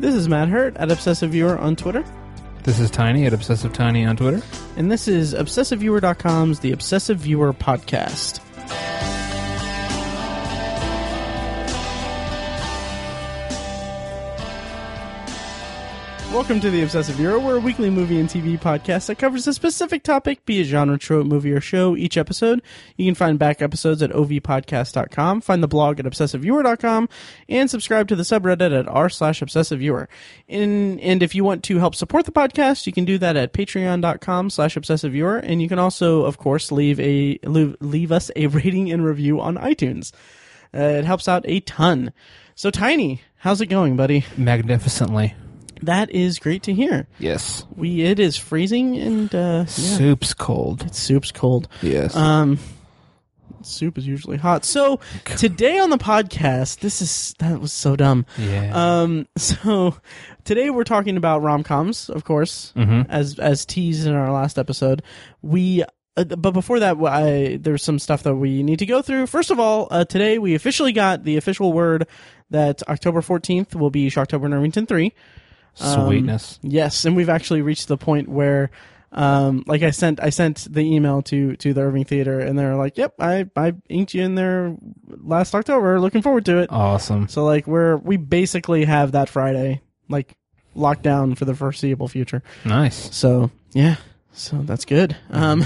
This is Matt Hurt at Obsessive Viewer on Twitter. This is Tiny at Obsessive Tiny on Twitter. And this is ObsessiveViewer.com's The Obsessive Viewer Podcast. Welcome to the Obsessive Viewer. We're a weekly movie and TV podcast that covers a specific topic, be it genre, trope, movie, or show. Each episode, you can find back episodes at ovpodcast.com, find the blog at obsessiveviewer.com, and subscribe to the subreddit at r slash obsessiveviewer. And, and if you want to help support the podcast, you can do that at patreon.com slash obsessiveviewer, and you can also, of course, leave a leave, leave us a rating and review on iTunes. Uh, it helps out a ton. So, Tiny, how's it going, buddy? Magnificently that is great to hear. Yes. We it is freezing and uh yeah. soup's cold. It's soup's cold. Yes. Um soup is usually hot. So today on the podcast, this is that was so dumb. Yeah. Um. So today we're talking about rom coms, of course, mm-hmm. as as teased in our last episode. We. Uh, but before that, I, there's some stuff that we need to go through. First of all, uh, today we officially got the official word that October 14th will be Shocktober in Irvington 3. Sweetness. Um, yes, and we've actually reached the point where um, like I sent I sent the email to to the Irving Theater, and they're like, "Yep, I I inked you in there last October. Looking forward to it." Awesome. So like we're we basically have that Friday like locked down for the foreseeable future. Nice. So yeah, so that's good. Um,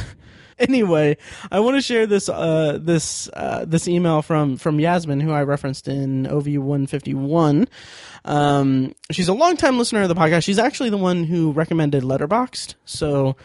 anyway, I want to share this uh this uh this email from from Yasmin, who I referenced in OV one fifty one. Um, she's a longtime listener of the podcast. She's actually the one who recommended Letterboxd. So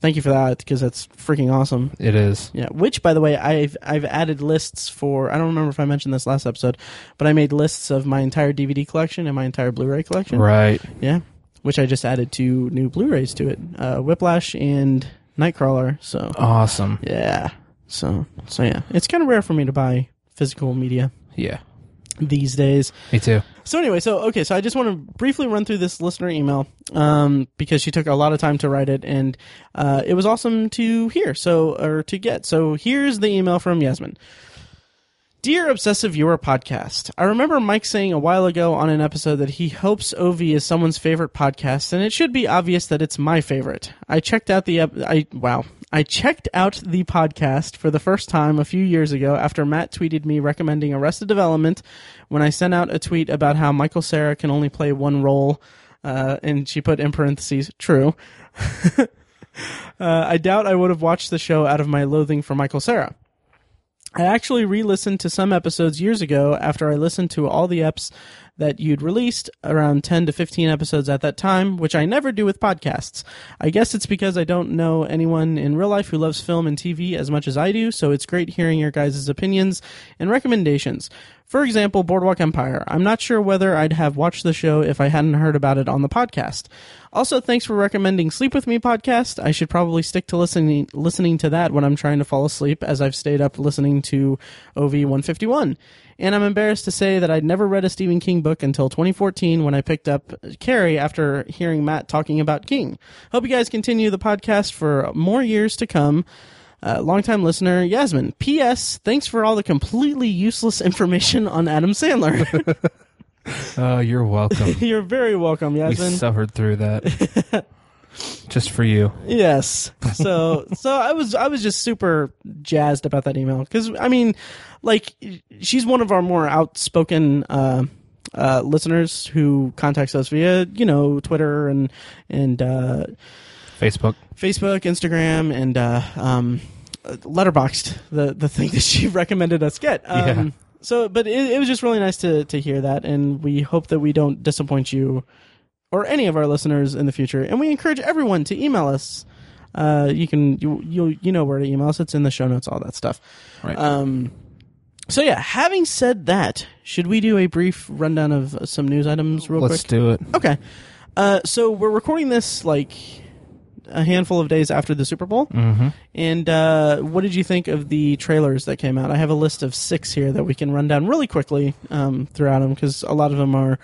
thank you for that because that's freaking awesome. It is. Yeah, which by the way, I've I've added lists for. I don't remember if I mentioned this last episode, but I made lists of my entire DVD collection and my entire Blu-ray collection. Right. Yeah, which I just added two new Blu-rays to it, uh, Whiplash and Nightcrawler. So Awesome. yeah, so so yeah, it's kind of rare for me to buy physical media Yeah. these days. Me too. So anyway, so okay, so I just want to briefly run through this listener email um, because she took a lot of time to write it, and uh, it was awesome to hear. So or to get. So here's the email from Yasmin. Dear Obsessive Viewer Podcast, I remember Mike saying a while ago on an episode that he hopes OV is someone's favorite podcast, and it should be obvious that it's my favorite. I checked out the ep- I wow. I checked out the podcast for the first time a few years ago after Matt tweeted me recommending Arrested Development when I sent out a tweet about how Michael Cera can only play one role, uh, and she put in parentheses, true. uh, I doubt I would have watched the show out of my loathing for Michael Cera. I actually re-listened to some episodes years ago after I listened to all the eps that you'd released, around 10 to 15 episodes at that time, which I never do with podcasts. I guess it's because I don't know anyone in real life who loves film and TV as much as I do, so it's great hearing your guys' opinions and recommendations. For example, Boardwalk Empire. I'm not sure whether I'd have watched the show if I hadn't heard about it on the podcast. Also, thanks for recommending Sleep With Me podcast. I should probably stick to listening listening to that when I'm trying to fall asleep, as I've stayed up listening to OV 151. And I'm embarrassed to say that I'd never read a Stephen King book until 2014 when I picked up Carrie after hearing Matt talking about King. Hope you guys continue the podcast for more years to come. Uh, longtime listener Yasmin. P.S. Thanks for all the completely useless information on Adam Sandler. Oh, you're welcome. You're very welcome, we Yasmin. suffered through that. Just for you. Yes. So so I was I was just super jazzed about that email because I mean, like she's one of our more outspoken uh, uh, listeners who contacts us via you know Twitter and and uh, Facebook. Facebook, Instagram, and uh, um, Letterboxd. The the thing that she recommended us get. Um, Yeah. So, but it, it was just really nice to to hear that, and we hope that we don't disappoint you or any of our listeners in the future. And we encourage everyone to email us. Uh, you can you you you know where to email us. It's in the show notes, all that stuff. Right. Um. So yeah, having said that, should we do a brief rundown of some news items real quick? Let's quick? do it. Okay. Uh, so we're recording this like a handful of days after the Super Bowl. Mm-hmm. And uh, what did you think of the trailers that came out? I have a list of six here that we can run down really quickly um, throughout them because a lot of them are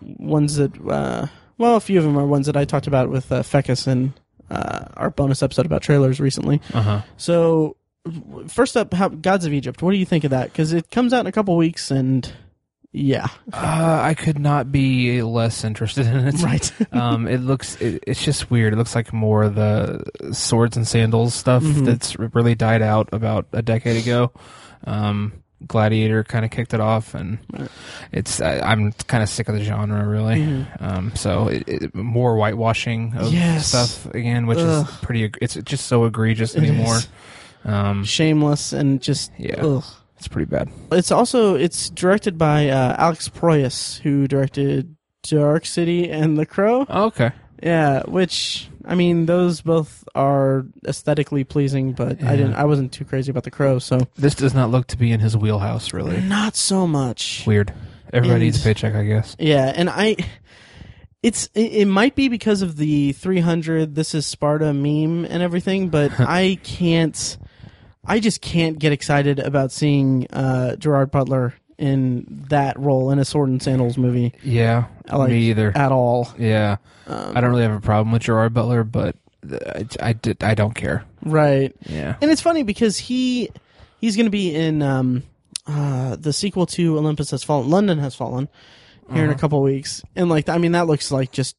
ones that, uh, well, a few of them are ones that I talked about with uh, Fecus in uh, our bonus episode about trailers recently. Uh huh. So, first up, how, Gods of Egypt. What do you think of that? Because it comes out in a couple weeks, and Yeah. Uh, I could not be less interested in it. Right. um, it looks, it, it's just weird. It looks like more of the swords and sandals stuff Mhm. that's really died out about a decade ago. Um, Gladiator kind of kicked it off, and Right. it's I, I'm kind of sick of the genre, really. Mhm. Um, so it, it, more whitewashing of Yes. stuff again, which Ugh. is pretty. It's just so egregious It anymore. Um, Shameless and just Yeah. ugh. It's pretty bad. It's also it's directed by uh, Alex Proyas, who directed Dark City and The Crow. Oh, okay. Yeah, which I mean, those both are aesthetically pleasing, but I didn't. I wasn't too crazy about The Crow, so This does not look to be in his wheelhouse, really. not so much. Weird. Everybody And- needs a paycheck, I guess. Yeah, and I. It's it, it might be because of the 300 this is Sparta meme and everything, but I can't I just can't get excited about seeing uh Gerard Butler in that role in a sword and sandals movie Yeah, like- me either. at all. yeah, Um, I don't really have a problem with Gerard Butler, but I, I, did, I don't care. right. Yeah. And it's funny because he he's going to be in um uh the sequel to Olympus Has Fallen, London Has Fallen here in a Uh-huh. couple weeks. And like I mean that looks like just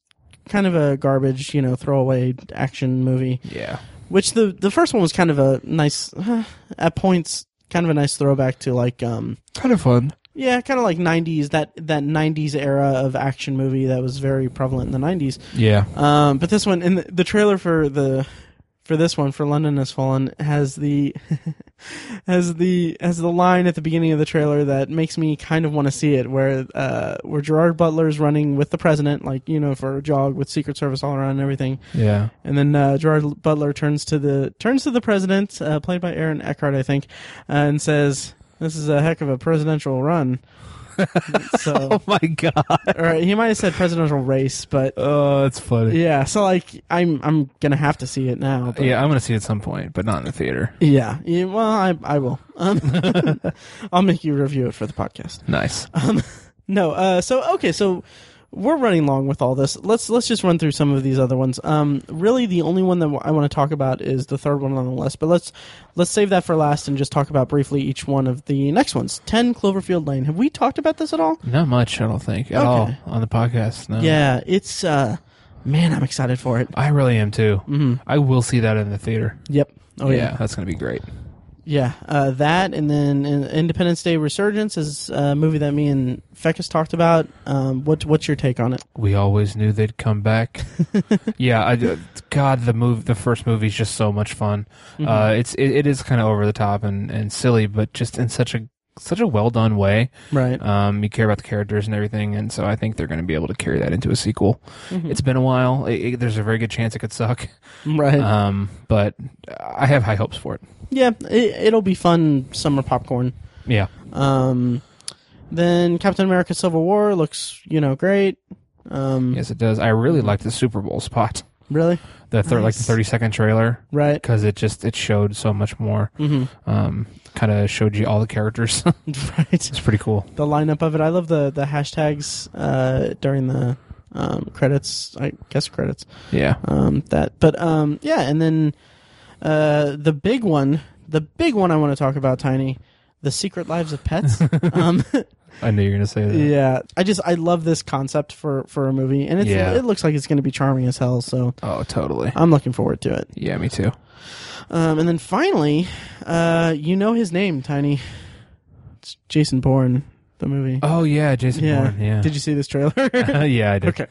kind of a garbage, you know, throwaway action movie. Yeah. Which the the first one was kind of a nice at points kind of a nice throwback to like um Kind of fun. yeah, kind of like 90s that that 90s era of action movie that was very prevalent in the 90s. Yeah. Um, but this one, in the, the trailer for the for this one for London Has Fallen has the has the has the line at the beginning of the trailer that makes me kind of want to see it, where uh where Gerard Butler's running with the president, like you know, for a jog with Secret Service all around and everything, Yeah. and then uh, Gerard Butler turns to the turns to the president, uh, played by Aaron Eckhart, I think, uh, and says. This is a heck of a presidential run. so, Oh my god. or he might have said presidential race, but Oh, that's funny. yeah, so like I'm I'm gonna have to see it now. But Yeah, I'm gonna see it at some point, but not in the theater. yeah, yeah, Well, I I will. Um, I'll make you review it for the podcast. Nice. Um, no, uh, so okay, so we're running long with all this. Let's let's just run through some of these other ones. Um, really, the only one that I want to talk about is the third one on the list. But let's let's save that for last and just talk about briefly each one of the next ones. Ten Cloverfield Lane. Have we talked about this at all? Not much, I don't think, at Okay. all on the podcast. No. Yeah, it's uh, man, I'm excited for it. I really am too. hmm I will see that in the theater. Yep. Oh yeah. that's gonna be great. Yeah, uh, that and then uh, Independence Day Resurgence is a movie that me and Feckus talked about. Um, what what's your take on it? We always knew they'd come back. yeah, I, God, the move, the first movie's just so much fun. Mm-hmm. Uh, it's it, it is kind of over the top and, and silly, but just in such a such a well done way. right. Um, you care about the characters and everything, and so I think they're going to be able to carry that into a sequel. Mhm. It's been a while. It, it- there's a very good chance it could suck, right. um, but I have high hopes for it. yeah, it, it'll be fun summer popcorn. Yeah, Um, then Captain America: Civil War looks you know great. Um, yes, it does. I really like the Super Bowl spot, Really? the thir- like the 30 second trailer, Right. because it just it showed so much more. hmm Um, kind of showed you all the characters. right. it's pretty cool. The lineup of it. I love the the hashtags uh, during the um, credits. I guess credits. Yeah. um, that but um, yeah and then uh, the big one the big one i want to talk about tiny the secret lives of pets um, I knew you were gonna say that. yeah i just i love this concept for for a movie and it's, Yeah. it looks like it's going to be charming as hell so Oh, totally. i'm looking forward to it Yeah, me too. um, and then finally uh, you know his name tiny it's jason bourne the movie Oh yeah, Jason. Bourne. Yeah. did you see this trailer yeah, I did. okay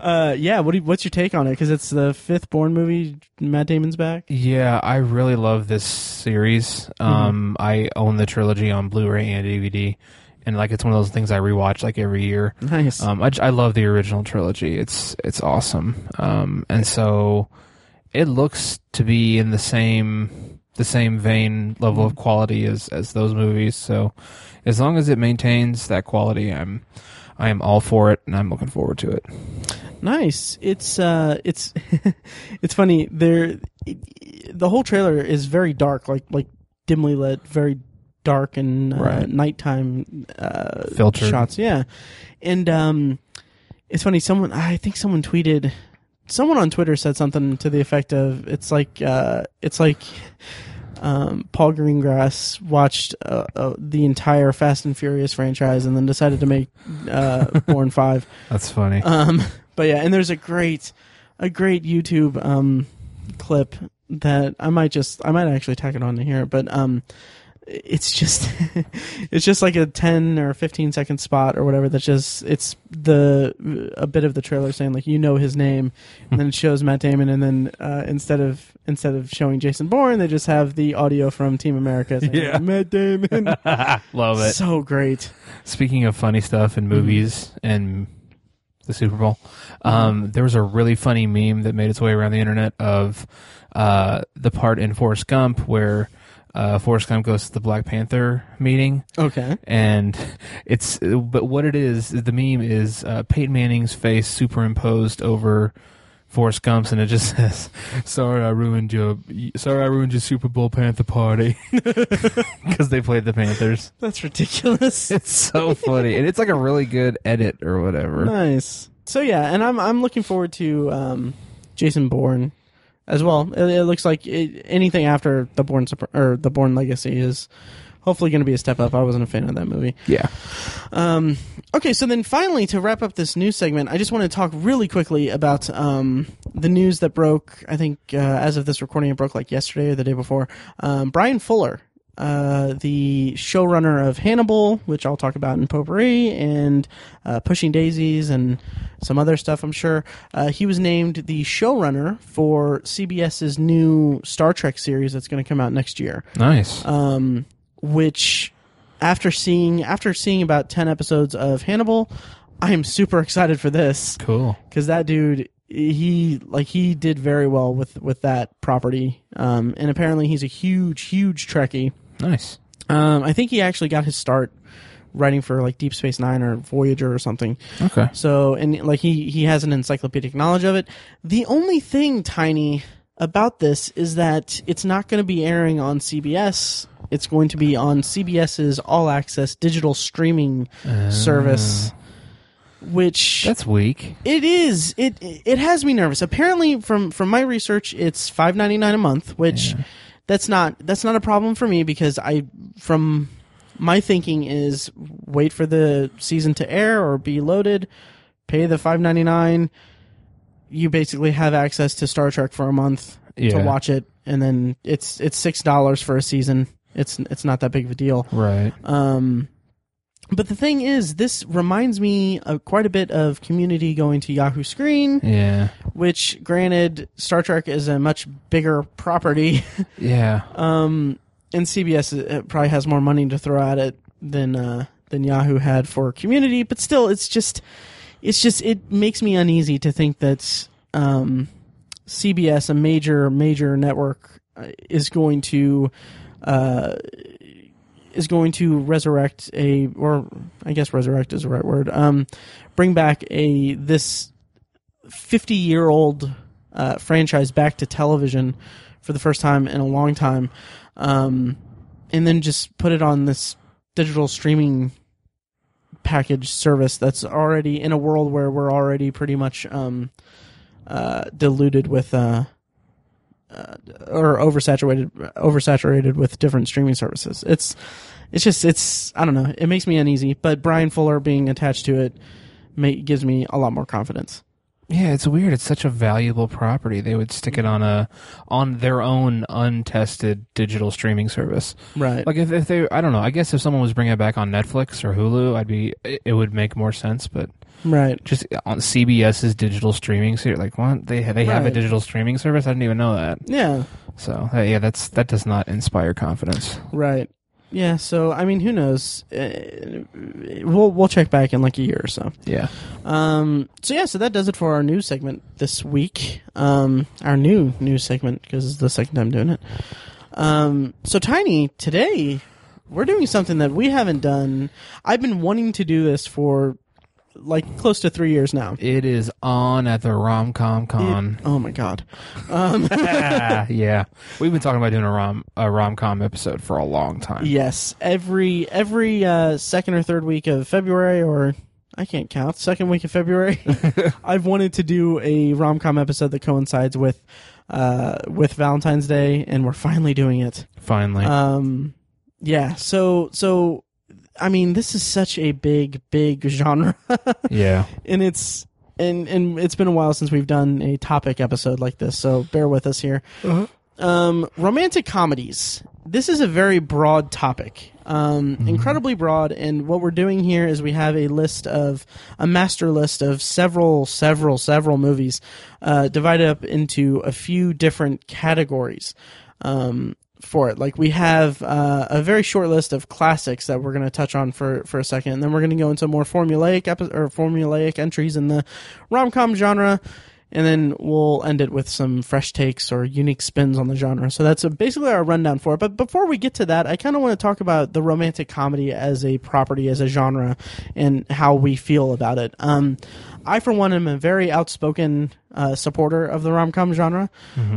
uh, yeah what do you, what's your take on it because it's the fifth bourne movie matt damon's back Yeah, I really love this series. Mm-hmm. Um, I own the trilogy on Blu-ray and DVD, and like it's one of those things I rewatch like every year. nice Um, I, I love the original trilogy. It's it's awesome. Um, and so it looks to be in the same the same vein level Mm-hmm. of quality as as those movies. So as long as it maintains that quality, I'm I am all for it, and I'm looking forward to it. Nice. It's uh, it's it's funny. There, the whole trailer is very dark, like like dimly lit, very dark and uh, Right. nighttime uh, Filtered. shots. Yeah, and um, it's funny. Someone, I think someone tweeted, someone on Twitter said something to the effect of, "It's like uh, it's like." Um, Paul Greengrass watched uh, uh, the entire Fast and Furious franchise and then decided to make uh, Bourne Five. That's funny. Um, but yeah, and there's a great, a great YouTube um, clip that I might just, I might actually tack it on to here, but um, it's just, it's just like a ten or fifteen second spot or whatever. That's just, it's the a bit of the trailer saying like you know his name, and then it shows Matt Damon, and then uh, instead of instead of showing Jason Bourne, they just have the audio from Team America. Saying, Yeah. Matt Damon. Love it. so great. Speaking of funny stuff in movies and the Super Bowl, um, there was a really funny meme that made its way around the internet of uh, the part in Forrest Gump where uh, Forrest Gump goes to the Black Panther meeting, Okay. and it's but what it is, the meme is uh, Peyton Manning's face superimposed over. Forrest Gump's and it just says, "Sorry, I ruined your. Sorry, I ruined your Super Bowl Panther party because they played the Panthers." That's ridiculous. It's so funny, and it's like a really good edit or whatever. Nice. So yeah, and I'm I'm looking forward to um, Jason Bourne as well. It, it looks like it, anything after the Bourne or the Bourne Legacy is hopefully going to be a step up. I wasn't a fan of that movie. Yeah, Um, okay, so then finally to wrap up this news segment, I just want to talk really quickly about um, the news that broke. I think uh, as of this recording, it broke like yesterday or the day before. Um, Bryan Fuller, uh, the showrunner of Hannibal, which I'll talk about in Potpourri, and uh, Pushing Daisies, and some other stuff. I'm sure uh, he was named the showrunner for CBS's new Star Trek series that's going to come out next year nice. um, which after seeing after seeing about 10 episodes of Hannibal, I am super excited for this cool. cuz that dude he like he did very well with with that property. Um, and apparently he's a huge huge Trekkie. Nice. Um, I think he actually got his start writing for like Deep Space 9 or Voyager or something. Okay. So, and like he he has an encyclopedic knowledge of it. The only thing tiny about this is that it's not going to be airing on CBS. It's going to be on CBS's All Access digital streaming service, which That's weak. it is. It it has me nervous. Apparently, from from my research, it's five ninety nine a month, which that's not that's not a problem for me because I from my thinking is wait for the season to air or be loaded, pay the five ninety nine. You basically have access to Star Trek for a month to watch it, and then it's it's six dollars for a season. It's it's not that big of a deal. Right. Um, but the thing is, this reminds me of quite a bit of Community going to Yahoo Screen, Yeah. which, granted, Star Trek is a much bigger property, Yeah. um, and CBS uh, probably has more money to throw at it than uh, than Yahoo had for Community. But still, it's just it's just it makes me uneasy to think that um, CBS, a major major network, uh, is going to uh, is going to resurrect a or I guess resurrect is the right word. Um, bring back a this fifty year old uh, franchise back to television for the first time in a long time, um, and then just put it on this digital streaming package service that's already in a world where we're already pretty much um, uh, diluted with uh, uh, or oversaturated oversaturated with different streaming services. It's it's just it's I don't know. It makes me uneasy, but Bryan Fuller being attached to it may, gives me a lot more confidence. Yeah, it's weird. It's such a valuable property. They would stick it on a on their own untested digital streaming service. Right. Like if, if they, I don't know. I guess if someone was bringing it back on Netflix or Hulu, I'd be. It it would make more sense. But right. just on CBS's digital streaming service, like what they they have a Right. digital streaming service. I didn't even know that. Yeah. So uh, yeah, that's that does not inspire confidence. Right. Yeah. So I mean, who knows? Uh, we'll we'll check back in like a year or so. Yeah. Um, so yeah, so that does it for our news segment this week. Um, our new news segment because it's the second time doing it. Um, so Tiny, today we're doing something that we haven't done. I've been wanting to do this for like close to three years now. It is on at the rom com Con. Oh my god. Um, yeah, we've been talking about doing a rom a rom com episode for a long time. yes, every every uh, second or third week of February, or I can't count. Second week of February. I've wanted to do a rom com episode that coincides with uh, with Valentine's Day, and we're finally doing it. Finally. Um, yeah. So so, I mean, this is such a big big genre, yeah. and it's. And, and it's been a while since we've done a topic episode like this, so bear with us here. Um, romantic comedies. This is a very broad topic, um, incredibly broad. And what we're doing here is we have a list of a master list of several, several, several movies, uh, divided up into a few different categories. Um, for it, like we have uh, a very short list of classics that we're going to touch on for for a second, and then we're going to go into more formulaic epi- or formulaic entries in the rom com genre, and then we'll end it with some fresh takes or unique spins on the genre. So that's a, basically our rundown for it. But before we get to that, I kind of want to talk about the romantic comedy as a property, as a genre, and how we feel about it. Um, I, for one, am a very outspoken uh, supporter of the rom com genre.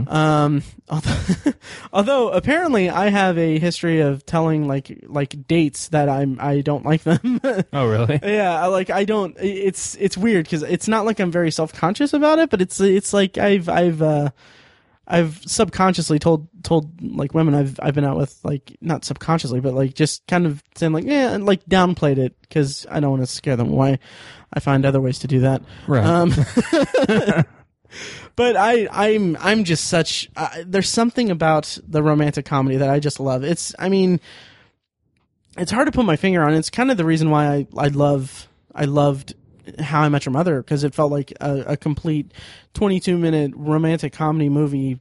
Um, although, although apparently I have a history of telling like like dates that I'm I don't like them. Oh, really? Yeah, I like I don't. It's it's weird because it's not like I'm very self conscious about it, but it's it's like I've I've uh, I've subconsciously told told like women I've I've been out with like not subconsciously, but like just kind of saying like yeah, and like downplayed it because I don't want to scare them Why I find other ways to do that. Right. Um, but I, I'm, I'm just such. Uh, there's something about the romantic comedy that I just love. It's, I mean, it's hard to put my finger on. It's kind of the reason why I, I love, I loved How I Met Your Mother because it felt like a, a complete 22 minute romantic comedy movie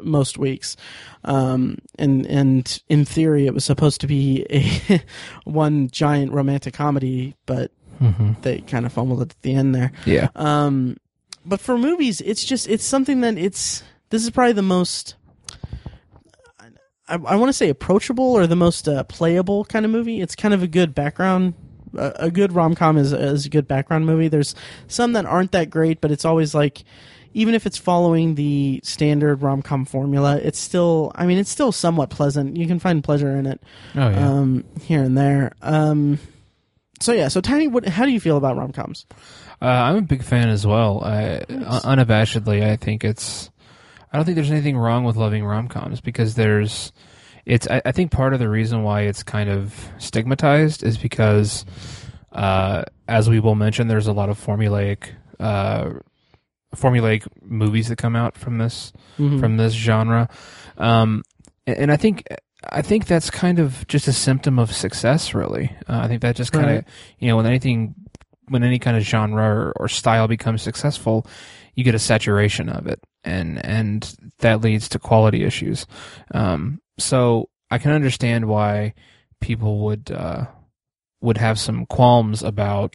most weeks. Um, and, and in theory, it was supposed to be a one giant romantic comedy, but hmm they kind of fumbled it at the end there. Yeah. Um, but for movies, it's just it's something that it's this is probably the most I, I want to say approachable or the most uh, playable kind of movie. It's kind of a good background. A, good rom com is is a good background movie. There's some that aren't that great, but it's always like. Even if it's following the standard rom com formula, it's still, I mean, it's still somewhat pleasant. You can find pleasure in it Oh, yeah. um, here and there. Um, so yeah, so Tiny, what? How do you feel about rom coms? Uh, I'm a big fan as well. I, Nice. un- unabashedly, I think it's. I don't think there's anything wrong with loving rom coms because there's. It's. I, I think part of the reason why it's kind of stigmatized is because, uh, as we will mention, there's a lot of formulaic, uh, formulaic movies that come out from this Mhm. from this genre, um, and, and I think I think that's kind of just a symptom of success. Really, uh, I think that just kind of Right. you know when anything when any kind of genre or, or style becomes successful, you get a saturation of it, and and that leads to quality issues. Um, so I can understand why people would uh, would have some qualms about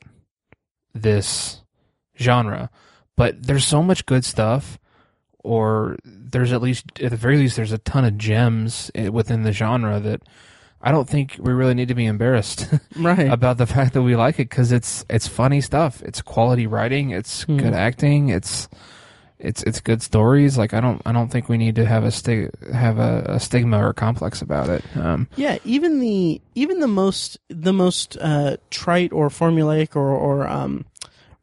this genre, but there's so much good stuff, or there's at least at the very least there's a ton of gems within the genre that I don't think we really need to be embarrassed right. about the fact that we like it because it's it's funny stuff. It's quality writing. It's Hmm. good acting. It's it's it's good stories. Like I don't I don't think we need to have a stig- have a, a stigma or complex about it. Um, Yeah, even the even the most the most uh, trite or formulaic or or um,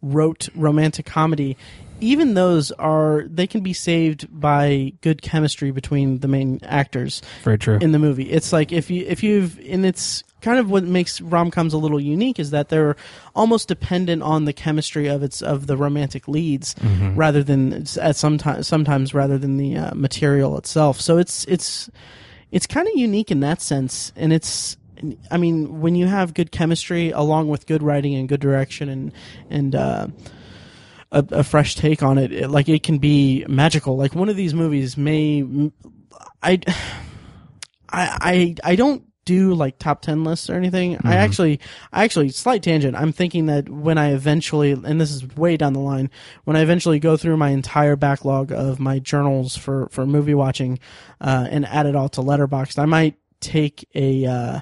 rote romantic comedy, even those are they can be saved by good chemistry between the main actors very true. in the movie. It's like if you if you've and it's kind of what makes rom coms a little unique is that they're almost dependent on the chemistry of its of the romantic leads Mhm. rather than at sometimes sometimes rather than the uh, material itself. So it's it's it's kind of unique in that sense, and it's. I mean, when you have good chemistry along with good writing and good direction and and uh, a, a fresh take on it, it, like it can be magical. Like one of these movies may, I, I, I, I don't do like top 10 lists or anything. I Mhm. actually, I actually, slight tangent. I'm thinking that when I eventually, and this is way down the line, when I eventually go through my entire backlog of my journals for, for movie watching, uh, and add it all to Letterboxd, I might take a, uh,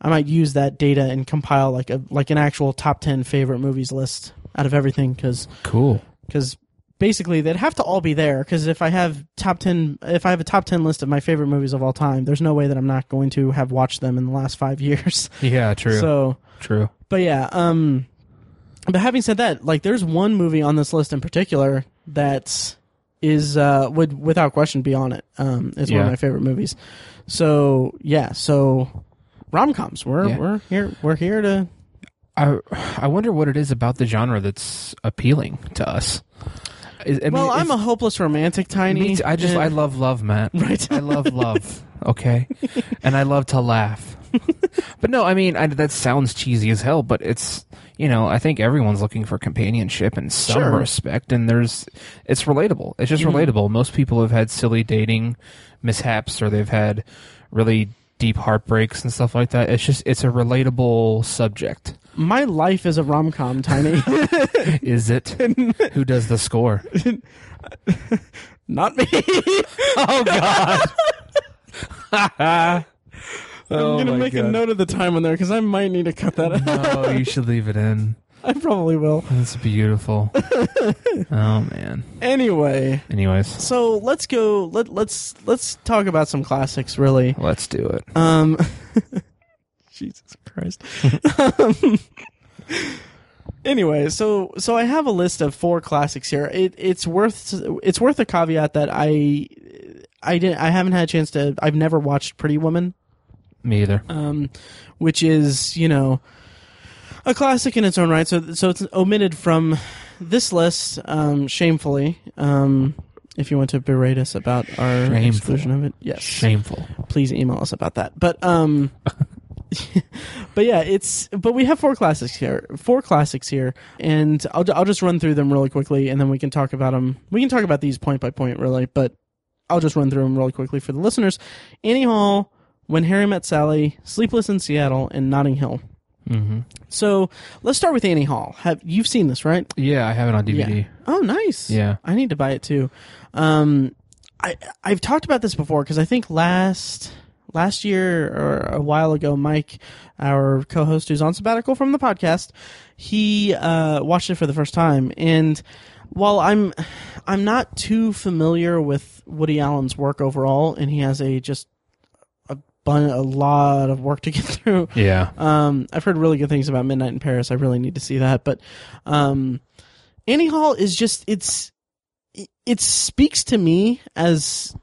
I might use that data and compile like a, like an actual top 10 favorite movies list out of everything because Cool. because basically they'd have to all be there because if i have top 10 if i have a top 10 list of my favorite movies of all time there's no way that i'm not going to have watched them in the last five years Yeah. True. so true. but yeah um but having said that, like there's one movie on this list in particular that is uh would without question be on it. Um is one of my favorite movies. So yeah, so rom coms. We're Yeah. we're here we're here to I I wonder what it is about the genre that's appealing to us. Is- I mean, Well, I'm a hopeless romantic tiny. I just I love love, Matt. Right. I love love. Okay, and I love to laugh. but no, I mean I, that sounds cheesy as hell. But it's you know I think everyone's looking for companionship in some Sure. respect, and there's it's relatable. It's just Mhm. relatable. Most people have had silly dating mishaps, or they've had really deep heartbreaks and stuff like that. It's just it's a relatable subject. my life is a rom com tiny. Is it? Who does the score? Not me. Oh God. I'm Oh, gonna make a note of the time on there because I might need to cut that out. No, you should leave it in. I probably will. That's beautiful. oh man. Anyway, Anyways, so let's go. Let let's let's talk about some classics. Really. let's do it. Um. Jesus Christ. um, anyway, so so I have a list of four classics here. It, it's worth it's worth a caveat that I I didn't I haven't had a chance to I've never watched Pretty Woman. Me either. um, which is you know a classic in its own right. So so it's omitted from this list um, shamefully. Um, if you want to berate us about our Shameful. exclusion of it, yes, Shameful. please email us about that. But um, but yeah, it's but we have four classics here, four classics here, and I'll I'll just run through them really quickly, and then we can talk about them. We can talk about these point by point, really, but I'll just run through them really quickly for the listeners. Annie Hall, When Harry Met Sally, Sleepless in Seattle, and Notting Hill. Hmm So let's start with Annie Hall. Have you've seen this, right? Yeah, I have it on DVD. Oh, nice. Yeah. I need to buy it too. Um, I I've talked about this before because I think last last year or a while ago, Mike, our co-host who's on sabbatical from the podcast, he uh, watched it for the first time, and while I'm I'm not too familiar with Woody Allen's work overall, and he has a just bun- a lot of work to get through. Yeah. Um, I've heard really good things about Midnight in Paris. I really need to see that. But um, Annie Hall is just it's it, speaks to me as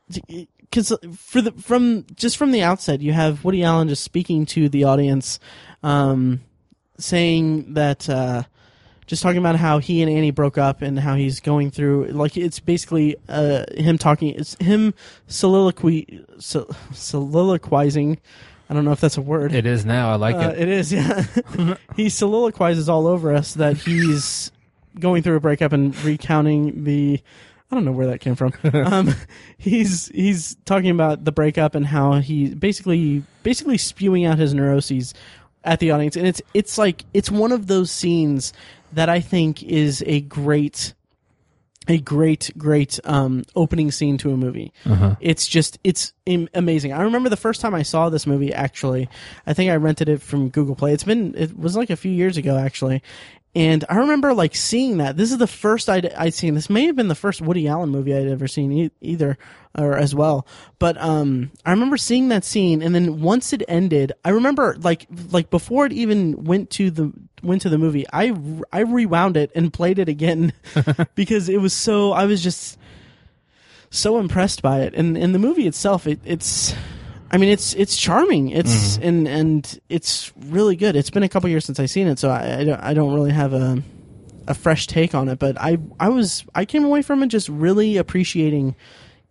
because for the from just from the outset you have Woody Allen just speaking to the audience, um, saying that. Uh, just talking about how he and Annie broke up and how he's going through like it's basically uh, him talking it's him soliloquy so, soliloquizing I don't know if that's a word It is now. I like uh, it. it is, yeah. he soliloquizes all over us that he's going through a breakup and recounting the. I don't know where that came from. um, he's he's talking about the breakup and how he basically basically spewing out his neuroses at the audience, and it's it's like it's one of those scenes that I think is a great a great great um, opening scene to a movie. Uh-huh. it's just it's am- amazing. I remember the first time i saw this movie actually. I think i rented it from google play. It's been it was like a few years ago actually and i remember like seeing that. This is the first i'd, I'd seen. This may have been the first woody allen movie i'd ever seen e- either or as well. But um i remember seeing that scene and then once it ended i remember like like before it even went to the went to the movie i i rewound it and played it again because it was so i was just so impressed by it. And and the movie itself it, it's i mean it's it's charming. It's and and it's really good. It's been a couple years since i've seen it so i i don't, I don't really have a a fresh take on it but i i was i came away from it just really appreciating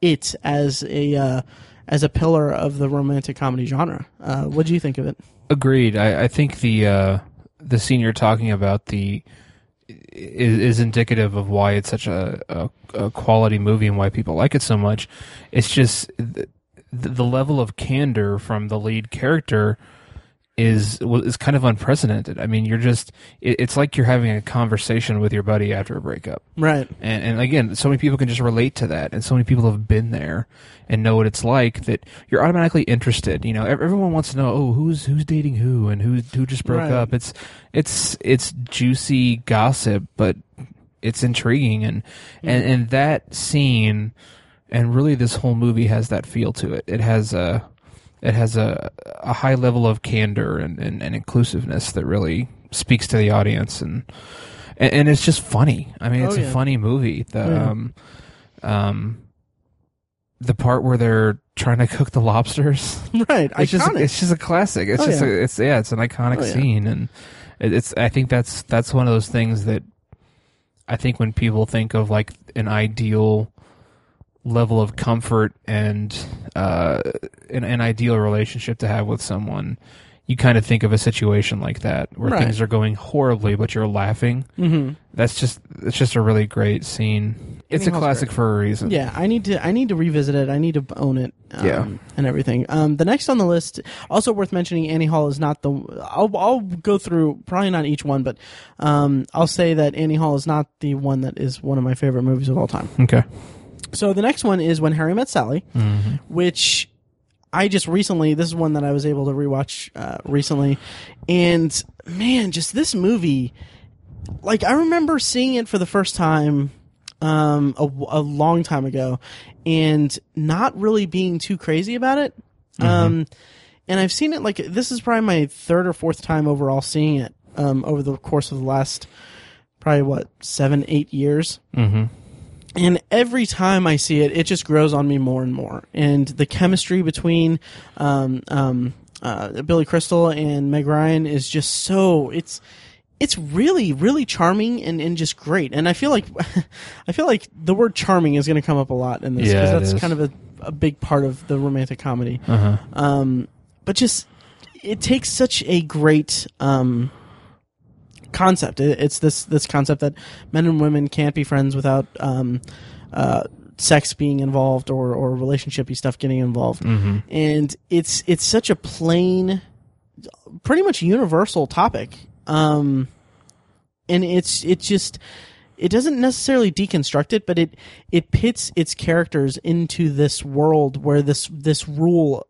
it as a uh as a pillar of the romantic comedy genre. Uh what do you think of it? Agreed. I, I think the uh, the scene you're talking about the is, is indicative of why it's such a, a, a quality movie and why people like it so much. It's just the, level of candor from the lead character is is kind of unprecedented. I mean, you're just it, it's like you're having a conversation with your buddy after a breakup. right And, and again, so many people can just relate to that, and so many people have been there and know what it's like that you're automatically interested. You know, everyone wants to know, oh, who's who's dating who and who who just broke Right. up. It's it's it's juicy gossip, but it's intriguing, and mm-hmm. and and that scene, and really this whole movie has that feel to it. It has a it has a a high level of candor and, and, and inclusiveness that really speaks to the audience and and, and it's just funny. I mean, Oh, it's yeah. a funny movie. The Yeah. um, um, the part where they're trying to cook the lobsters. right. It's just iconic. it's just a classic. It's Oh, just yeah. a, it's yeah, it's an iconic Oh, scene, and it's I think that's that's one of those things that I think when people think of like an ideal level of comfort and uh, an, an ideal relationship to have with someone, you kind of think of a situation like that where Right. things are going horribly, but you're laughing. hmm That's just it's just a really great scene. It's a classic great. for a reason. Yeah, I need to. I need to revisit it. I need to own it. Um, Yeah. and everything. Um, the next on the list, also worth mentioning, Annie Hall is not the. I'll I'll go through probably not each one, but um, I'll say that Annie Hall is not the one that is one of my favorite movies of all time. Okay. So the next one is When Harry Met Sally, hmm which I just recently. This is one that I was able to rewatch uh, recently, and man, just this movie. Like I remember seeing it for the first time um, a, a long time ago, and not really being too crazy about it. Um, and I've seen it like this is probably my third or fourth time overall seeing it um, over the course of the last probably what seven eight years. hmm And every time I see it, it just grows on me more and more. And the chemistry between um, um, uh, Billy Crystal and Meg Ryan is just so it's it's really really charming and, and just great. And I feel like I feel like the word charming is going to come up a lot in this because it that's kind of a, a big part of the romantic comedy. Uh huh. Um, but just it takes such a great um, concept. It, it's this this concept that men and women can't be friends without um, uh, sex being involved or or relationshipy stuff getting involved. hmm And it's it's such a plain, pretty much universal topic. Um, and it's it just it doesn't necessarily deconstruct it, but it it pits its characters into this world where this this rule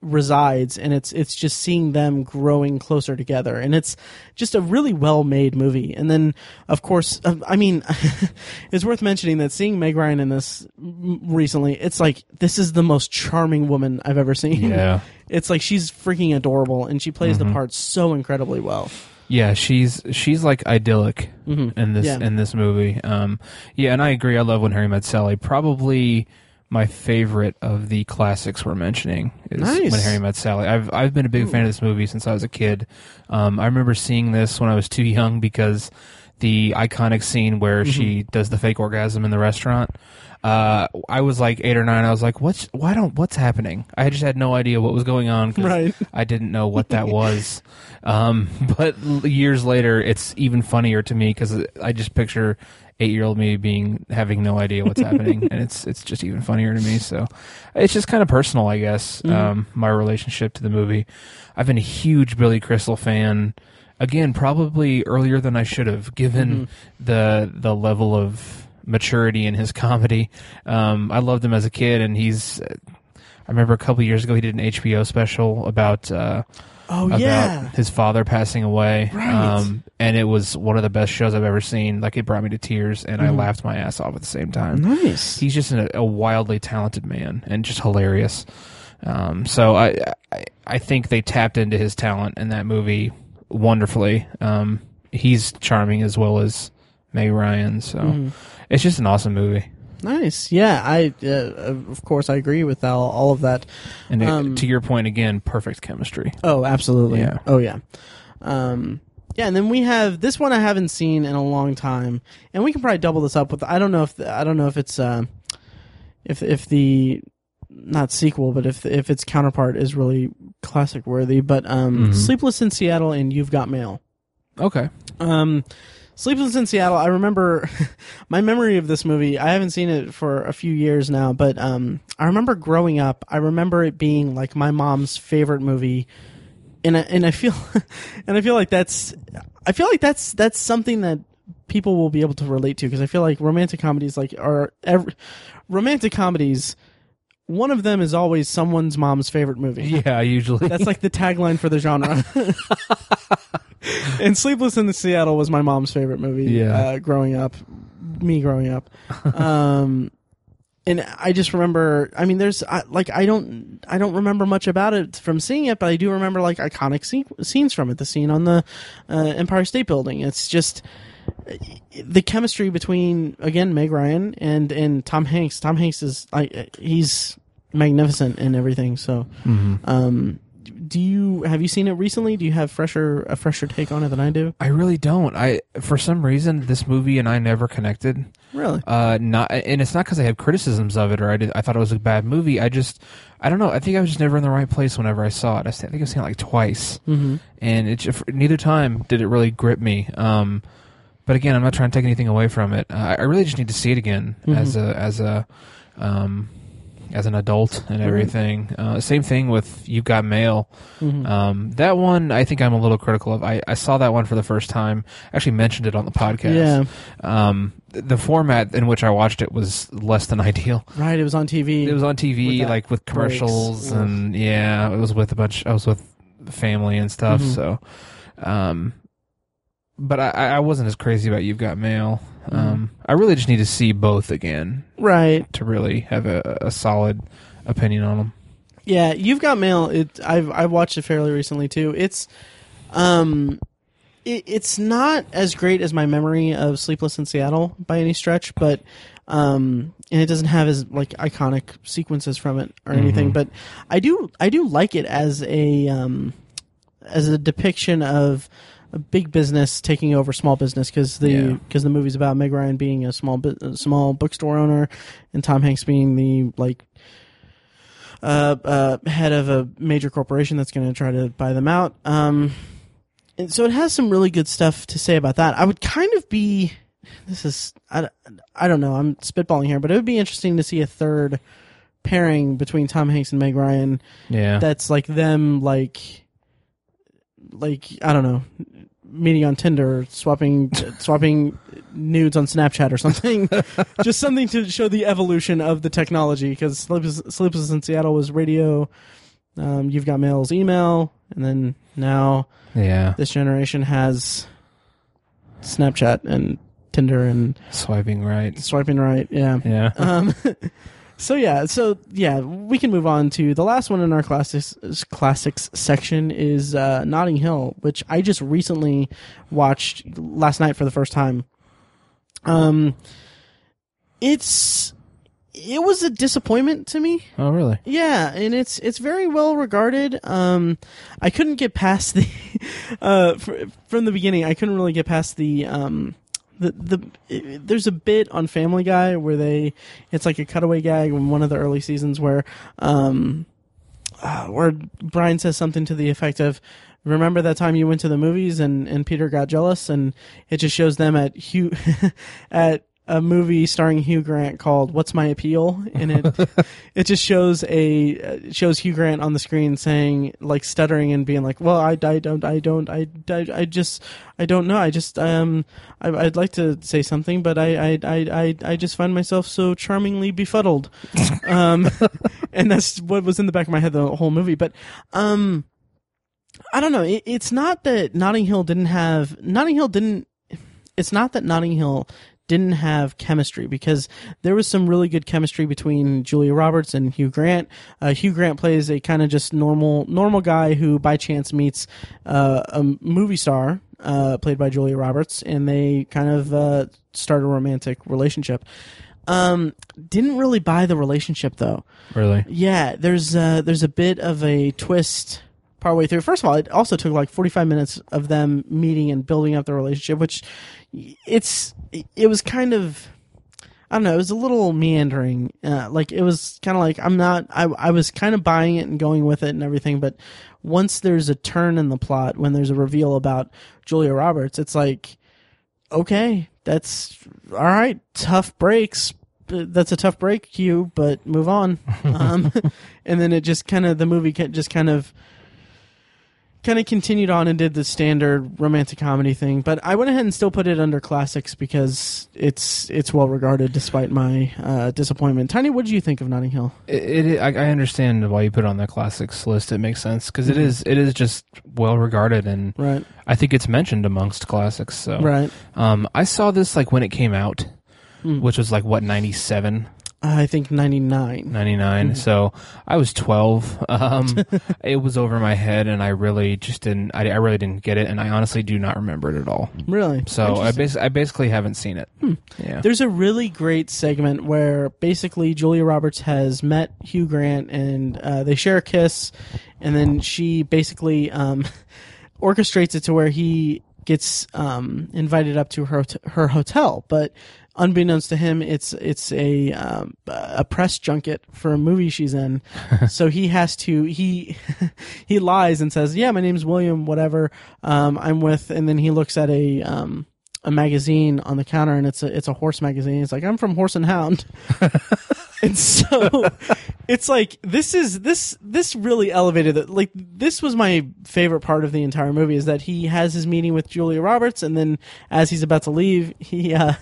resides and it's it's just seeing them growing closer together and it's just a really well made movie and then of course uh, i mean it's worth mentioning that seeing meg ryan in this recently it's like this is the most charming woman i've ever seen Yeah. it's like she's freaking adorable and she plays the Mhm. part so incredibly well Yeah, she's she's like idyllic hmm in this Yeah. in this movie. Um, yeah, and I agree. I love when Harry met Sally. Probably my favorite of the classics we're mentioning is Nice. when Harry met Sally. I've I've been a big fan of this movie since I was a kid. Um, I remember seeing this when I was too young because the iconic scene where Mm-hmm. she does the fake orgasm in the restaurant. Uh, I was like eight or nine. I was like, "What's why don't what's happening?" I just had no idea what was going on. Right. I didn't know what that was. Um, but years later, it's even funnier to me because I just picture eight-year-old me being having no idea what's happening, and it's it's just even funnier to me. So it's just kind of personal, I guess. Mhm. Um, my relationship to the movie. I've been a huge Billy Crystal fan. Again, probably earlier than I should have, given the the level of maturity in his comedy. Um, I loved him as a kid, and he's. I remember a couple years ago he did an HBO special about uh, oh about yeah his father passing away. Right. Um, and it was one of the best shows I've ever seen. Like it brought me to tears, and I Mhm. laughed my ass off at the same time. nice He's just a, a wildly talented man and just hilarious. Um, so I, I I think they tapped into his talent in that movie wonderfully. Um, he's charming as well as Meg Ryan. So Mhm. it's just an awesome movie. nice yeah i uh, of course i agree with all, all of that And Um, to your point again, perfect chemistry. Oh, absolutely. Yeah. Oh, yeah. Um, yeah, and then we have this one I haven't seen in a long time, and we can probably double this up with. I don't know if I don't know if it's uh, if if the not sequel, but if if its counterpart is really classic worthy. But um, Mhm. Sleepless in Seattle and You've Got Mail. Okay. Um, Sleepless in Seattle. I remember my memory of this movie. I haven't seen it for a few years now, but um, I remember growing up. I remember it being like my mom's favorite movie, and I, and I feel and I feel like that's I feel like that's that's something that people will be able to relate to because I feel like romantic comedies like are every, romantic comedies. One of them is always someone's mom's favorite movie. Yeah, usually. That's like the tagline for the genre. and Sleepless in the Seattle was my mom's favorite movie. Yeah. Uh, growing up, me growing up. Um, and I just remember. I mean, there's I, like I don't I don't remember much about it from seeing it, but I do remember like iconic scene, scenes from it. The scene on the uh, Empire State Building. It's just. The chemistry between again Meg Ryan and and Tom Hanks. Tom Hanks is like he's magnificent in everything. So, um, do you have you seen it recently? Do you have fresher a fresher take on it than I do? I really don't. I for some reason this movie and I never connected. Really? Uh, not and it's not because I have criticisms of it or I did, I thought it was a bad movie. I just I don't know. I think I was just never in the right place whenever I saw it. I think I've seen it like twice, Mm-hmm. and it neither time did it really grip me. Um, but again, I'm not trying to take anything away from it. Uh, I really just need to see it again as a as a um, as an adult and everything. Uh, same thing with You Got Mail. Mm-hmm. Um, that one I think I'm a little critical of. I, I saw that one for the first time. Actually mentioned it on the podcast. Yeah. Um, the format in which I watched it was less than ideal. Right. It was on TV. It was on TV, With like with commercials, breaks. and yeah, it was with a bunch. I was with family and stuff. Mhm. So, um, but I, I wasn't as crazy about You've Got Mail. Mm-hmm. Um, I really just need to see both again right. to really have a, a solid opinion on them. Yeah, you've got mail. It I've I've watched it fairly recently too. It's um it, it's not as great as my memory of Sleepless in Seattle by any stretch, but um and it doesn't have as like iconic sequences from it or anything, Mhm. but I do I do like it as a um as a depiction of a big business taking over small business because the Yeah. because the movie's about Meg Ryan being a small bu- small bookstore owner and Tom Hanks being the like uh, uh, head of a major corporation that's going to try to buy them out. Um, and so it has some really good stuff to say about that. I would kind of be, this is, I, I don't know, I'm spitballing here, but it would be interesting to see a third pairing between Tom Hanks and Meg Ryan Yeah, that's like them, like, like, I don't know, meeting on Tinder, swapping, swapping nudes on Snapchat or something. Just something to show the evolution of the technology because Sleepless, in Seattle was radio. Um, you've got mail's email, and then now yeah. this generation has Snapchat and Tinder and Swiping right. swiping right. Yeah. Yeah. Um, so yeah, so yeah, we can move on to the last one in our classics classics section is uh, Notting Hill, which I just recently watched last night for the first time. Um, it's it was a disappointment to me. oh, really? Yeah, and it's it's very well regarded. Um, I couldn't get past the uh fr- from the beginning. I couldn't really get past the um the the it, there's a bit on Family Guy where they it's like a cutaway gag in one of the early seasons where um uh, where Brian says something to the effect of. Remember that time you went to the movies and, and Peter got jealous and it just shows them at Hugh at a movie starring Hugh Grant called "What's My Appeal?" and it it just shows a uh, shows Hugh Grant on the screen saying like stuttering and being like, "Well, I, I don't I don't I, I, I just I don't know. I just um I, I'd like to say something, but I I, I I I just find myself so charmingly befuddled." um, and that's what was in the back of my head the whole movie. But um, I don't know. It, it's not that Notting Hill didn't have Notting Hill didn't. It's not that Notting Hill didn't have chemistry because there was some really good chemistry between Julia Roberts and Hugh Grant. Uh, Hugh Grant plays a kind of just normal normal guy who by chance meets uh, a movie star uh, played by Julia Roberts, and they kind of uh, start a romantic relationship. Um, didn't really buy the relationship though. Really? Yeah, there's uh, there's a bit of a twist partway through. First of all, it also took like 45 minutes of them meeting and building up their relationship, which it's it was kind of I don't know, it was a little meandering. Uh, like it was kind of like I'm not I I was kind of buying it and going with it and everything, but once there's a turn in the plot, when there's a reveal about Julia Roberts, it's like okay, that's all right, tough breaks. That's a tough break, you, but move on. Um, and then it just kind of the movie just kind of kind of continued on and did the standard romantic comedy thing. But I went ahead and still put it under classics because it's it's well regarded despite my uh, disappointment. Tiny, what did you think of Notting Hill? It, it I, I understand why you put it on the classics list. It makes sense because Mhm. is it is just well regarded, and Right, I think it's mentioned amongst classics. So, right. um, I saw this like when it came out, Mm. which was like what ninety seven. I think 99. 99 Mm-hmm. so i was 12 um it was over my head and i really just didn't I, I really didn't get it and i honestly do not remember it at all Really? so i. Hmm. basically i basically haven't seen it yeah There's a really great segment where basically Julia Roberts has met Hugh Grant and uh, they share a kiss, and then she basically um, orchestrates it to where he gets um, invited up to her her hotel, but unbeknownst to him, it's it's a um, a press junket for a movie she's in. so he has to he he lies and says, "Yeah, my name's William. Whatever. Um, I'm with." And then he looks at a um, a magazine on the counter, and it's a it's a horse magazine. It's like I'm from Horse and Hound. and so it's like this is this this really elevated it like this was my favorite part of the entire movie is that he has his meeting with Julia Roberts and then as he's about to leave he uh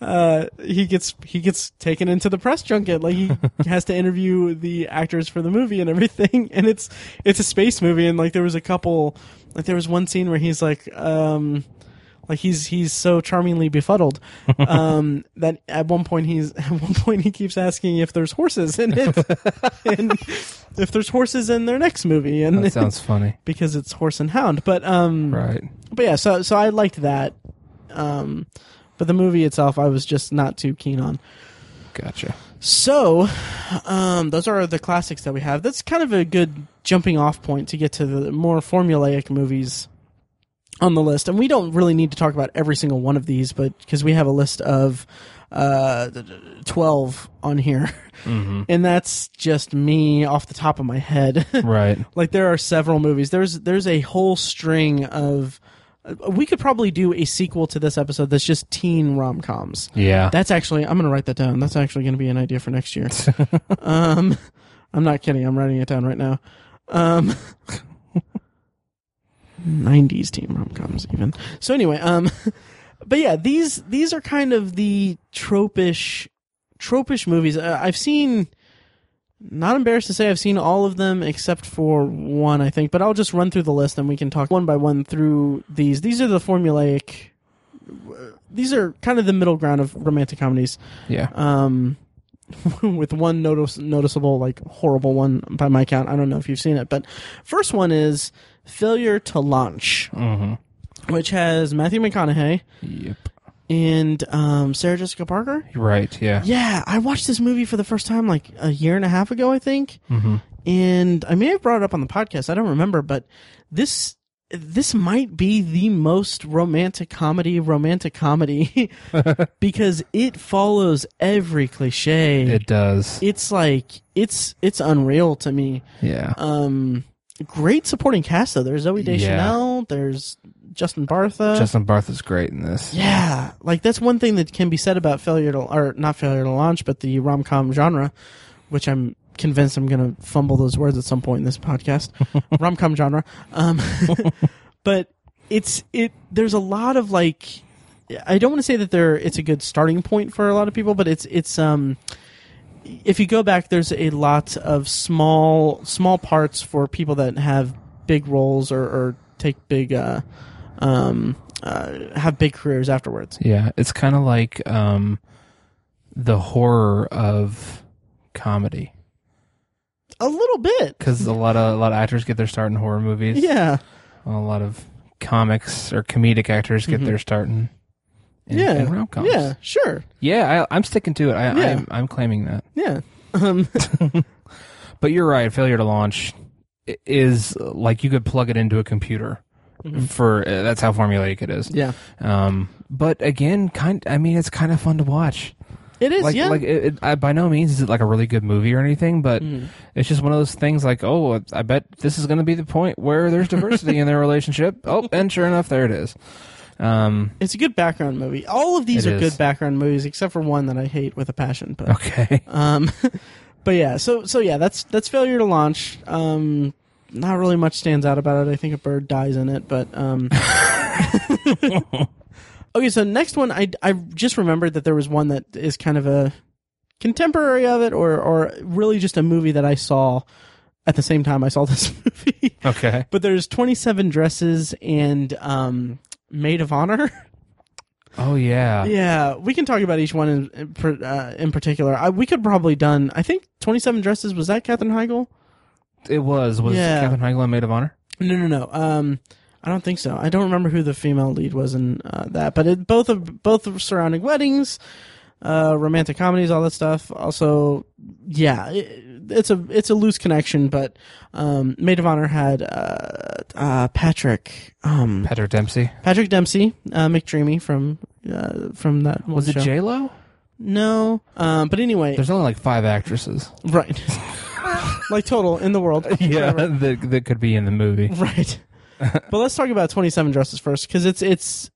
uh he gets he gets taken into the press junket. Like he has to interview the actors for the movie and everything. And it's it's a space movie. And like there was a couple like there was one scene where he's like um like he's he's so charmingly befuddled um, that at one point he's at one point he keeps asking if there's horses in it and if there's horses in their next movie and that sounds funny. because it's horse and hound. But um right. but yeah so so I liked that um but the movie itself I was just not too keen on. Gotcha. So um those are the classics that we have. That's kind of a good jumping off point to get to the more formulaic movies on the list, and we don't really need to talk about every single one of these, but because we have a list of uh, twelve on here, hmm and that's just me off the top of my head. right like there are several movies. There's there's a whole string of. uh, We could probably do a sequel to this episode that's just teen rom coms. yeah That's actually I'm gonna write that down. That's actually gonna be an idea for next year. um, I'm not kidding. I'm writing it down right now. Um, 90s teen rom coms even. So anyway, um, but yeah, these these are kind of the tropish tropish movies. Uh, I've seen. Not embarrassed to say I've seen all of them except for one, I think. But I'll just run through the list and we can talk one by one through these. These are the formulaic. These are kind of the middle ground of romantic comedies yeah um, with one notice, noticeable, like horrible one by my count. I don't know if you've seen it, but first one is Failure to Launch, hmm which has Matthew McConaughey yep and um, Sarah Jessica Parker. right yeah Yeah, I watched this movie for the first time like a year and a half ago, I think, hmm and I may have brought it up on the podcast. I don't remember, but this. This might be the most romantic comedy, romantic comedy, because it follows every cliche. it does it's like it's it's unreal to me. yeah Um, great supporting cast though. There's Zooey Deschanel. There's Justin Bartha. justin Bartha is great in this yeah, like that's one thing that can be said about failure to or not failure to launch, but the rom com genre, which I'm convinced I'm gonna fumble those words at some point in this podcast. rom com genre. Um, but it's it. There's a lot of like. I don't want to say that there it's a good starting point for a lot of people, but it's it's um if you go back there's a lot of small small parts for people that have big roles or, or take big uh um uh have big careers afterwards. Yeah, it's kind of like um, the horror of comedy A little bit. because a lot of a lot of actors get their start in horror movies. Yeah. a lot of comics or comedic actors get Mhm. their start in, in, Yeah. in rom-coms. Yeah, sure. yeah, I, I'm sticking to it. I, Yeah. I'm, I'm claiming that. Yeah. Um But you're right. Failure to launch is like you could plug it into a computer. Mhm. For uh, that's how formulaic it is. yeah. Um, but again, kind. I mean, it's kind of fun to watch. It is, like, yeah. like it, it, I, by no means is it like a really good movie or anything, but Mm. it's just one of those things. Like, oh, I bet this is going to be the point where there's diversity in their relationship. Oh, and sure enough, there it is. Um, It's a good background movie. All of these are is. good background movies except for one that I hate with a passion, but okay. Um, but yeah, so so yeah, that's that's failure to launch. Um, not really much stands out about it. I think a bird dies in it, but um. Okay, so next one, I I just remembered that there was one that is kind of a contemporary of it, or or really just a movie that I saw at the same time I saw this movie. Okay. but there's 27 dresses and um, Made of Honor. Oh yeah. Yeah, we can talk about each one in in, uh, in particular. I, we could probably done. I think Twenty Seven Dresses was that Katherine Heigl? It was was Yeah. Katherine Heigl on Made of Honor. No, no, no. Um, I don't think so. I don't remember who the female lead was in uh, that, but it, both of both of surrounding weddings, uh, romantic comedies, all that stuff. Also, yeah, it, it's a it's a loose connection, but um, Made of Honor had uh, uh, Patrick um, Patrick Dempsey. Patrick Dempsey, uh, McDreamy from uh, from that Was it. J Lo? No, um, but anyway, There's only like five actresses. right, like total in the world. Whatever. that that could be in the movie. Right. but let's talk about 27 dresses first cuz it's it's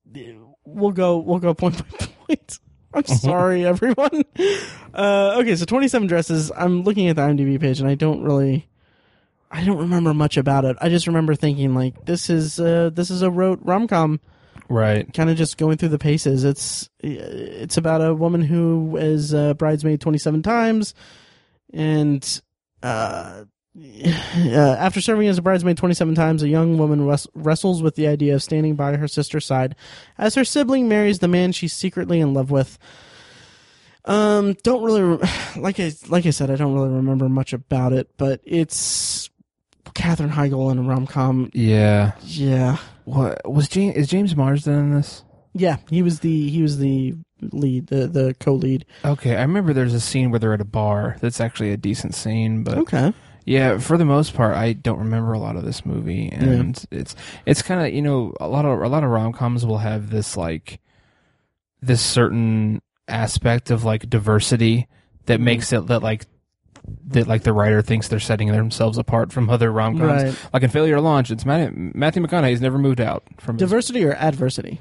we'll go we'll go point by point. I'm sorry everyone. Uh okay, so 27 dresses. I'm looking at the IMDb page and I don't really I don't remember much about it. I just remember thinking like this is uh this is a rote rom-com Right. kind of just going through the paces. It's it's about a woman who is a bridesmaid 27 times, and uh, uh, after serving as a bridesmaid 27 times, a young woman wres- wrestles with the idea of standing by her sister's side as her sibling marries the man she's secretly in love with. Um, don't really re- like I like I said, I don't really remember much about it, but it's Katherine Heigl in a rom com. Yeah. Yeah, What was James? Is James Marsden in this? Yeah, he was the he was the lead, the the co-lead. Okay, I remember there's a scene where they're at a bar. That's actually a decent scene, but Okay. Yeah, for the most part, I don't remember a lot of this movie, and it's it's kind of you know a lot of a lot of rom coms will have this like this certain aspect of like diversity that Mhm. makes it that like that like the writer thinks they're setting themselves apart from other rom coms. Right. Like in Failure to Launch, it's Matthew, Matthew McConaughey's never moved out from his Diversity or adversity?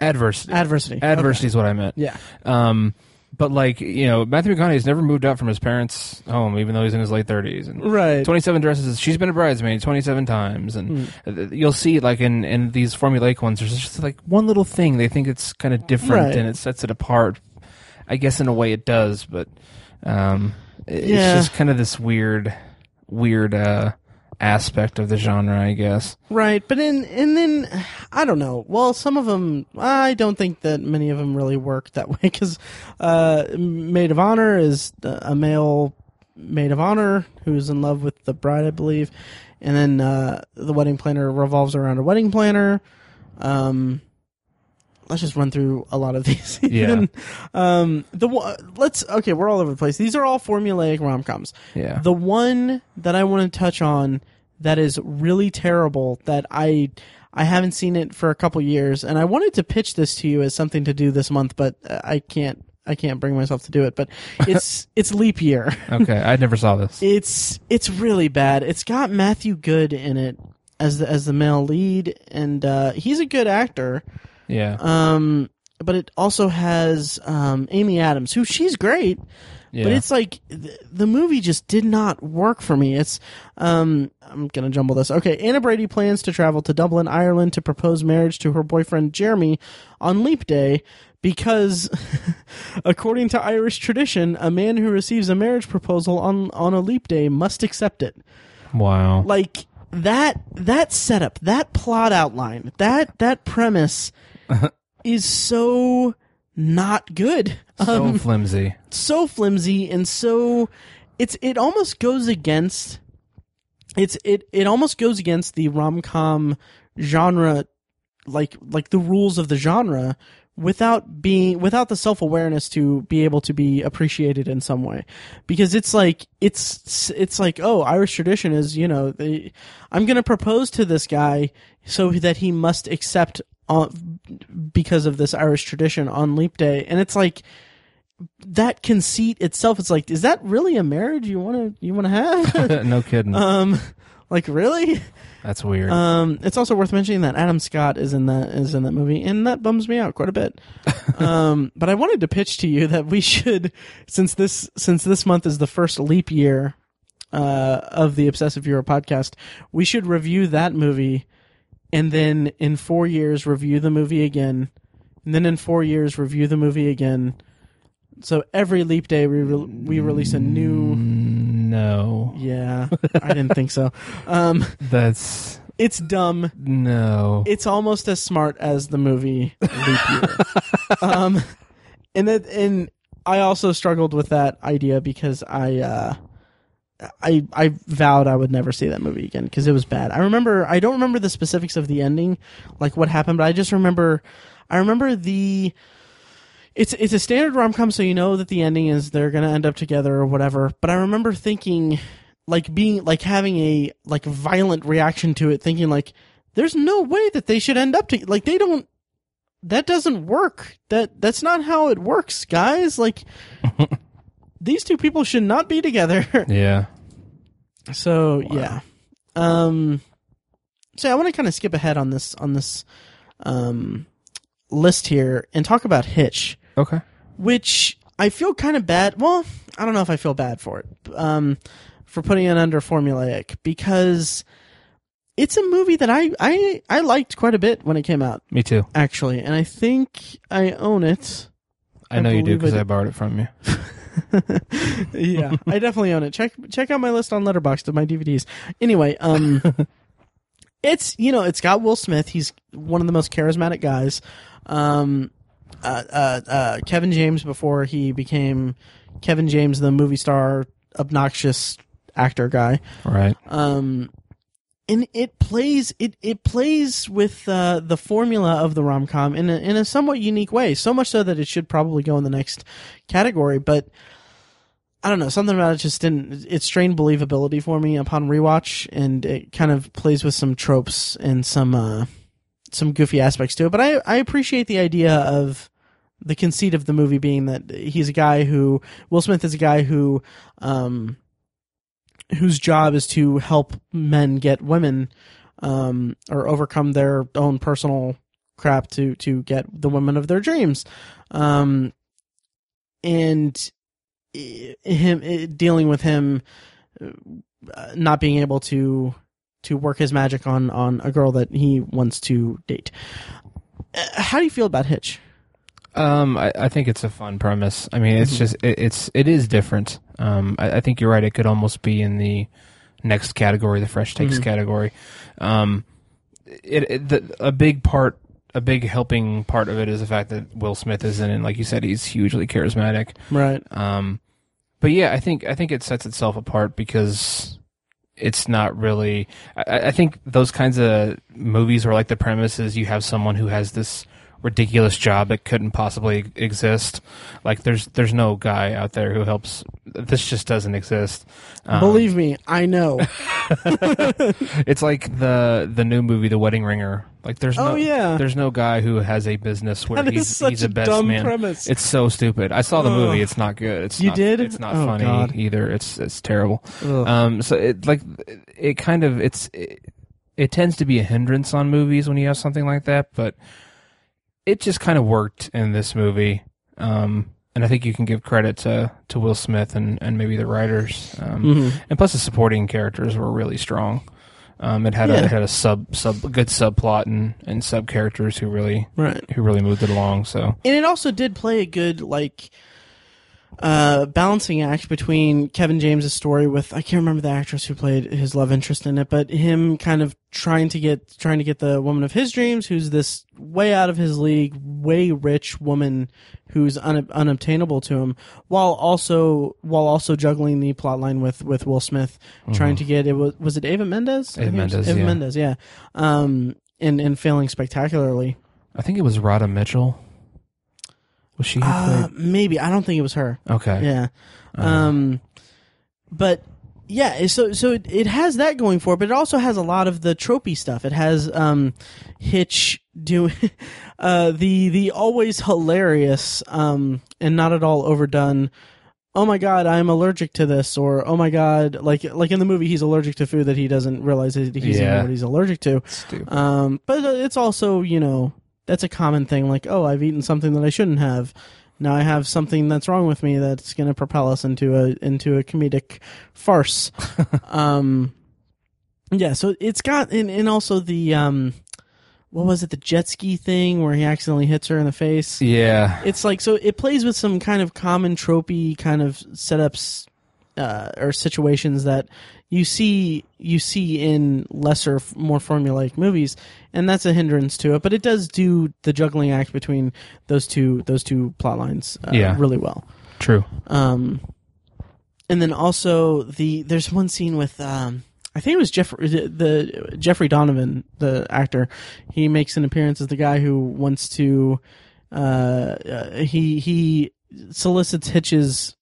adversity. Adversity. Adversity is what I meant. Yeah. Um, but like you know, Matthew McConaughey's never moved out from his parents' home, even though he's in his late thirties. And Right. twenty-seven dresses. She's been a bridesmaid twenty-seven times, and uh, you'll see like in in these formulaic ones, there's just like one little thing they think it's kind of different, Right. and it sets it apart. I guess in a way it does, but um, it- Yeah. it's just kind of this weird, weird uh aspect of the genre, I guess. Right, but in and then I don't know. Well, some of them I don't think that many of them really work that way because uh, Made of Honor is a male maid of honor who's in love with the bride, I believe, and then uh, the wedding planner revolves around a wedding planner. Um, let's just run through a lot of these. Yeah. um, the let's okay, we're all over the place. These are all formulaic rom coms. Yeah. The one that I want to touch on that is really terrible that I I haven't seen it for a couple years and I wanted to pitch this to you as something to do this month but uh, I can't I can't bring myself to do it but it's it's leap year. okay, I never saw this. It's it's really bad. It's got Matthew Goode in it as the as the male lead and uh he's a good actor. Yeah. Um but it also has um Amy Adams who she's great yeah. but it's like th- the movie just did not work for me. It's um I'm going to jumble this. Okay, Anna Brady plans to travel to Dublin, Ireland to propose marriage to her boyfriend Jeremy on leap day because according to Irish tradition, a man who receives a marriage proposal on on a leap day must accept it. wow. Like that that setup, that plot outline, that that premise is so not good. so Um, flimsy. so flimsy and so it's it almost goes against it's it it almost goes against the rom-com genre like like the rules of the genre without being without the self-awareness to be able to be appreciated in some way because it's like it's it's like oh irish tradition is you know they, i'm going to propose to this guy so that he must accept on because of this irish tradition on leap day and it's like that conceit itself it's like is that really a marriage you want to you want to have no kidding. um like really That's weird. um it's also worth mentioning that adam scott is in that is in that movie and that bums me out quite a bit um but i wanted to pitch to you that we should since this since this month is the first leap year uh of the Obsessive Viewer podcast we should review that movie and then in four years review the movie again and then in four years review the movie again so every leap day we re- we release a new no. yeah i didn't think so um That's It's dumb. No. It's almost as smart as the movie Leap Year. um, and that, and I also struggled with that idea because I, uh, I I vowed I would never see that movie again because it was bad. I remember I don't remember the specifics of the ending, like what happened, but I just remember I remember the it's it's a standard rom com, so you know that the ending is they're gonna end up together or whatever. But I remember thinking like being like having a like violent reaction to it, thinking like there's no way that they should end up to like they don't that doesn't work. That that's not how it works, guys. Like these two people should not be together. yeah. So yeah, um, so I want to kind of skip ahead on this on this um list here and talk about Hitch, Okay. which I feel kind of bad. Well, I don't know if I feel bad for it, um, for putting it under formulaic because it's a movie that I I I liked quite a bit when it came out Me too. actually, and I think I own it. I, I know you do because I borrowed it from you. yeah, I definitely own it. Check check out my list on Letterboxd of my DVDs. Anyway, um, it's you know it's got Will Smith. He's one of the most charismatic guys. Um, uh, uh, uh, Kevin James before he became Kevin James, the movie star, obnoxious actor guy. Right. Um, and it plays it it plays with uh, the formula of the rom com in a, in a somewhat unique way. So much so that it should probably go in the next category. But I don't know something about it just didn't. It strained believability for me upon rewatch, and it kind of plays with some tropes and some uh, some goofy aspects to it. But I I appreciate the idea of the conceit of the movie being that he's a guy who Will Smith is a guy who um whose job is to help men get women um, or overcome their own personal crap to to get the women of their dreams. Um, and him dealing with him uh, not being able to to work his magic on on a girl that he wants to date. Uh, how do you feel about hitch Um, I, I think it's a fun premise. I mean, it's Mhm. just it, it's it is different. Um, I, I think you're right. It could almost be in the next category, the fresh takes Mhm. category. Um, it, it the, a big part, a big helping part of it is the fact that Will Smith is in it. Like you said, he's hugely charismatic. right Um, but yeah, I think I think it sets itself apart because it's not really. I, I think those kinds of movies where like the premise is you have someone who has this ridiculous job that couldn't possibly exist. Like there's there's no guy out there who helps. This just doesn't exist. Um, believe me i know it's like the the new movie, The Wedding Ringer. Like there's oh no yeah there's no guy who has a business where that he's such he's a a best dumb man. premise It's so stupid. I saw the Ugh. movie. It's not good. It's You not, did? It's not Oh, funny God. either. It's it's terrible. Ugh. Um, so it like it kind of it's it, it tends to be a hindrance on movies when you have something like that, but it just kind of worked in this movie. Um, and I think you can give credit to to Will Smith and and maybe the writers. Um, Mhm. and plus the supporting characters were really strong. Um, it had Yeah. a it had a sub sub good subplot and and sub characters who really right who really moved it along. So and it also did play a good like uh balancing act between Kevin James's story with I can't remember the actress who played his love interest in it, but him kind of trying to get trying to get the woman of his dreams, who's this way out of his league, way rich woman who's un- unobtainable to him, while also while also juggling the plot line with with Will Smith trying to get it was was it Ava Mendes? Ava think it was Mendes, Ava yeah. Mendes, yeah, um, and and failing spectacularly. I think it was Rhoda Mitchell. Was she? who Uh, played? maybe I don't think it was her. Okay. Yeah. Uh, Um, but yeah, so so it, it has that going for it, but it also has a lot of the tropey stuff. It has um, Hitch doing uh, the the always hilarious um, and not at all overdone. Oh my god, I'm allergic to this, or oh my god, like like in the movie, he's allergic to food that he doesn't realize that he's Yeah. what he's allergic to. Stupid. Um, but it's also, you know, that's a common thing. Like, oh, I've eaten something that I shouldn't have. Now I have something that's wrong with me that's going to propel us into a into a comedic farce. um, yeah. So it's got and, and also the um, what was it? The jet ski thing where he accidentally hits her in the face. yeah. It's like so it plays with some kind of common tropey kind of setups uh, or situations that you see you see in lesser, more formulaic movies, and that's a hindrance to it. But it does do the juggling act between those two those two plot lines uh, Yeah. really well. True. Um, and then also the there's one scene with um, I think it was Jeff the, the Jeffrey Donovan, the actor. He makes an appearance as the guy who wants to. Uh, uh, he he solicits Hitch's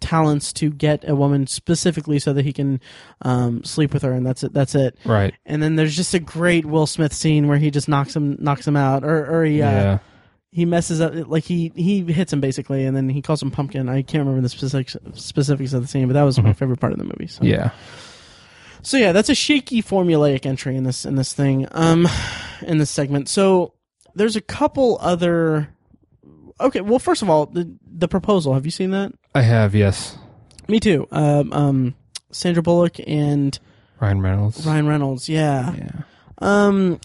talents to get a woman specifically so that he can um, sleep with her, and that's it. That's it. Right. And then there's just a great Will Smith scene where he just knocks him knocks him out, or or he uh, yeah. he messes up like he he hits him basically and then he calls him pumpkin i can't remember the specifics specifics of the scene but that was my favorite part of the movie so Yeah. so yeah that's a shaky formulaic entry in this in this thing um in this segment so there's a couple other okay well first of all the the proposal have you seen that I have. Yes. me too um um sandra bullock and Ryan Reynolds. ryan reynolds yeah Yeah. Um,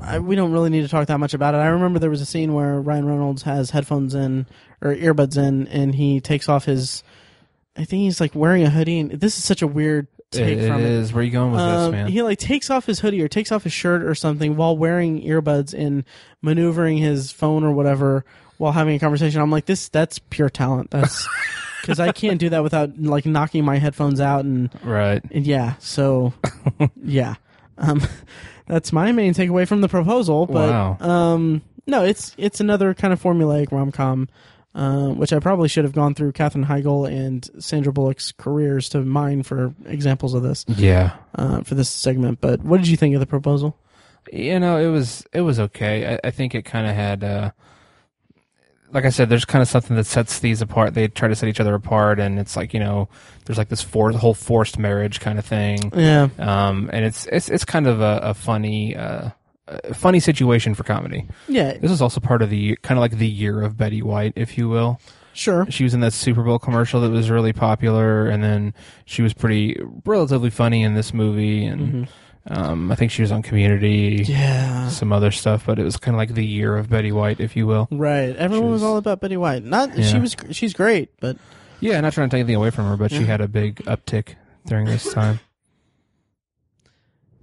I, we don't really need to talk that much about it. I remember there was a scene where Ryan Reynolds has headphones in or earbuds in, and he takes off his. I think he's like wearing a hoodie, and this is such a weird take It- it from it. is. Where are you going with this, Um, man? he like takes off his hoodie or takes off his shirt or something while wearing earbuds and maneuvering his phone or whatever while having a conversation. I'm like, this that's pure talent. That's because I can't do that without like knocking my headphones out and right. and yeah, so yeah, um, that's my main takeaway from the proposal. But Wow. um, no, it's it's another kind of formulaic rom com, uh, which I probably should have gone through Katherine Heigl and Sandra Bullock's careers to mine for examples of this Yeah. uh, for this segment. But what did you think of the proposal? You know, it was it was okay. I, I think it kind of had, uh, like I said, there's kind of something that sets these apart. They try to set each other apart, and it's like you know, there's like this for, whole forced marriage kind of thing. Yeah, Um, and it's it's it's kind of a, a funny uh, a funny situation for comedy. yeah, This is also part of the kind of like the year of Betty White, if you will. sure. She was in that Super Bowl commercial that was really popular, and then she was pretty relatively funny in this movie, and um, I think she was on Community, Yeah. some other stuff, but it was kind of like the year of Betty White, if you will. Right. Everyone was, was- all about Betty White. Not she was she's great, but Yeah, not trying to take anything away from her, but she had a big uptick during this time.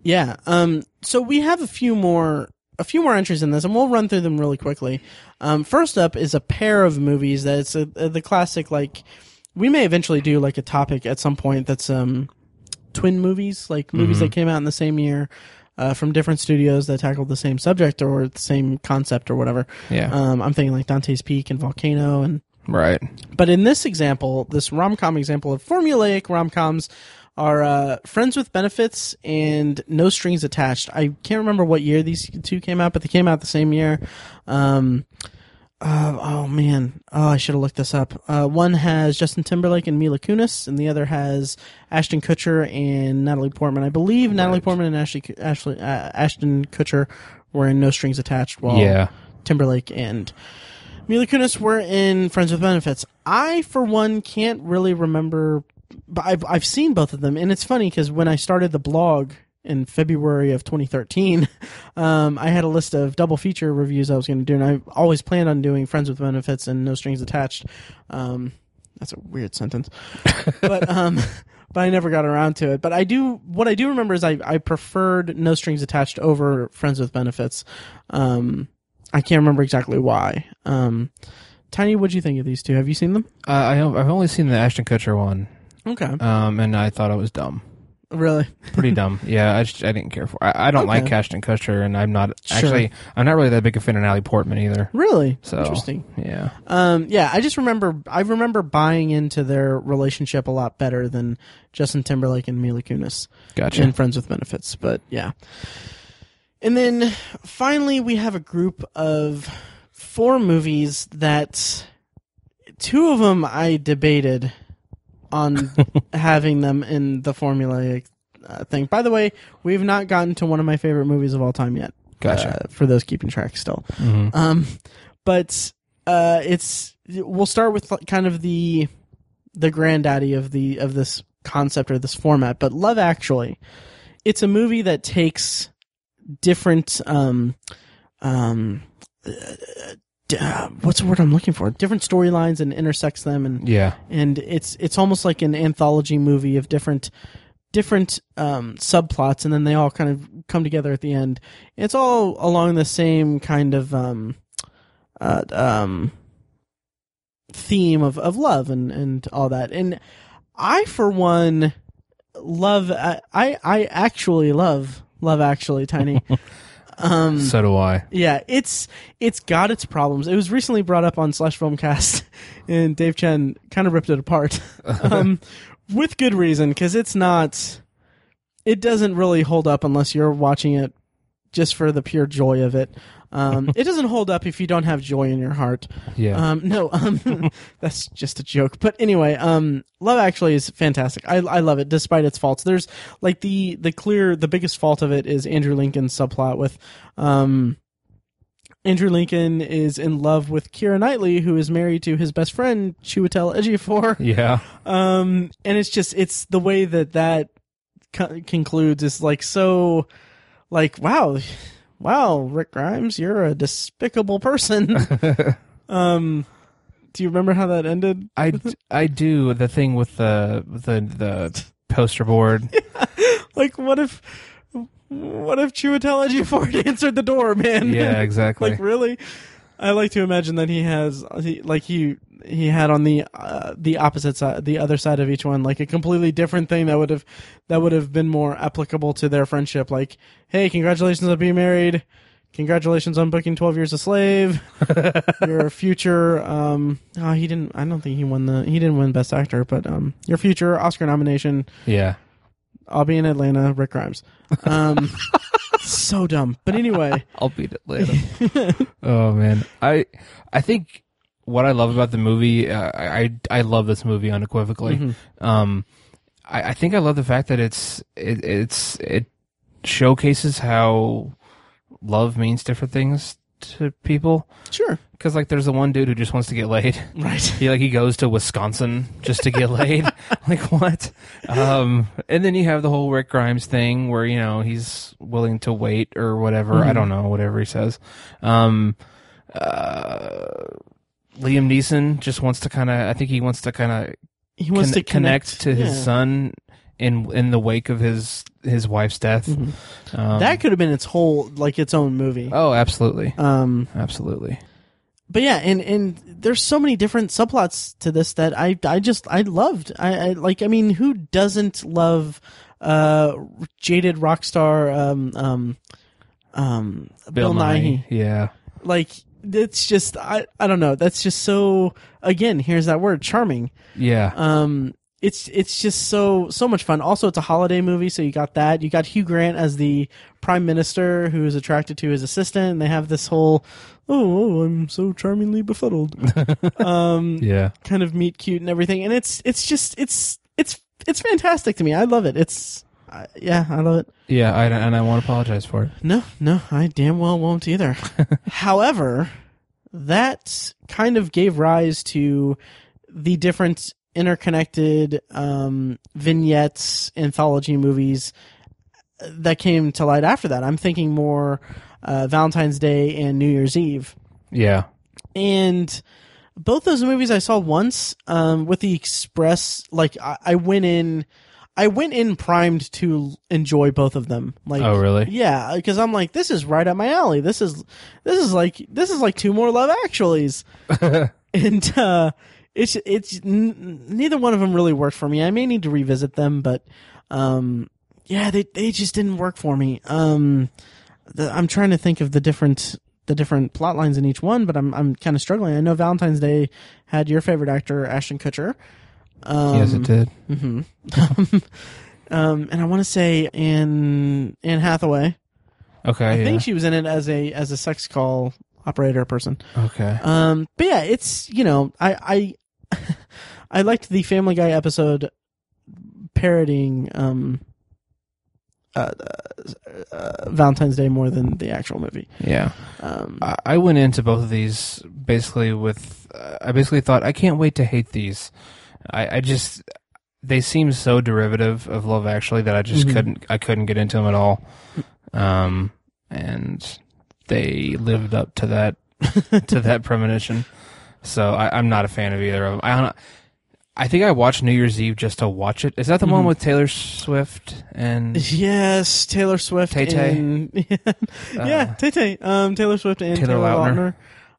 Yeah. Um. So we have a few more, a few more entries in this, and we'll run through them really quickly. Um. First up is a pair of movies that's a, a, the classic. Like, we may eventually do like a topic at some point that's um, twin movies, like movies that came out in the same year. Uh, from different studios that tackled the same subject or the same concept or whatever. Yeah, Um, I'm thinking like Dante's Peak and Volcano and right. but in this example, this rom com example of formulaic rom coms are uh, Friends with Benefits and No Strings Attached. I can't remember what year these two came out, but they came out the same year. Um, uh, oh man, oh I should have looked this up. Uh, one has Justin Timberlake and Mila Kunis, and the other has Ashton Kutcher and Natalie Portman. I believe Natalie Portman and Ashley, Ashley uh, Ashton Kutcher were in No Strings Attached, while Yeah, Timberlake and Mila Kunis were in Friends with Benefits. I, for one, can't really remember. But I've I've seen both of them, and it's funny because when I started the blog in February of 2013, um, I had a list of double feature reviews I was going to do, and I always planned on doing Friends with Benefits and No Strings Attached. Um, that's a weird sentence, but um, but I never got around to it. But I do. What I do remember is I I preferred No Strings Attached over Friends with Benefits. Um, I can't remember exactly why. Um, Tiny, what do you think of these two? Have you seen them? uh, I I've only seen the Ashton Kutcher one, Okay, um, and I thought it was dumb. Really? Pretty dumb. Yeah, I, just, I didn't care for. I, I don't like Okay. Ashton Kutcher, and I'm not Sure. actually. I'm not really that big a fan of Natalie Portman either. Really? So Interesting. Yeah, Um, yeah, I just remember I remember buying into their relationship a lot better than Justin Timberlake and Mila Kunis gotcha. in Friends with Benefits. But yeah, and then finally we have a group of four movies that two of them I debated on having them in the formulaic uh, thing. By the way, we've not gotten to one of my favorite movies of all time yet. Gotcha. Uh, for those keeping track still. Mhm. Um, but uh, it's we'll start with kind of the the granddaddy of the of this concept or this format. But Love Actually, it's a movie that takes different um um uh, uh, what's the word I'm looking for? Different storylines and intersects them, and Yeah. and it's it's almost like an anthology movie of different different um, subplots, and then they all kind of come together at the end. It's all along the same kind of um, uh, um, theme of, of love and, and all that. And I, for one, love. I I, I actually love Love Actually, Tiny. um, So do I. yeah, it's it's got its problems. It was recently brought up on Slash Filmcast, and Dave Chen kind of ripped it apart, um, with good reason because it's not. It doesn't really hold up unless you're watching it just for the pure joy of it. Um, it doesn't hold up if you don't have joy in your heart. Yeah. Um, no, um, that's just a joke. But anyway, um, Love Actually is fantastic. I, I love it despite its faults. There's like the, the clear, the biggest fault of it is Andrew Lincoln's subplot with, um, Andrew Lincoln is in love with Keira Knightley, who is married to his best friend Chiwetel Ejiofor. yeah. Um, and it's just it's the way that that co- concludes is like so, like wow, wow, Rick Grimes, you're a despicable person. um, do you remember how that ended? I, I do the thing with the the the poster board. Like, what if, what if Chiwetel Ejiofor had answered the door, man? Yeah, exactly. like really i like to imagine that he has he, like he he had on the uh, the opposite side the other side of each one. Like a completely different thing that would have that would have been more applicable to their friendship. Like hey congratulations on being married. Congratulations on booking 12 years a slave. Your future um oh he didn't i don't think he won the he didn't win best actor but um your future oscar nomination. Yeah. i'll be in atlanta rick grimes. Um so dumb. But anyway. I'll beat it later. oh man, I I think what I love about the movie, uh, I I love this movie unequivocally. Mhm. Um, I, I think I love the fact that it's it, it's it showcases how love means different things to people. sure Because like, there's the one dude who just wants to get laid. right He like he goes to Wisconsin just to get laid. like what? Um, and then you have the whole Rick Grimes thing where you know he's willing to wait or whatever. I Mhm. don't know whatever he says. Um, uh, Liam Neeson just wants to kind of. I think he wants to kind of he wants to connect, to his yeah. son in in the wake of his his wife's death. Mhm. Um, that could have been its whole like its own movie. oh, absolutely, Um, absolutely. but yeah, and and there's so many different subplots to this that I I just I loved. I, I like. I mean, who doesn't love uh jaded rock star um um um Bill, Nighy? Yeah. Like it's just I I don't know. That's just so again. Here's that word charming. Yeah. Um, it's it's just so so much fun. Also, it's a holiday movie, so you got that. You got Hugh Grant as the prime minister who is attracted to his assistant, and they have this whole oh, oh I'm so charmingly befuddled um yeah. kind of meet cute and everything. And it's it's just it's it's it's fantastic to me. I love it. It's uh, yeah, I love it. Yeah. I, and I won't apologize for it. No, no, I damn well won't either. However, that kind of gave rise to the different interconnected um, vignettes, anthology movies that came to light after that. I'm thinking more uh, Valentine's Day and New Year's Eve. Yeah. And both those movies I saw once um, with the express, like, I, I went in. I went in primed to enjoy both of them. Like, Oh, really? yeah, because I'm like, this is right up my alley. This is this is like this is like two more Love Actuallys, and uh, it's it's n- neither one of them really worked for me. I may need to revisit them, but um, yeah, they they just didn't work for me. Um, the, I'm trying to think of the different the different plot lines in each one, but I'm I'm kind of struggling. I know Valentine's Day had your favorite actor Ashton Kutcher. Um, yes, it did. hmm um, and I want to say Anne Anne Hathaway. Okay. I yeah. think she was in it as a as a sex call operator person. okay. Um, but yeah, it's you know I I I liked the Family Guy episode parodying um uh, uh, uh, Valentine's Day more than the actual movie. Yeah. Um, I, I went into both of these basically with. Uh, I basically thought I can't wait to hate these. I, I just they seem so derivative of Love Actually that I just Mhm. couldn't. I couldn't get into them at all. Um, and they lived up to that to that premonition. So I, I'm not a fan of either of them. I don't. I think I watched New Year's Eve just to watch it. Is that the one Mhm. with Taylor Swift and Yes, Taylor Swift Tay-Tay. yeah, Uh, Tay Tay, um, Taylor Swift and Taylor Taylor, Lautner. Lautner.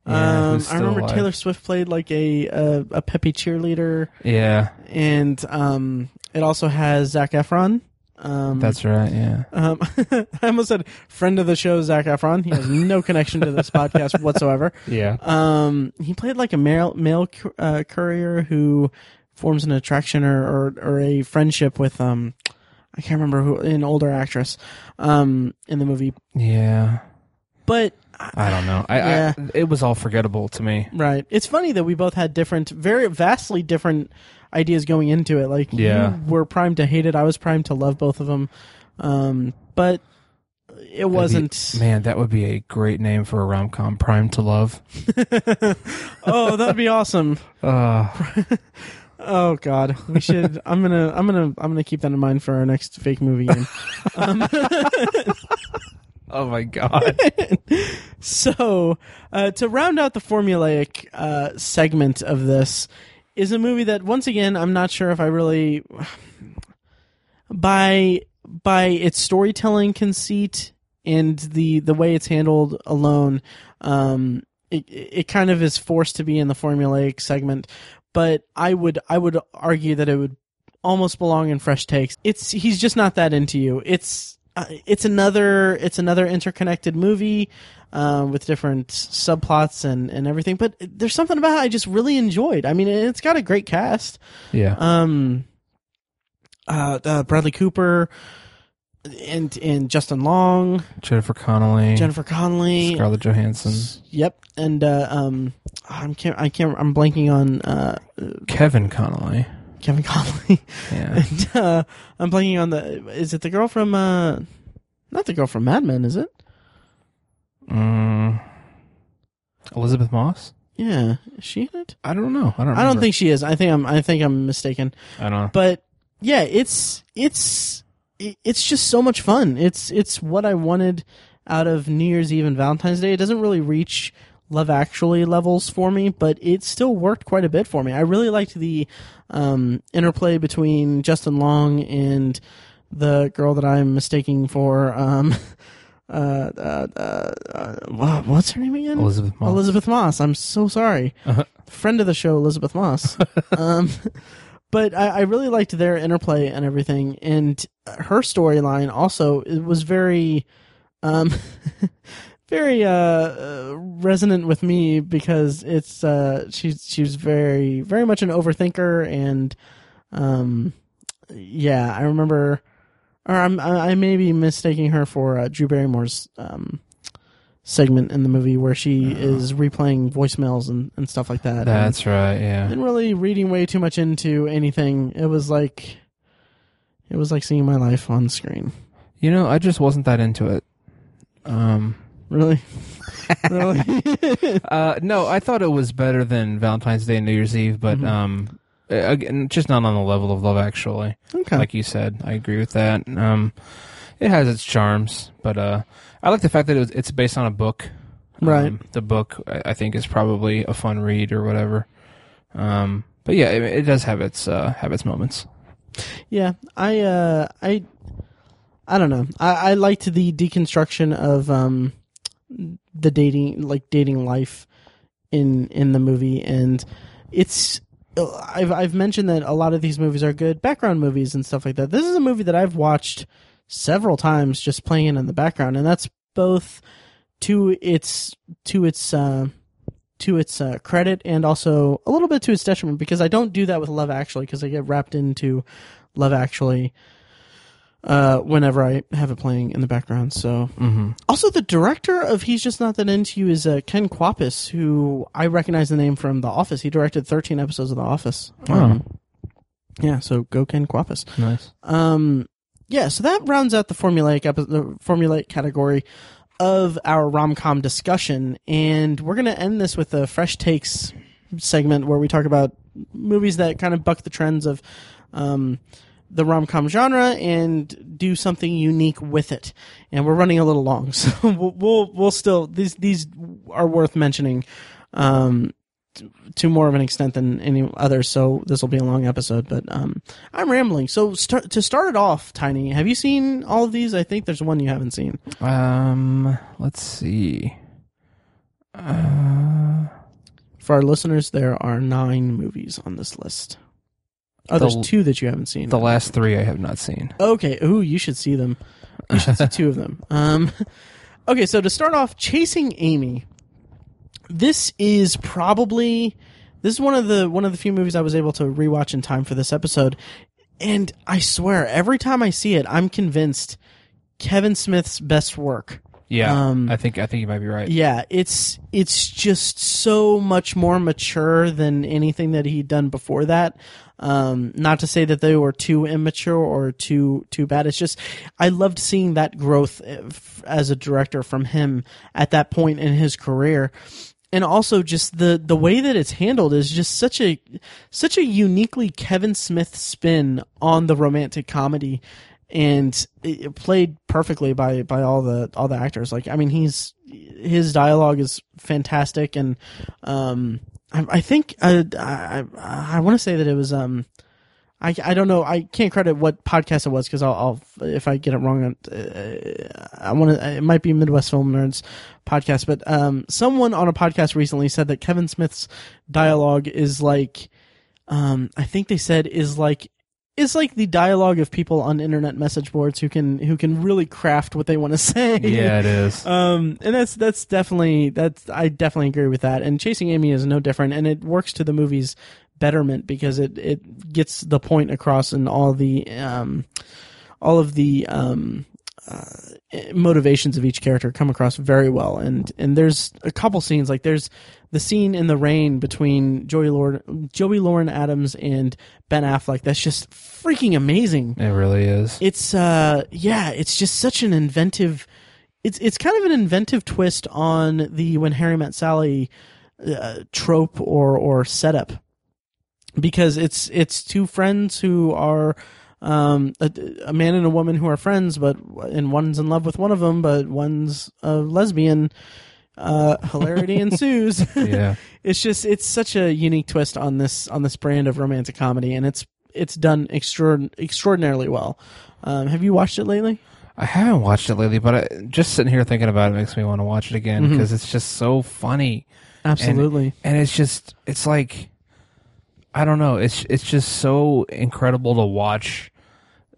Yeah, um, I remember alive. Taylor Swift played like a a, a peppy cheerleader, yeah, and um, it also has Zac Efron. Um, that's right. Yeah, um, I almost said friend of the show, Zac Efron. He has no connection to this podcast whatsoever. yeah. Um, he played like a male male uh, courier who forms an attraction or, or or a friendship with um, I can't remember who an older actress, um, in the movie. Yeah, But I don't know. I, Yeah. I it was all forgettable to me. right, it's funny that we both had different, very vastly different ideas going into it. Like Yeah. you were primed to hate it, I was primed to love both of them. Um, but it wasn't. Man, that would be a great name for a rom com. Prime to Love. oh, that'd be awesome. Uh, Oh God, we should. I'm gonna. I'm gonna. I'm gonna keep that in mind for our next fake movie game. um, oh my god. so, uh, to round out the formulaic uh, segment of this, is a movie that once again I'm not sure if I really by by its storytelling conceit and the the way it's handled alone. Um, it it kind of is forced to be in the formulaic segment, but I would I would argue that it would almost belong in fresh takes. It's he's just not that into you. It's uh, it's another it's another interconnected movie uh, with different subplots and and everything. But there's something about it I just really enjoyed. I mean, it's got a great cast. Yeah. Um, uh, uh Bradley Cooper and and Justin Long, Jennifer Connelly. Jennifer Connelly. Scarlett Johansson. Yep, and uh, um, I'm can't I can't I'm blanking on uh, Kevin Connolly. Kevin Connolly. Yeah. and uh, I'm blanking on the. Is it the girl from? uh Not the girl from Mad Men, is it? Mm, Elisabeth Moss? Yeah, is she in it? I don't know. I don't. I don't think she is. I think I'm. I think I'm mistaken. I don't know. But yeah, it's it's it's just so much fun. It's it's what I wanted out of New Year's Eve and Valentine's Day. It doesn't really reach Love Actually levels for me, but it still worked quite a bit for me. I really liked the um, interplay between Justin Long and the girl that I'm mistaking for. Um, uh, uh, uh, uh, what's her name again? Elisabeth Moss. Elisabeth Moss. I'm so sorry. Uh-huh. Friend of the show, Elisabeth Moss. um, but I, I really liked their interplay and everything, and her storyline also it was very, um, very uh, uh, resonant with me because it's uh, she's she's very very much an overthinker, and um, yeah, I remember, or I'm I I may be mistaking her for uh, Drew Barrymore's um segment in the movie where she is replaying voicemails and, and stuff like that. And- That's right. Yeah. didn't really reading way too much into anything. It was like it was like seeing my life on screen. You know, I just wasn't that into it. Um. Really, really. Uh. No, I thought it was better than Valentine's Day and New Year's Eve, but Mhm. um. Again, just not on the level of Love Actually. okay. like you said. I agree with that. Um, it has its charms, but uh, I like the fact that it was, it's based on a book. Right. Um, the book, I I think, is probably a fun read or whatever. Um, but yeah, it, it does have its uh, have its moments. yeah, I uh, I I don't know. I, I liked the deconstruction of um the dating like dating life in in the movie, and it's. I've I've mentioned that a lot of these movies are good background movies and stuff like that. This is a movie that I've watched several times just playing in the background, and that's both to its to its uh, to its uh, credit and also a little bit to its detriment because I don't do that with Love Actually because I get wrapped into Love Actually uh, whenever I have it playing in the background. So Mm-hmm. also the director of He's Just Not That Into You is uh, Ken Kwapis, who I recognize the name from The Office. He directed 13 episodes of The Office. Um, yeah, so go Ken Kwapis. Nice. Um, yeah, so that rounds out the formulaic epi- the formulaic category of our rom com discussion, and we're gonna end this with a fresh takes segment where we talk about movies that kind of buck the trends of um, the rom com genre and do something unique with it. And we're running a little long, so we'll we'll, we'll still these these are worth mentioning. Um, to more of an extent than any others, so this will be a long episode. But um, I'm rambling. So start, to start it off, Tiny, have you seen all of these? I think there's one you haven't seen. Um, let's see. Uh, For our listeners, there are nine movies on this list. Oh, there's two that you haven't seen. the last three I have not seen. Okay. Ooh, you should see them. You should see two of them. Um, okay, so to start off, Chasing Amy. This is probably this is one of the one of the few movies I was able to rewatch in time for this episode, and I swear every time I see it, I'm convinced Kevin Smith's best work. Yeah, Um, I think I think you might be right. Yeah, it's it's just so much more mature than anything that he'd done before that. Um, not to say that they were too immature or too too bad. It's just I loved seeing that growth uh, as a director from him at that point in his career. And also just the the way that it's handled is just such a such a uniquely Kevin Smith spin on the romantic comedy and it played perfectly by by all the all the actors. Like I mean, he's his dialogue is fantastic, and um, I, think uh, I I, I want to say that it was um. I, I don't know. I can't credit what podcast it was because I'll, I'll if I get it wrong. Uh, I want to. It might be Midwest Film Nerds podcast, but um, someone on a podcast recently said that Kevin Smith's dialogue is like, um, I think they said is like is like the dialogue of people on internet message boards who can who can really craft what they want to say. Yeah, it is. Um, and that's that's definitely that's I definitely agree with that. And Chasing Amy is no different, and it works to the movie's betterment because it it gets the point across in all the um all of the um uh, motivations of each character come across very well and and there's a couple scenes like there's the scene in the rain between Joey Lauren Joey Lauren Adams and Ben Affleck that's just freaking amazing. It really is. it's uh yeah it's just such an inventive it's it's kind of an inventive twist on the when harry met sally uh, trope or or setup. Because it's it's two friends who are um a, a man and a woman who are friends but and one's in love with one of them but one's a lesbian uh hilarity ensues Yeah. it's just it's such a unique twist on this on this brand of romantic comedy and it's it's done extraord- extraordinarily well um, have you watched it lately I haven't watched it lately, but I, just sitting here thinking about it makes me want to watch it again because it's just so funny. absolutely and it's just it's like I don't know. It's it's just so incredible to watch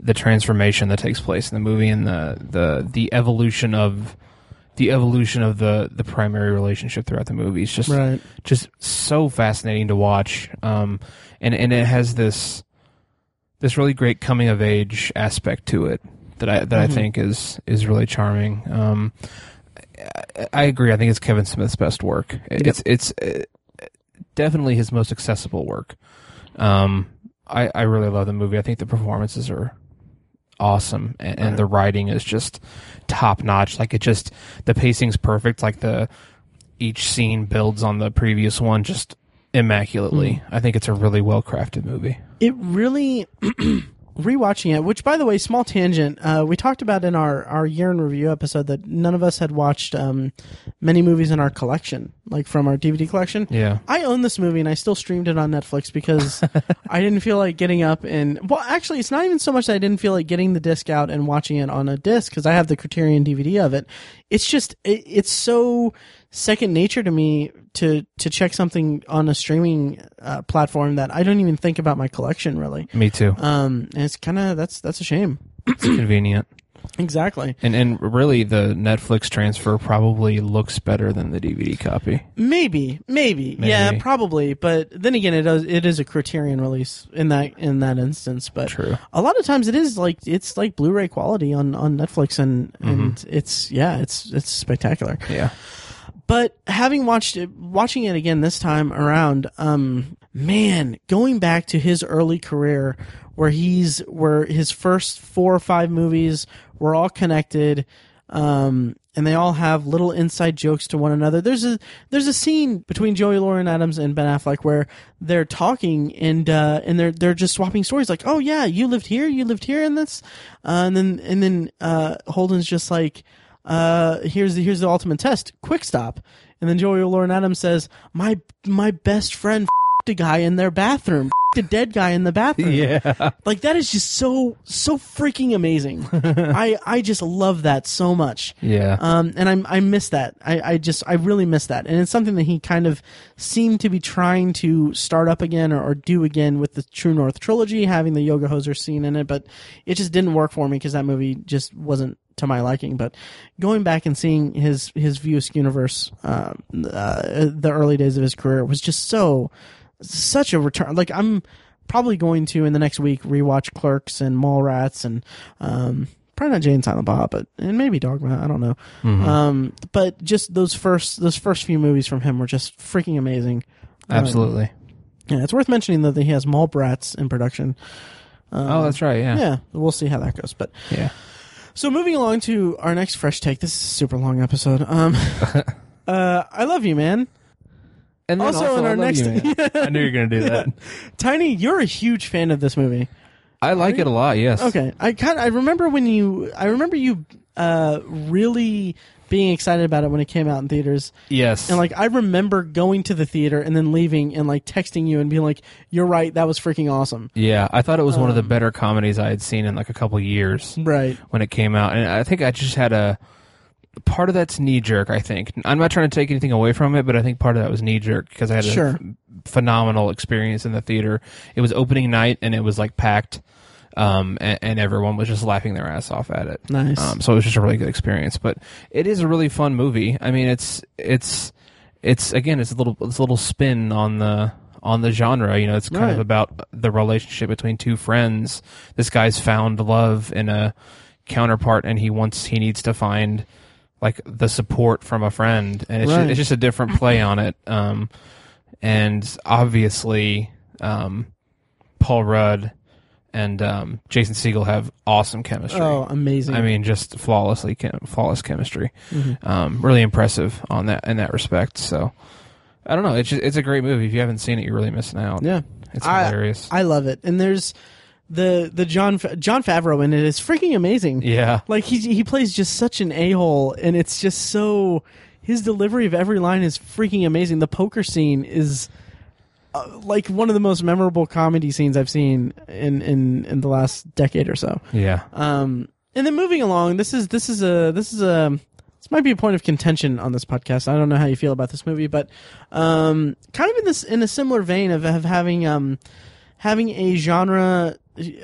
the transformation that takes place in the movie and the the the evolution of the evolution of the the primary relationship throughout the movie. It's just right just so fascinating to watch. Um, and and it has this this really great coming of age aspect to it that I that I Mhm. think is is really charming. Um, I, I agree. I think it's Kevin Smith's best work. It- It's it's uh, definitely his most accessible work. Um, I I really love the movie. I think the performances are awesome and, and the writing is just top notch like it just the pacing's perfect. Like the each scene builds on the previous one just immaculately. Hmm. I think it's a really well crafted movie. It really rewatching it which by the way small tangent uh, we talked about in our our year in review episode that none of us had watched um, many movies in our collection like from our dvd collection yeah I own this movie and I still streamed it on Netflix because I didn't feel like getting up and well actually it's not even so much that I didn't feel like getting the disc out and watching it on a disc because I have the Criterion DVD of it. It's just it, it's so second nature to me to to check something on a streaming uh, platform that I don't even think about my collection really. me too Um and it's kind of that's that's a shame. it's convenient Exactly. and and really the netflix transfer probably looks better than the dvd copy Maybe, maybe, yeah, probably. But then again, it does. It is a Criterion release in that in that instance. But True. a lot of times it is like it's like Blu-ray quality on on Netflix, and and it's yeah, it's it's spectacular. yeah But having watched it, watching it again this time around, um, man, going back to his early career, where he's where his first four or five movies were all connected. Um, and they all have little inside jokes to one another. There's a there's a scene between Joey Lauren Adams and Ben Affleck where they're talking and uh, and they're they're just swapping stories like, oh yeah, you lived here, you lived here, and this, uh, and then and then uh, Holden's just like, uh, here's the here's the ultimate test, quick stop, and then Joey Lauren Adams says, my my best friend f***ed a guy in their bathroom. f***ed A dead guy in the bathroom. Yeah. Like that is just so so freaking amazing. I I just love that so much. Yeah. Um, and I I miss that. I I just I really miss that, and it's something that he kind of seemed to be trying to start up again or, or do again with the True North trilogy, having the Yoga Hoser scene in it, but it just didn't work for me because that movie just wasn't to my liking. But going back and seeing his his View Askew universe, uh, uh, the early days of his career was just so such a return. Like I'm probably going to in the next week rewatch Clerks and Mallrats and um, probably not Jay and Silent Bob, but and maybe Dogma. I don't know. Um, but just those first those first few movies from him were just freaking amazing. Um, Absolutely. yeah, it's worth mentioning that he has Mallrats in production. oh, that's right. Yeah. Yeah, we'll see how that goes. But Yeah. So moving along to our next fresh take. This is a super long episode. Um, uh, I love you, man. And then Also in I our love next- you, man. I knew you were going to do that. Tiny, you're a huge fan of this movie. I like it a lot. Yes. Okay, I kind I remember when you I remember you uh really being excited about it when it came out in theaters. Yes. And like I remember going to the theater and then leaving and like texting you and being like, "You're right, that was freaking awesome." yeah, I thought it was one of the Um, better comedies I had seen in like a couple years Right. when it came out, and I think I just had a part of that's knee jerk. I think I'm not trying to take anything away from it, but I think part of that was knee jerk because I had Sure. a phenomenal experience in the theater. It was opening night and it was like packed. Um, and, and everyone was just laughing their ass off at it. Nice. Um, so it was just a really good experience. But it is a really fun movie. I mean, it's it's it's again, it's a little it's a little spin on the on the genre. You know, it's kind Right. of about the relationship between two friends. This guy's found love in a counterpart, and he wants he needs to find like the support from a friend, and it's Right. just, it's just a different play on it. Um, and obviously, um, Paul Rudd and um, Jason Segel have awesome chemistry. oh, amazing. I mean, just flawlessly, chem- flawless chemistry. Mhm. Um, really impressive on that in that respect. So, I don't know. It's just, it's a great movie. If you haven't seen it, you're really missing out. yeah. it's I- hilarious. I love it. And there's the the Jon Jon Favreau in it is freaking amazing. yeah, Like he he plays just such an a hole, and it's just so his delivery of every line is freaking amazing. The poker scene is uh, like one of the most memorable comedy scenes I've seen in in in the last decade or so. yeah, Um, and then moving along, this is this is a this is a this might be a point of contention on this podcast. I don't know how you feel about this movie, but um, kind of in this in a similar vein of, of having um having a genre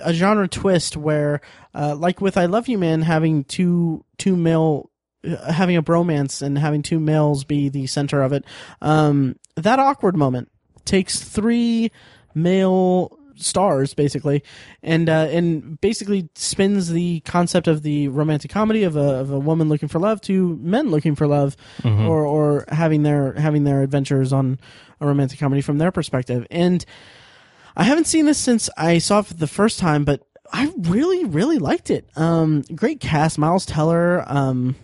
a genre twist where uh, like with I Love You Man having two two male uh, having a bromance and having two males be the center of it. Um, that awkward moment takes three male stars basically and uh, and basically spins the concept of the romantic comedy of a of a woman looking for love to men looking for love or or having their having their adventures on a romantic comedy from their perspective. And I haven't seen this since I saw it for the first time but I really really liked it. Um great cast. Miles Teller um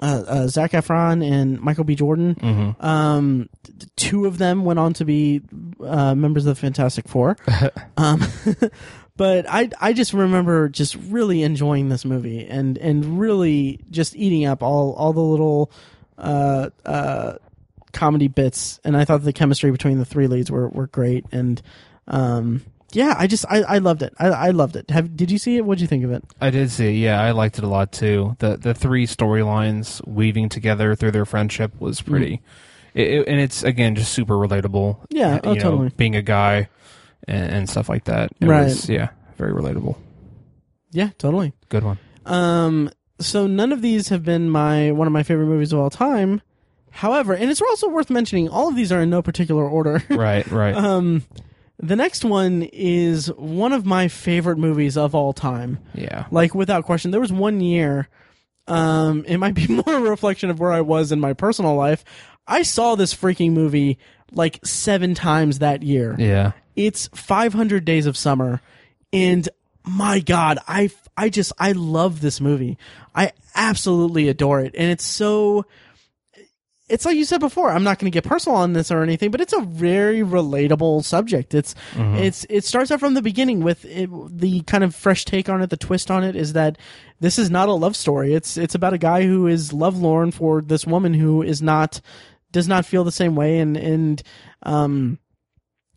uh, uh, Zac Efron and Michael B. Jordan. Mm-hmm. Um, t- two of them went on to be uh, members of the Fantastic Four. um, but I I just remember just really enjoying this movie and and really just eating up all all the little uh, uh, comedy bits. And I thought the chemistry between the three leads were were great. And um, yeah, I just I, I loved it. I, I loved it. Have did you see it? What'd you think of it? I did see. Yeah, I liked it a lot too. The the three storylines weaving together through their friendship was pretty, it, it- and it's again just super relatable. Yeah, oh, know, totally. Being a guy and, and stuff like that. It Right. Was, yeah, very relatable. Yeah, totally. Good one. Um, so none of these have been my one of my favorite movies of all time. However, and it's also worth mentioning, all of these are in no particular order. Right. Right. um, the next one is one of my favorite movies of all time. yeah. Like without question, there was one year. Um, it might be more a reflection of where I was in my personal life. I saw this freaking movie like seven times that year. Yeah. It's 500 Days of Summer, and my god, I I just I love this movie. I absolutely adore it, and it's so. It's like you said before. I'm not going to get personal on this or anything, but it's a very relatable subject. It's it's it starts out from the beginning with it, the kind of fresh take on it. The twist on it is that this is not a love story. It's it's about a guy who is lovelorn for this woman who is not does not feel the same way, and and um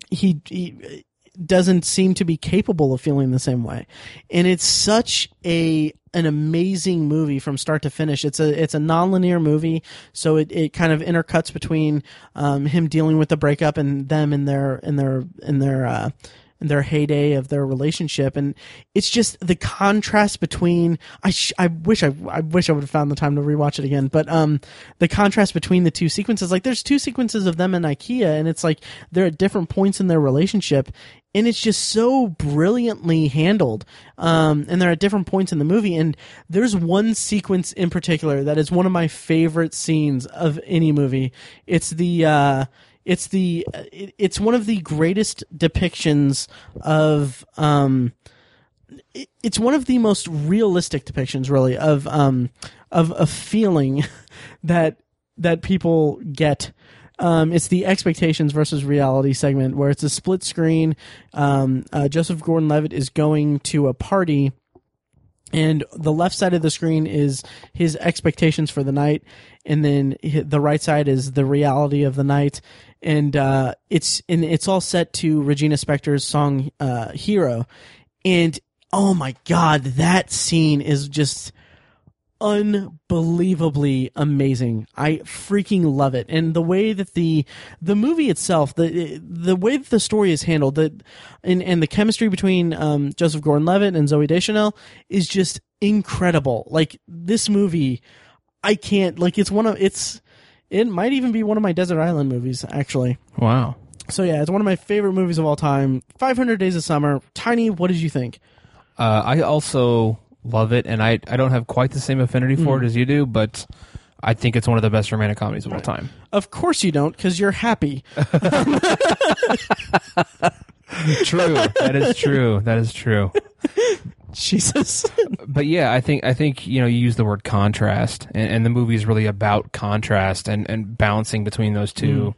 he, he doesn't seem to be capable of feeling the same way. And it's such a an amazing movie from start to finish. It's a it's a nonlinear movie, so it, it kind of intercuts between um, him dealing with the breakup and them in their in their in their uh, their heyday of their relationship, and it's just the contrast between. I sh- I wish I I wish I would have found the time to rewatch it again, but um the contrast between the two sequences, like there's two sequences of them in IKEA, and it's like they're at different points in their relationship, and it's just so brilliantly handled. Um, and they're at different points in the movie. And there's one sequence in particular that is one of my favorite scenes of any movie. It's the, uh, it's the, it, it's one of the greatest depictions of, um, it- it's one of the most realistic depictions really of, um, of a feeling that, that people get um, it's the expectations versus reality segment where it's a split screen. Um, uh, Joseph Gordon-Levitt is going to a party, and the left side of the screen is his expectations for the night, and then the right side is the reality of the night. And uh, it's and it's all set to Regina Spektor's song uh, "Hero," and oh my god, that scene is just unbelievably amazing. I freaking love it. And the way that the the movie itself, the the way that the story is handled, the and and the chemistry between um, Joseph Gordon-Levitt and Zooey Deschanel is just incredible. Like this movie, I can't like it's one of it's it might even be one of my Desert Island movies actually. Wow. So yeah, it's one of my favorite movies of all time. 500 Days of Summer. Tiny, what did you think? Uh, I also love it, and I I don't have quite the same affinity for Mm. it as you do, but I think it's one of the best romantic comedies of all time. Of course you don't, because you're happy. True. that is true. That is true. Jesus. But yeah, I think I think you know you use the word contrast, and, and the movie is really about contrast and and balancing between those two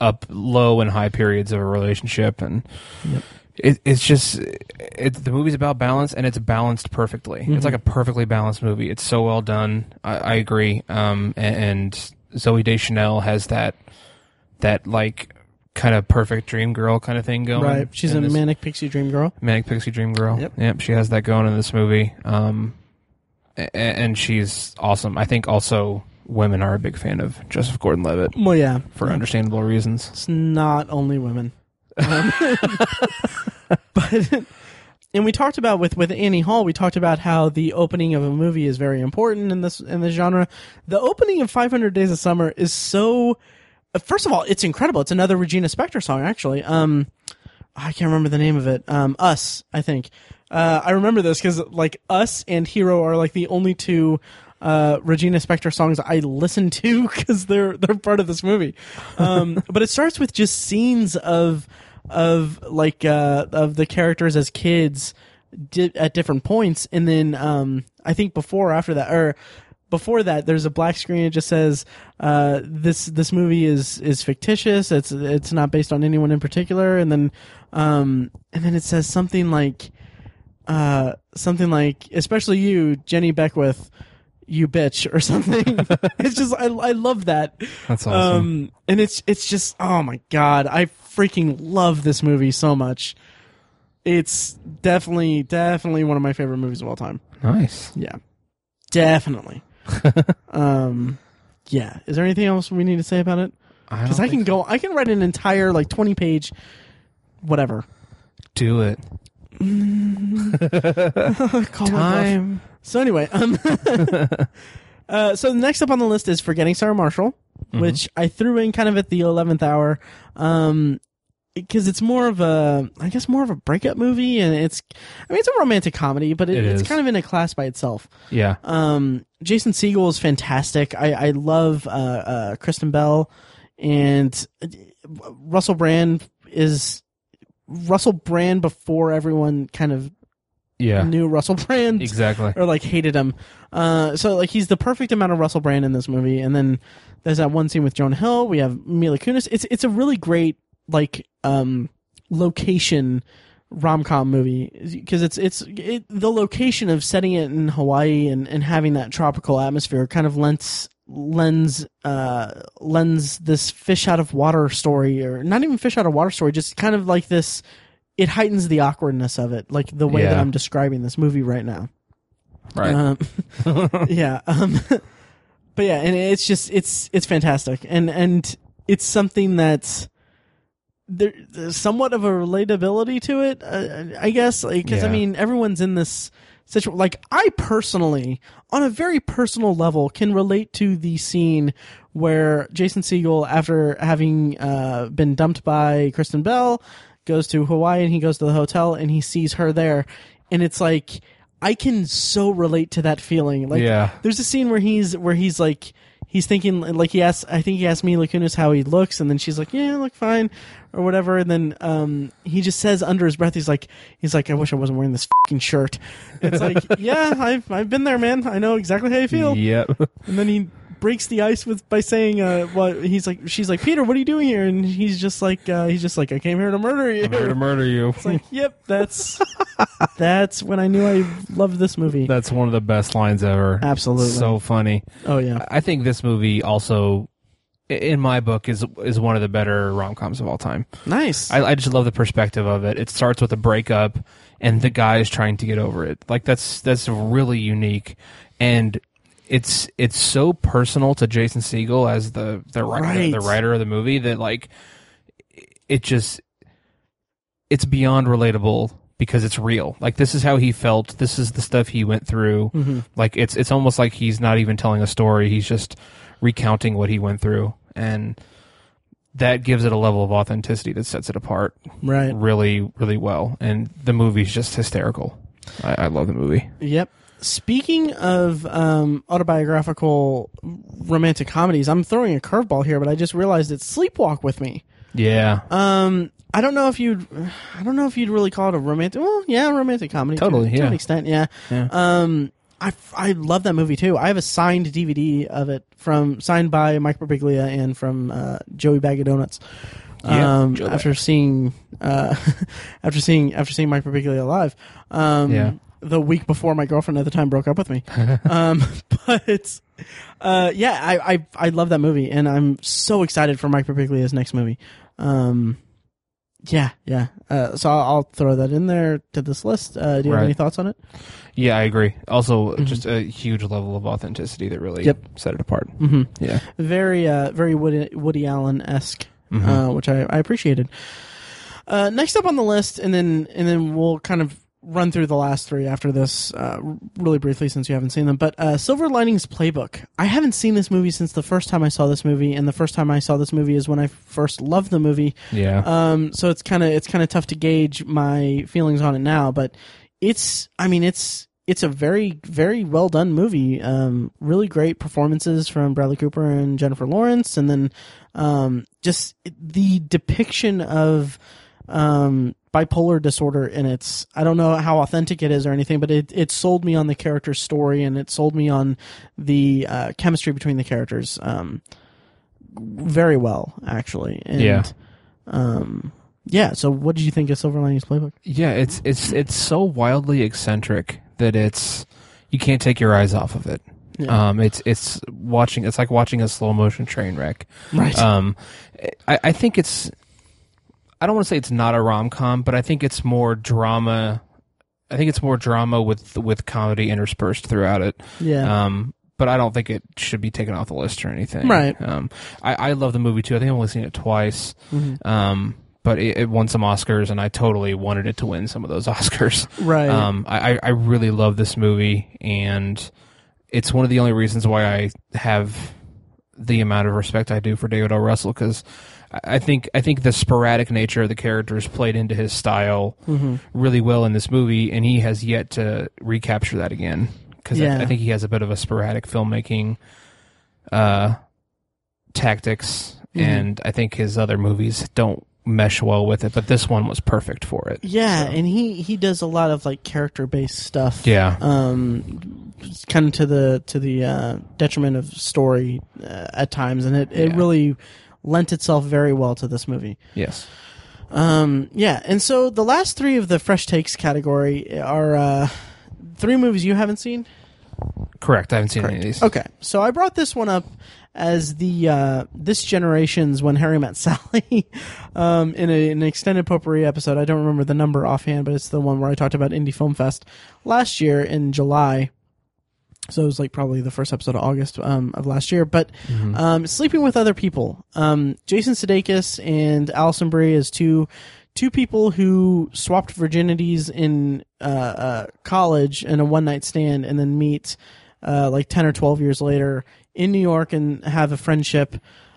up low and high periods of a relationship, and it, it's just it, the movie's about balance, and it's balanced perfectly. It's like a perfectly balanced movie. It's so well done. I, I agree. Um, and, and Zooey Deschanel has that that like kind of perfect dream girl kind of thing going. right. She's a this- manic pixie dream girl. Manic Pixie Dream Girl. Yep. she has that going in this movie. Um, a- and she's awesome. I think also women are a big fan of Joseph Gordon-Levitt Well, yeah. for understandable reasons. It's not only women. Um, but and we talked about with with Annie Hall, we talked about how the opening of a movie is very important in this in this genre. The opening of 500 Days of Summer is so first of all, it's incredible. It's another Regina Spektor song actually. Um I can't remember the name of it. Um Us, I think. Uh I remember this cuz like Us and Hero are like the only two uh, Regina Spektor songs I listen to because they're they're part of this movie. Um, but it starts with just scenes of of like uh, of the characters as kids di- at different points, and then um, I think before or after that or before that there's a black screen it just says uh, this this movie is is fictitious it's it's not based on anyone in particular and then um, and then it says something like uh, something like especially you Jenny Beckwith you bitch or something it's just I, I love that That's awesome. um, and it's it's just oh my god, I freaking love this movie so much. It's definitely definitely one of my favorite movies of all time. nice. Yeah, definitely. um, yeah. Is there anything else we need to say about it? Because I, can go, I can write an entire like twenty page, whatever. do it. Call my. So anyway, um, uh, so next up on the list is Forgetting Sarah Marshall, which I threw in kind of at the eleventh hour, um, because it's more of a, I guess, more of a breakup movie, and it's, I mean, it's a romantic comedy, but it, It it's kind of in a class by itself. Yeah. Um, Jason Segel is fantastic. I, I love uh, uh, Kristen Bell, and uh, Russell Brand is Russell Brand before everyone kind of Yeah. knew Russell Brand Exactly. or like hated him. Uh, so like he's the perfect amount of Russell Brand in this movie. And then there's that one scene with Jonah Hill. We have Mila Kunis. It's it's a really great like um location rom com movie because it's it's it, the location of setting it in Hawaii and and having that tropical atmosphere kind of lends lends uh lends this fish out of water story or not even fish out of water story just kind of like this it heightens the awkwardness of it like the way that i'm describing this movie right now Right. um, yeah. Um, but yeah, and it's just it's it's fantastic, and and it's something that's there, there's somewhat of a relatability to it, uh, I guess, because I Yeah. mean everyone's in this situation. Like I personally, on a very personal level, can relate to the scene where Jason Segel, after having uh, been dumped by Kristen Bell, goes to Hawaii and he goes to the hotel and he sees her there, and it's like. I can so relate to that feeling. Like, Yeah. there's a scene where he's where he's like he's thinking like he asks I think he asked Mila Kunis how he looks and then she's like yeah I look fine or whatever and then um he just says under his breath he's like he's like I wish I wasn't wearing this fucking shirt it's like yeah I've I've been there man I know exactly how you feel Yep. and then he breaks the ice with by saying uh what he's like she's like Peter what are you doing here and he's just like uh he's just like I came here to murder you I'm here to murder you. it's like yep that's that's when I knew I loved this movie That's one of the best lines ever. absolutely So funny. oh yeah I think this movie also, in my book, is is one of the better rom coms of all time. nice I, I just love the perspective of it. It starts with a breakup, and the guy is trying to get over it. Like that's that's really unique, and it's it's so personal to Jason Segel as the the writer Right. the writer of the movie that like it just it's beyond relatable because it's real. Like this is how he felt. This is the stuff he went through. Mm-hmm. Like it's it's almost like he's not even telling a story. He's just recounting what he went through, and that gives it a level of authenticity that sets it apart right really, really well. And the movie's just hysterical. I, I love the movie. Yep. Speaking of um, autobiographical romantic comedies, I'm throwing a curveball here, but I just realized it's Sleepwalk with Me. Yeah, Um, I don't know if you'd, I don't know if you'd really call it a romantic. Well, yeah, romantic comedy. to- Totally, to, yeah. an extent, yeah. Yeah. Um, I I love that movie too. I have a signed DVD of it from signed by Mike Birbiglia and from uh, Joey Bag of Donuts. Yeah, um, Joe after seeing uh, after seeing after seeing Mike Birbiglia live, um, Yeah. the week before my girlfriend at the time broke up with me. um, but uh, yeah, I, I I love that movie, and I'm so excited for Mike Birbiglia's next movie. Um, yeah, yeah. Uh, so I'll, I'll throw that in there to this list. Uh, do you have any thoughts on it? yeah, I agree. Also, just a huge level of authenticity that really Yep. set it apart. Mm-hmm. Yeah, Very, uh, very Woody, Woody Allen esque, Mhm. uh, which I, I appreciated. Uh, next up on the list, and then and then we'll kind of run through the last three after this, uh, really briefly since you haven't seen them. But uh, Silver Linings Playbook. I haven't seen this movie since the first time I saw this movie, and the first time I saw this movie is when I first loved the movie. yeah, Um, so it's kind of it's kind of tough to gauge my feelings on it now, but it's I mean it's it's a very very well done movie. Um, really great performances from Bradley Cooper and Jennifer Lawrence, and then um, just the depiction of um bipolar disorder and it's i don't know how authentic it is or anything but it, it sold me on the character's story and it sold me on the uh, chemistry between the characters um very well actually and Yeah. um yeah so what did you think of silver linings playbook yeah. It's it's it's so wildly eccentric that it's you can't take your eyes off of it. Yeah. Um, it's it's watching. It's like watching a slow motion train wreck. right Um, I, I think it's. I don't want to say it's not a rom com, but I think it's more drama. I think it's more drama with with comedy interspersed throughout it. yeah Um, but I don't think it should be taken off the list or anything. Right. Um, I, I love the movie too. I think I've only seen it twice. Mhm. Um, but it, it won some Oscars, and I totally wanted it to win some of those Oscars. right Um, I, I- I really love this movie, and it's one of the only reasons why I have the amount of respect I do for David O. Russell because I think I think the sporadic nature of the characters played into his style Mhm. really well in this movie, and he has yet to recapture that again because Yeah. I, I think he has a bit of a sporadic filmmaking uh, tactics, Mhm. and I think his other movies don't mesh well with it. But this one was perfect for it. Yeah, So- and he he does a lot of like character based stuff. Yeah. um, kind of to the to the uh, detriment of story uh, at times, and it it Yeah. really lent itself very well to this movie. Yes. Um, yeah, and so the last three of the fresh takes category are uh, three movies you haven't seen. Correct. I haven't seen any of these. Okay, so I brought this one up as the uh, this generation's when Harry met Sally um, in a, an extended potpourri episode. I don't remember the number offhand, but it's the one where I talked about Indy Film Fest last year in July. So it was like probably the first episode of August um, of last year. But um, sleeping with other people, um, Jason Sudeikis and Alison Brie is two two people who swapped virginities in uh, uh, college in a one night stand, and then meet uh, like ten or twelve years later in New York and have a friendship,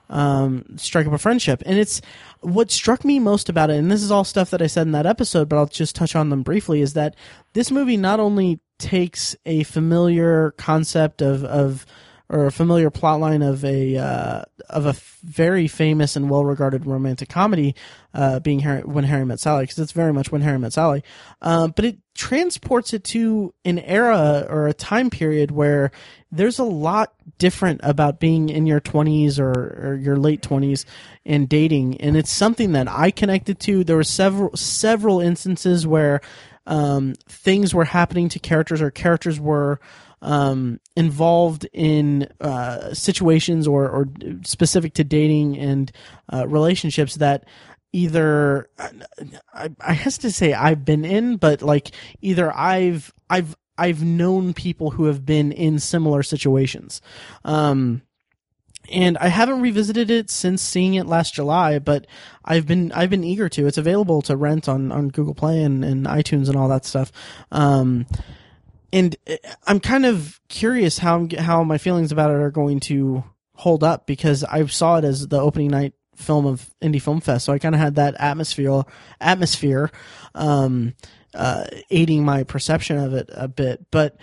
um, strike up a friendship. And it's what struck me most about it, and this is all stuff that I said in that episode, but I'll just touch on them briefly. Is that this movie not only takes a familiar concept of of or a familiar plotline of a uh, of a f- very famous and well regarded romantic comedy, uh, being Harry, When Harry Met Sally, because it's very much When Harry Met Sally. Uh, but it transports it to an era or a time period where there's a lot different about being in your 20s or, or your late 20s and dating, and it's something that I connected to. There were several several instances where um, things were happening to characters or characters were um, involved in uh, situations or, or specific to dating and uh, relationships that either I, I hesitate to say I've been in, but like either I've I've I've known people who have been in similar situations. Um, and I haven't revisited it since seeing it last July, but I've been I've been eager to. It's available to rent on, on Google Play and, and iTunes and all that stuff. Um, and uh, I'm kind of curious how how my feelings about it are going to hold up because I saw it as the opening night film of Indy Film Fest, so I kind of had that atmosphere atmosphere um, uh, aiding my perception of it a bit. But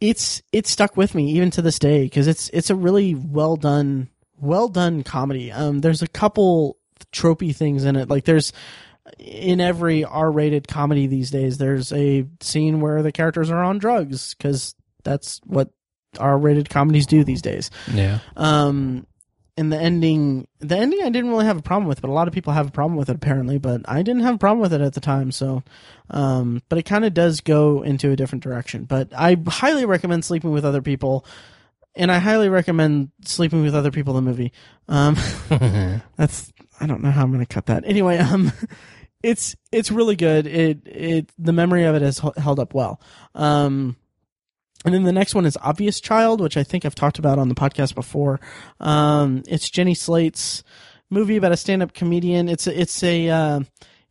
it's it's stuck with me even to this day because it's it's a really well done well done comedy. Um, there's a couple tropey things in it, like there's in every R-rated comedy these days, there's a scene where the characters are on drugs because that's what R-rated comedies do these days. Yeah. Um, and the ending, the ending, I didn't really have a problem with, but a lot of people have a problem with it apparently. But I didn't have a problem with it at the time. So, um, but it kind of does go into a different direction. But I highly recommend sleeping with other people. And I highly recommend sleeping with other people. In the movie. Um, that's I don't know how I'm going to cut that. Anyway, um, it's it's really good. It it the memory of it has held up well. Um, and then the next one is Obvious Child, which I think I've talked about on the podcast before. Um, it's Jenny Slate's movie about a stand-up comedian. It's a, it's a uh,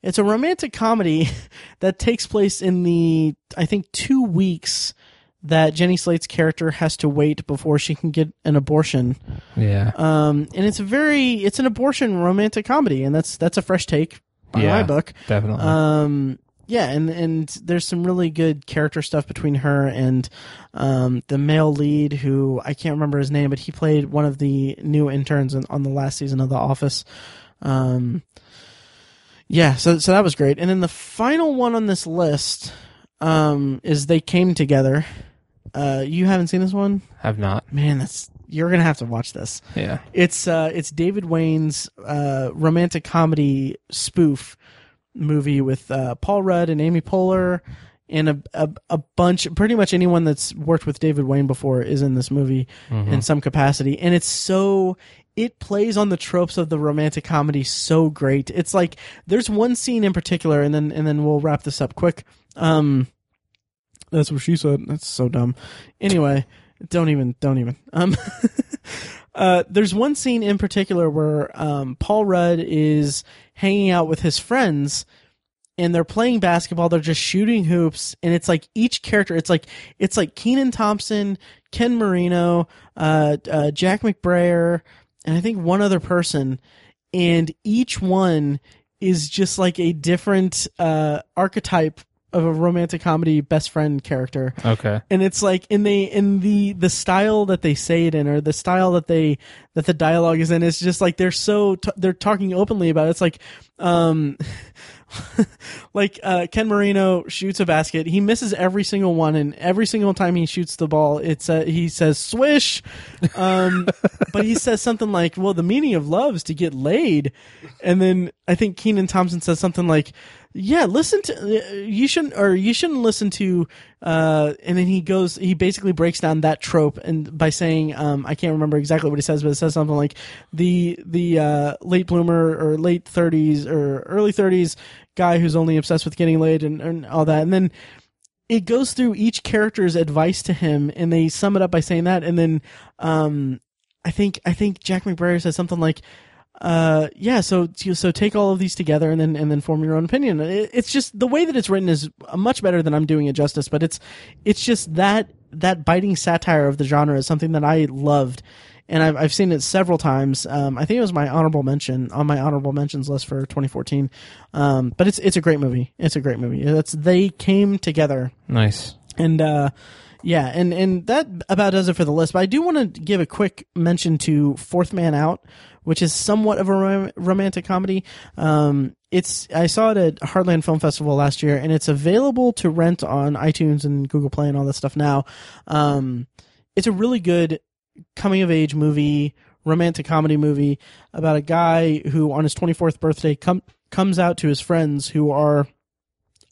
it's a romantic comedy that takes place in the I think two weeks that Jenny Slate's character has to wait before she can get an abortion. Yeah. Um, and it's a very it's an abortion romantic comedy, and that's that's a fresh take by Yeah. my book. Definitely. Um, yeah, and and there's some really good character stuff between her and um, the male lead, who I can't remember his name, but he played one of the new interns in, on the last season of The Office. Um, yeah, so so that was great. And then the final one on this list um, is They Came Together. Uh, you haven't seen this one, Have not. man. That's you're gonna have to watch this. Yeah. It's uh, it's David Wain's uh, romantic comedy spoof movie with uh, Paul Rudd and Amy Poehler and a, a a bunch. Pretty much anyone that's worked with David Wain before is in this movie in some capacity, and it's so. It plays on the tropes of the romantic comedy so great. It's like there's one scene in particular, and then and then we'll wrap this up quick. Um, that's what she said. That's so dumb. Anyway, don't even, don't even. Um, uh, there's one scene in particular where um, Paul Rudd is hanging out with his friends, and they're playing basketball. They're just shooting hoops, and it's like each character. It's like it's like Kenan Thompson, Ken Marino, uh, uh, Jack McBrayer, and I think one other person, and each one is just like a different uh, archetype of a romantic comedy best friend character Okay. and it's like in the in the the style that they say it in or the style that they that the dialogue is in it's just like they're so t- they're talking openly about it. it's like um like uh Ken Marino shoots a basket he misses every single one and every single time he shoots the ball it's uh, he says swish um but he says something like well the meaning of love is to get laid and then I think Kenan Thompson says something like yeah listen to uh, you shouldn't or you shouldn't listen to uh and then he goes he basically breaks down that trope and by saying um i can't remember exactly what he says but it says something like the the uh late bloomer or late 30s or early 30s guy who's only obsessed with getting laid and, and all that. And then it goes through each character's advice to him and they sum it up by saying that. And then um i think i think Jack McBrayer says something like uh yeah so so take all of these together and then and then form your own opinion it, it's just the way that it's written is much better than i'm doing it justice but it's it's just that that biting satire of the genre is something that i loved and I've, I've seen it several times. Um, I think it was my honorable mention on my honorable mentions list for 2014. Um, but it's it's a great movie. It's a great movie. It's they came together Nice. and uh, yeah, and and that about does it for the list. But I do want to give a quick mention to Fourth Man Out, which is somewhat of a rom- romantic comedy. Um, it's I saw it at Heartland Film Festival last year, and it's available to rent on iTunes and Google Play and all that stuff now. Um, it's a really good coming of age movie, romantic comedy movie about a guy who on his 24th birthday com- comes out to his friends who are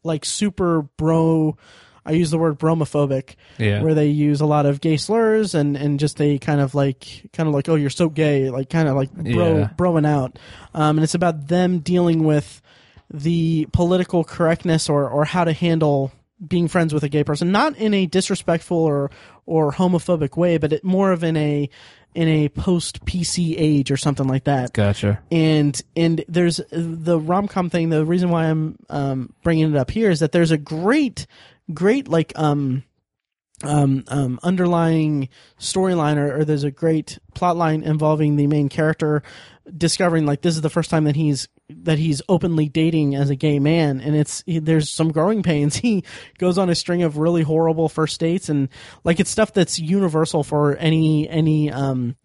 like super bro I use the word bromophobic Yeah. where they use a lot of gay slurs and and just they kind of like kind of like oh you're so gay like kind of like bro Yeah. broing out um and it's about them dealing with the political correctness or or how to handle being friends with a gay person not in a disrespectful or or homophobic way but it more of in a in a post PC age or something like that Gotcha. and and there's the rom com thing. The reason why I'm um, bringing it up here is that there's a great, great like um um um underlying storyline or, or there's a great plot line involving the main character discovering like this is the first time that he's that he's openly dating as a gay man and it's he, there's some growing pains. He goes on a string of really horrible first dates and like it's stuff that's universal for any any um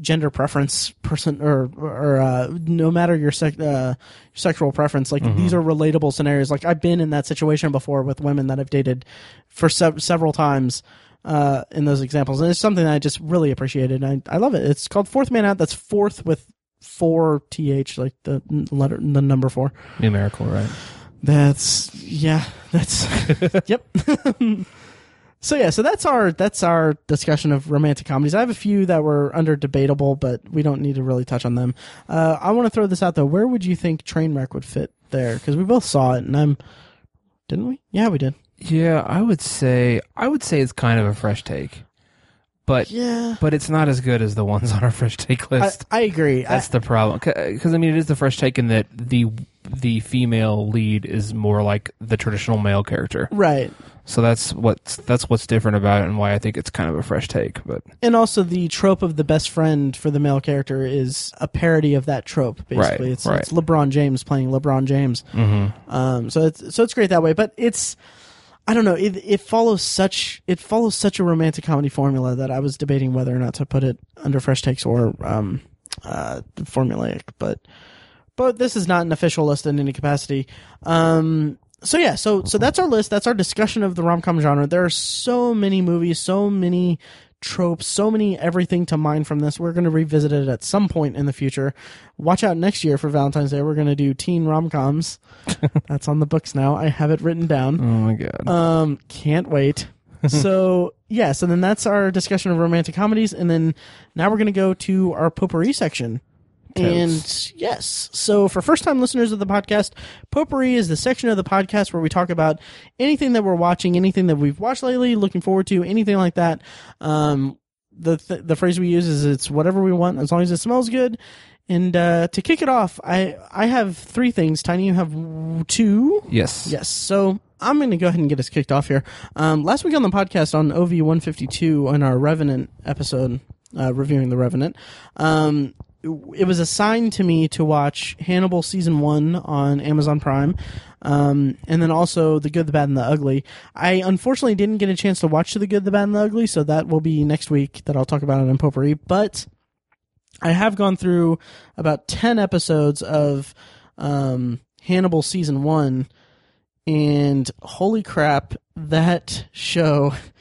gender preference person or or uh, no matter your sec- uh, sexual preference like these are relatable scenarios. Like i've been in that situation before with women that i've dated for sev- several times uh, in those examples. And it's something that i just really appreciated. And I, I love it. It's called fourth man out. That's fourth with four th like the letter the number four. Numerical, right? that's yeah that's yep so yeah so that's our that's our discussion of romantic comedies. I have a few that were under debatable but we don't need to really touch on them. Uh, i want to throw this out though. Where would you think trainwreck would fit there? Because we both saw it and i'm didn't we? Yeah we did. Yeah, I would say I would say it's kind of a fresh take, but yeah but it's not as good as the ones on our fresh take list. I agree That's I, the problem. Because I mean, it is the fresh take in that the the female lead is more like the traditional male character. right So that's what's that's what's different about it, and why I think it's kind of a fresh take. But and also the trope of the best friend for the male character is a parody of that trope basically Right, it's, right. it's lebron james playing lebron james Um, so it's so it's great that way, but it's I don't know. It it follows such it follows such a romantic comedy formula that I was debating whether or not to put it under fresh takes or um uh formulaic, but but this is not an official list in any capacity. Um so yeah, so so that's our list. That's our discussion of the rom com genre. There are so many movies, so many tropes, so many everything to mine from this. We're going to revisit it at some point in the future. Watch out next year for Valentine's Day. We're going to do teen rom coms. That's on the books now. I have it written down. oh my god, Um, can't wait. so yeah, so then that's our discussion of romantic comedies, and then now we're gonna go to our potpourri section. And yes, so for first time listeners of the podcast, potpourri is the section of the podcast where we talk about anything that we're watching, anything that we've watched lately, looking forward to, anything like that. Um, the th- the phrase we use is it's whatever we want as long as it smells good. And uh, to kick it off, I I have three things. Tiny, you have two. yes, Yes. So I'm going to go ahead and get us kicked off here. Um, last week on the podcast on OV 152 on our Revenant episode, uh, reviewing the Revenant, um, it was assigned to me to watch Hannibal season one on Amazon Prime, um, and then also The Good, the Bad, and the Ugly. I unfortunately didn't get a chance to watch The Good, the Bad, and the Ugly, so that will be next week that I'll talk about it in Potpourri. But I have gone through about ten episodes of um, Hannibal season one, and holy crap, that show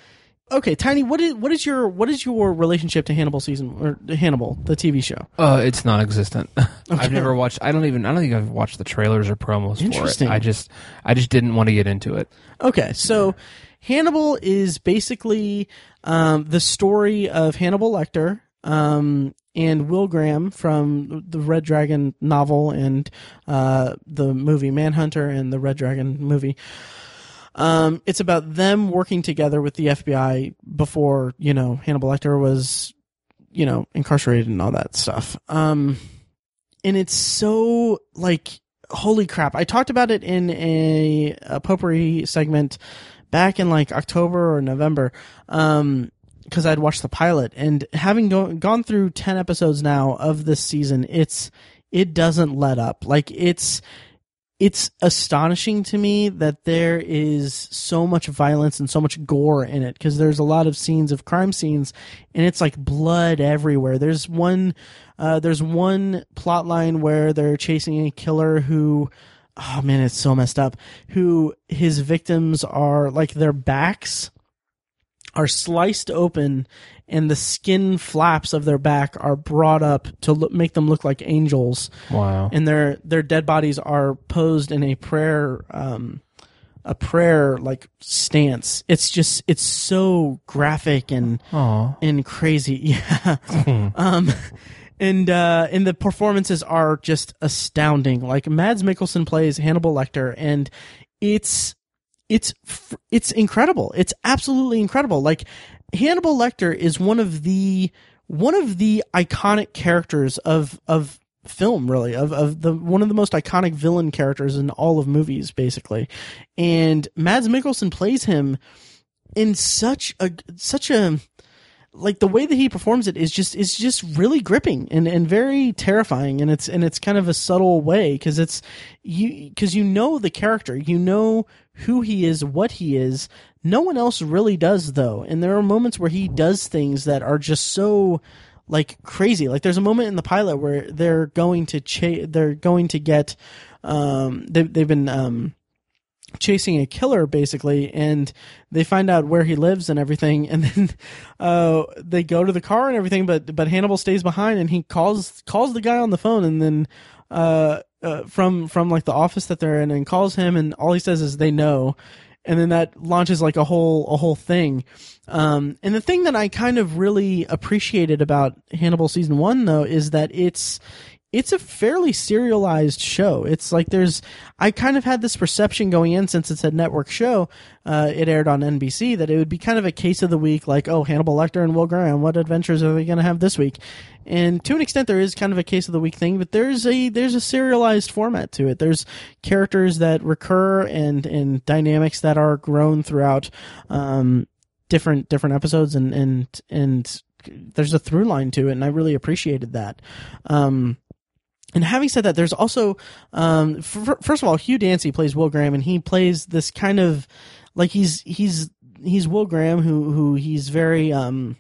okay, Tiny, what is what is your what is your relationship to Hannibal season or Hannibal the TV show? Uh, it's non-existent. I've never watched. I don't even. I don't think I've watched the trailers or promos for it. Interesting. I just, I just didn't want to get into it. Okay, so Hannibal is basically um, the story of Hannibal Lecter um, and Will Graham from the Red Dragon novel and uh, the movie Manhunter and the Red Dragon movie. Um, it's about them working together with the FBI before you know Hannibal Lecter was, you know, incarcerated and all that stuff. Um, and it's so like holy crap! I talked about it in a, a potpourri segment back in like October or November. Um, because I'd watched the pilot and having go- gone through 10 episodes now of this season, it's, it doesn't let up. Like it's, it's astonishing to me that there is so much violence and so much gore in it because there's a lot of scenes of crime scenes and it's like blood everywhere. There's one, uh, there's one plot line where they're chasing a killer who, oh man, it's so messed up. Who his victims are like their backs are sliced open and the skin flaps of their back are brought up to look, make them look like angels. Wow. and their their dead bodies are posed in a prayer um a prayer like stance. It's just it's so graphic and Aw. and crazy. Yeah. Um and uh and the performances are just astounding. Like mads mikkelsen plays hannibal lecter and it's it's it's incredible. It's absolutely incredible. Like hannibal lecter is one of the one of the iconic characters of of film really of of the one of the most iconic villain characters in all of movies basically. And mads mikkelsen plays him in such a such a like the way that he performs it is just is just really gripping and, and very terrifying. And it's and it's kind of a subtle way because it's you because you know the character. You know who he is what he is no one else really does though. And there are moments where he does things that are just so like crazy. Like there's a moment in the pilot where they're going to cha- they're going to get um they, they've been um chasing a killer basically and they find out where he lives and everything and then uh they go to the car and everything but but Hannibal stays behind and he calls calls the guy on the phone and then uh, uh from from like the office that they're in and calls him and all he says is they know and then that launches like a whole a whole thing. Um and the thing that I kind of really appreciated about Hannibal season 1 though is that it's it's a fairly serialized show. It's like there's, I kind of had this perception going in since it's a network show. Uh, it aired on NBC that it would be kind of a case of the week, like, oh, Hannibal Lecter and Will Graham, what adventures are they going to have this week? And to an extent, there is kind of a case of the week thing, but there's a there's a serialized format to it. There's characters that recur and and dynamics that are grown throughout um, different different episodes, and and and there's a through line to it, and I really appreciated that. Um, and having said that, there's also, um, f- first of all, Hugh Dancy plays Will Graham, and he plays this kind of like he's he's he's Will Graham, who who he's very um,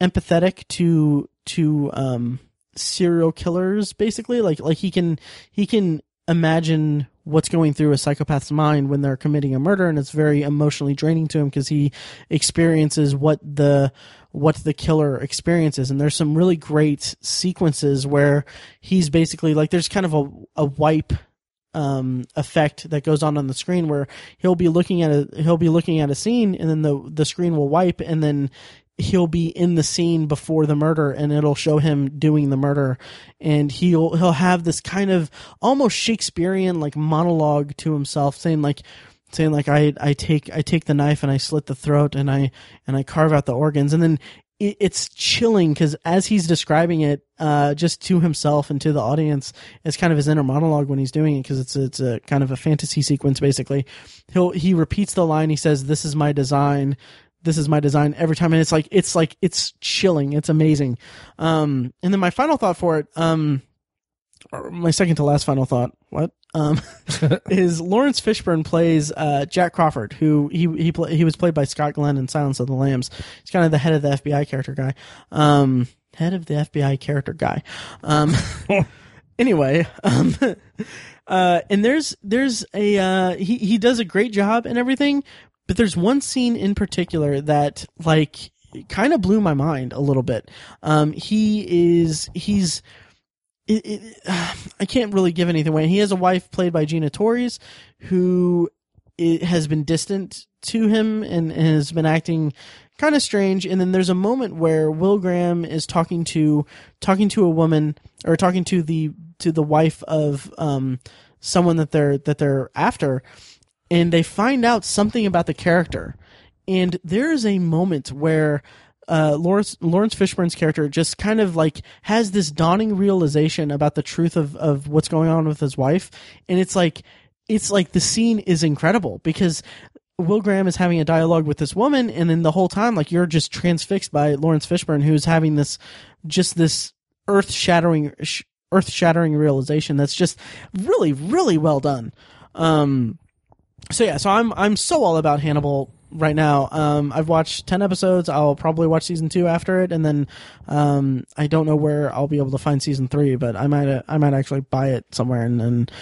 empathetic to to um, serial killers, basically. Like like he can he can imagine what's going through a psychopath's mind when they're committing a murder, and it's very emotionally draining to him because he experiences what the what the killer experiences and there's some really great sequences where he's basically like there's kind of a, a wipe um, effect that goes on on the screen where he'll be looking at a he'll be looking at a scene and then the the screen will wipe and then he'll be in the scene before the murder and it'll show him doing the murder. And he'll he'll have this kind of almost Shakespearean like monologue to himself saying like saying like I I take I take the knife and I slit the throat and I and I carve out the organs. And then it, it's chilling because as he's describing it uh, just to himself and to the audience it's kind of his inner monologue when he's doing it because it's it's a kind of a fantasy sequence basically. He'll he repeats the line. He says this is my design. This is my design every time, and it's like it's like it's chilling. It's amazing. Um, and then my final thought for it, um, or my second to last final thought, what? Um, is Laurence Fishburne plays uh, Jack Crawford, who he he pla he was played by Scott Glenn in Silence of the Lambs. He's kind of the head of the FBI character guy. Um, head of the FBI character guy. Um, anyway, um, uh, and there's there's a uh, he he does a great job and everything, but there's one scene in particular that like kind of blew my mind a little bit. Um, he is he's it, it, I can't really give anything away. He has a wife played by Gina Torres, who has been distant to him and, and has been acting kind of strange. And then there's a moment where Will Graham is talking to talking to a woman or talking to the to the wife of um, someone that they're that they're after, and they find out something about the character. And there is a moment where uh, Laurence Laurence Fishburne's character just kind of like has this dawning realization about the truth of of what's going on with his wife, and it's like it's like the scene is incredible because Will Graham is having a dialogue with this woman, and then the whole time, like you're just transfixed by Laurence Fishburne, who's having this just this earth shattering earth shattering realization that's just really really well done. Um, so yeah, so I'm I'm so all about Hannibal right now. Um, I've watched ten episodes. I'll probably watch season two after it, and then um, I don't know where I'll be able to find season three, but I might uh, I might actually buy it somewhere and, and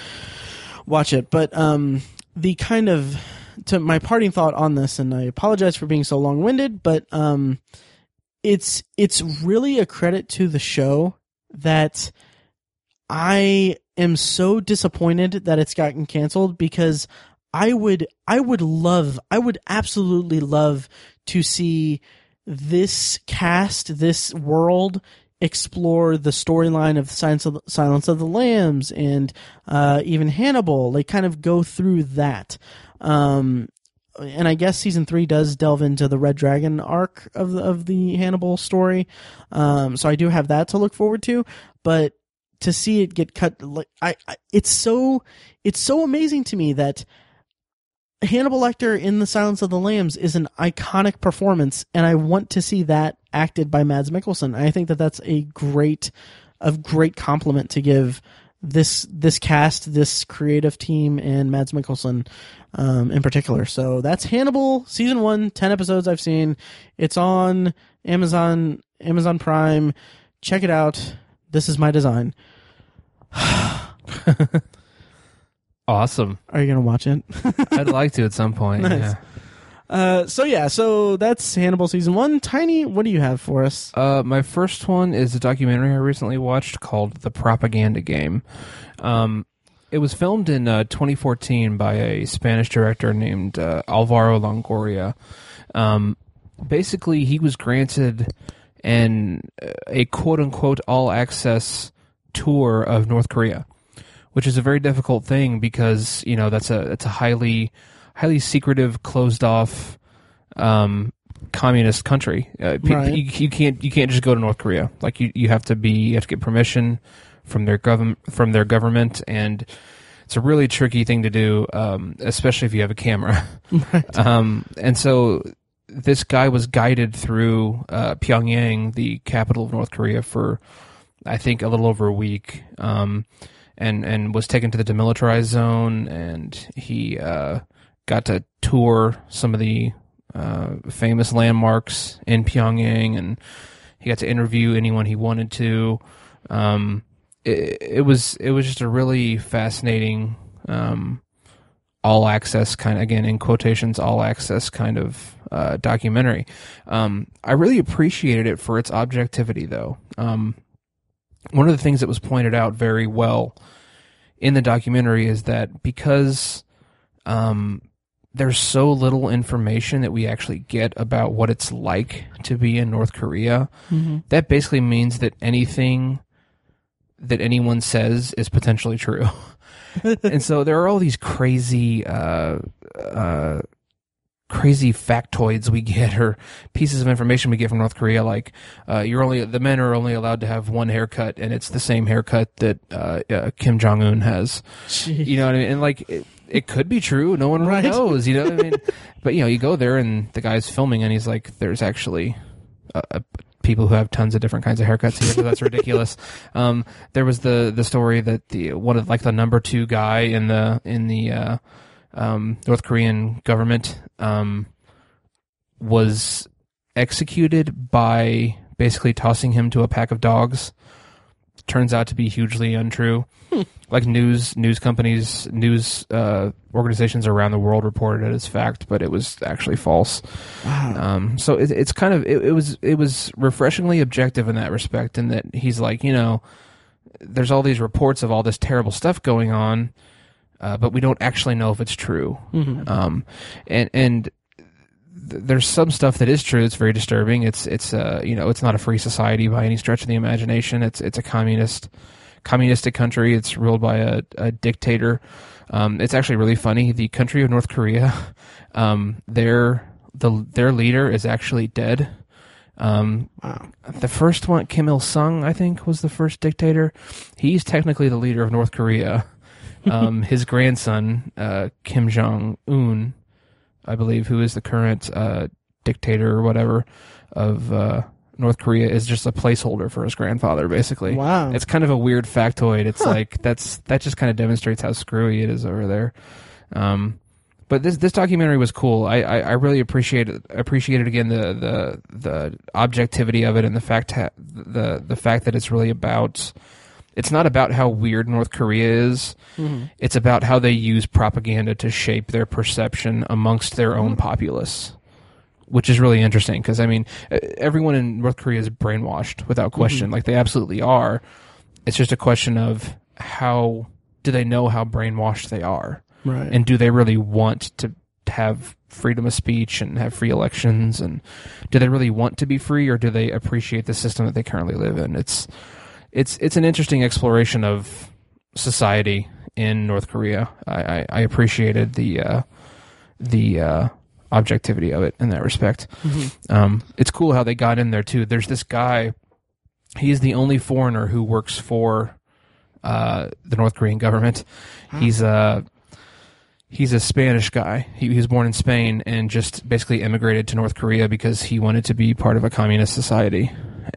watch it. But um, the kind of to my parting thought on this, and I apologize for being so long winded, but um, it's it's really a credit to the show that I am so disappointed that it's gotten canceled because I would I would love I would absolutely love to see this cast this world explore the storyline of Silence of the, Silence of the Lambs and uh, even Hannibal like kind of go through that. Um, and I guess season three does delve into the Red Dragon arc of the, of the Hannibal story. Um, so I do have that to look forward to but to see it get cut like I, I it's so it's so amazing to me that Hannibal Lecter in The Silence of the Lambs is an iconic performance, and I want to see that acted by Mads Mikkelsen. I think that that's a great, a great compliment to give this this cast, this creative team, and Mads Mikkelsen um, in particular. So that's Hannibal season one, 10 episodes I've seen. It's on Amazon Amazon Prime. Check it out. This is my design. Awesome. Are you gonna watch it? I'd like to at some point. Nice. Yeah. Uh, so yeah, so that's Hannibal season one. Tiny, what do you have for us? Uh, my first one is a documentary I recently watched called "The Propaganda Game." Um, it was filmed in uh, 2014 by a Spanish director named uh, Alvaro Longoria. Um, basically, he was granted an a quote unquote all access tour of North Korea, which is a very difficult thing because you know that's a that's a highly highly secretive, closed off um, communist country. Uh, pe- Right. you, you can't you can't just go to North Korea. Like you, you have to be you have to get permission from their government from their government, and it's a really tricky thing to do, um, especially if you have a camera. Um, and so this guy was guided through uh, Pyongyang, the capital of North Korea, for I think a little over a week, um, and and was taken to the demilitarized zone, and he uh, got to tour some of the uh, famous landmarks in Pyongyang, and he got to interview anyone he wanted to. Um, it, it was it was just a really fascinating um, all access kind of again in quotations all access kind of uh, documentary. Um, I really appreciated it for its objectivity, though. Um, one of the things that was pointed out very well in the documentary is that because um, there's so little information that we actually get about what it's like to be in North Korea, that basically means that anything that anyone says is potentially true. and so there are all these crazy uh, uh, crazy factoids we get or pieces of information we get from North Korea like uh, you're only the men are only allowed to have one haircut and it's the same haircut that uh, uh, Kim Jong Un has Jeez. you know what I mean and like it, it could be true. No one really Right. knows, you know. what I mean, but you know, you go there and the guy's filming, and he's like, "There's actually uh, uh, people who have tons of different kinds of haircuts here. So that's ridiculous." Um, there was the the story that the one of like the number two guy in the in the uh, um, North Korean government um, was executed by basically tossing him to a pack of dogs. Turns out to be hugely untrue. Like news news companies, news uh, organizations around the world reported it as fact, but it was actually false. Wow. Um, so it, it's kind of it, it was it was refreshingly objective in that respect, in that he's like, you know, there's all these reports of all this terrible stuff going on, uh, but we don't actually know if it's true. Mhm. Um, and and th- there's some stuff that is true. It's very disturbing. It's it's uh you know it's not a free society by any stretch of the imagination. It's it's a communist communistic country. It's ruled by a, a dictator. Um, it's actually really funny. The country of North Korea, um, their the their leader is actually dead. Um, Wow. the first one, Kim Il Sung, I think, was the first dictator. He's technically the leader of North Korea. Um, his grandson, uh, Kim Jong Un, I believe, who is the current uh, dictator or whatever of uh, North Korea, is just a placeholder for his grandfather, basically. Wow. It's kind of a weird factoid. It's Huh. like that's that just kind of demonstrates how screwy it is over there. Um, but this this documentary was cool. I, I, I really appreciated appreciated again the, the the objectivity of it and the fact ha- the the fact that it's really about it's not about how weird North Korea is. Mhm. It's about how they use propaganda to shape their perception amongst their own populace, which is really interesting because I mean, everyone in North Korea is brainwashed without question. Like they absolutely are. It's just a question of how do they know how brainwashed they are, Right. and do they really want to have freedom of speech and have free elections, and do they really want to be free, or do they appreciate the system that they currently live in? It's it's it's an interesting exploration of society in North Korea. I, I, I appreciated the uh, the uh, objectivity of it in that respect. Mhm. Um, it's cool how they got in there too. There's this guy. He's the only foreigner who works for uh, the North Korean government. He's a he's a Spanish guy. He, he was born in Spain and just basically immigrated to North Korea because he wanted to be part of a communist society.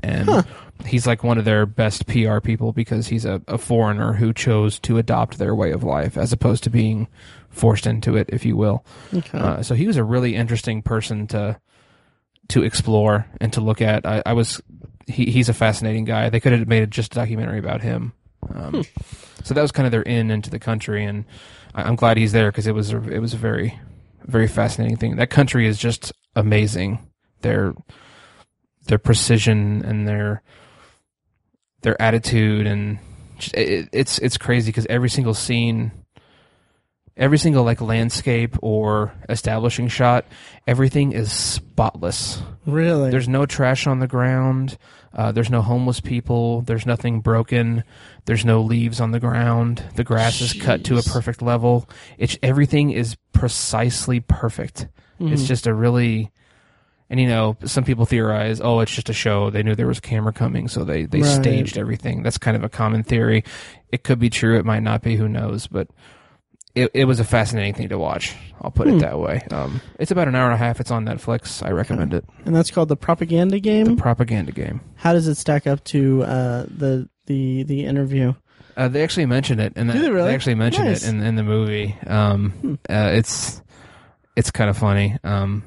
And Huh. he's like one of their best PR people because he's a, a foreigner who chose to adopt their way of life as opposed to being forced into it, if you will. Okay. Uh, so he was a really interesting person to to explore and to look at. I, I was he, he's a fascinating guy. They could have made just a documentary about him. Um, So that was kind of their in into the country, and I, I'm glad he's there because it was a, it was a very very fascinating thing. That country is just amazing. Their their precision and their their attitude and just, it, it's it's crazy because every single scene every single like landscape or establishing shot everything is spotless. Really? there's no trash on the ground. Uh, there's no homeless people. There's nothing broken. There's no leaves on the ground. The grass is cut to a perfect level. It's everything is precisely perfect. It's Mhm. just a really and you know some people theorize oh it's just a show they knew there was a camera coming so they they Right. staged everything that's kind of a common theory it could be true it might not be who knows but it, it was a fascinating thing to watch i'll put Hmm. it that way um, it's about an hour and a half it's on netflix i recommend it and that's called the propaganda Game. the propaganda game How does it stack up to uh, the the the interview? Uh, they actually mention it, and they really? actually mention Nice. it in in the movie. Um, Hmm. uh, it's it's kind of funny. Um,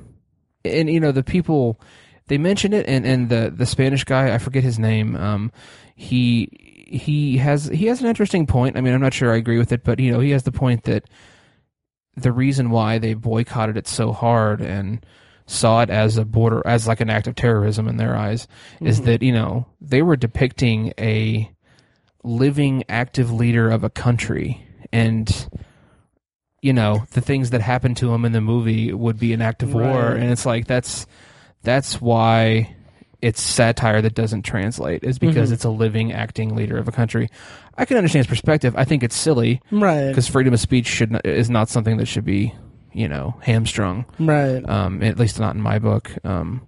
and you know the people they mention it, and and the the Spanish guy, I forget his name. Um, he he has he has an interesting point. I mean, I'm not sure I agree with it, but you know he has the point that the reason why they boycotted it so hard and saw it as a border as like an act of terrorism in their eyes is Mhm. that you know they were depicting a living active leader of a country and you know the things that happened to him in the movie would be an act of war and it's like that's that's why it's satire that doesn't translate is because Mhm. it's a living acting leader of a country i can understand his perspective i think it's silly Right. because freedom of speech should not, is not something that should be you know hamstrung Right. um at least not in my book um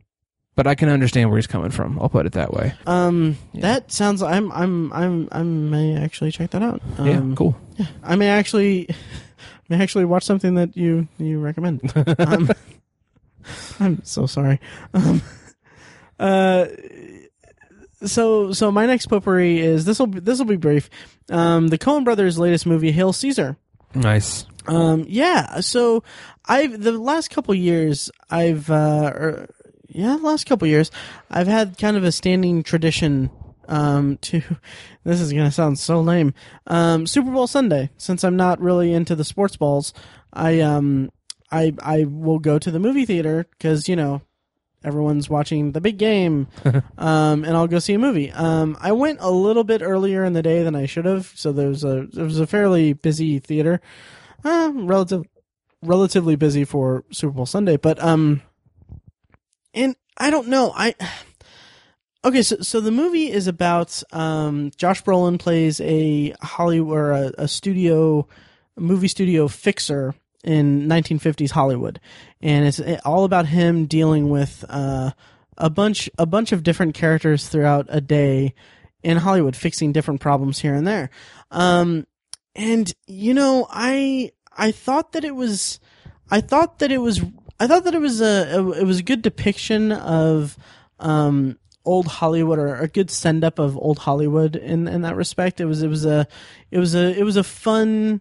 but i can understand where he's coming from i'll put it that way Um, Yeah. that sounds. I'm. I'm. I'm. I may actually check that out. Um, yeah cool Yeah. I may actually. Actually watch something that you you recommend. um, I'm so sorry. Um, uh, so so my next potpourri is this will this will be brief. Um, the Coen Brothers' latest movie, Hail Caesar. Nice. Um, yeah. So I've the last couple years I've uh, or, yeah, the last couple years I've had kind of a standing tradition um to this is gonna sound so lame. Um super bowl sunday. Since i'm not really into the sports balls i um i i will go to the movie theater because you know everyone's watching the big game. Um and i'll go see a movie. Um i went a little bit earlier in the day than i should have so there was a there was a fairly busy theater. Uh relative relatively busy for super bowl sunday but um and i don't know i Okay, so so the movie is about um, Josh Brolin plays a Hollywood or a, a studio, a movie studio fixer in 1950s Hollywood, and it's all about him dealing with uh, a bunch a bunch of different characters throughout a day in Hollywood, fixing different problems here and there. Um, and you know, I I thought that it was, I thought that it was, I thought that it was a, it was a good depiction of. Um, old Hollywood or a good send up of old Hollywood in in that respect. It was it was a it was a it was a fun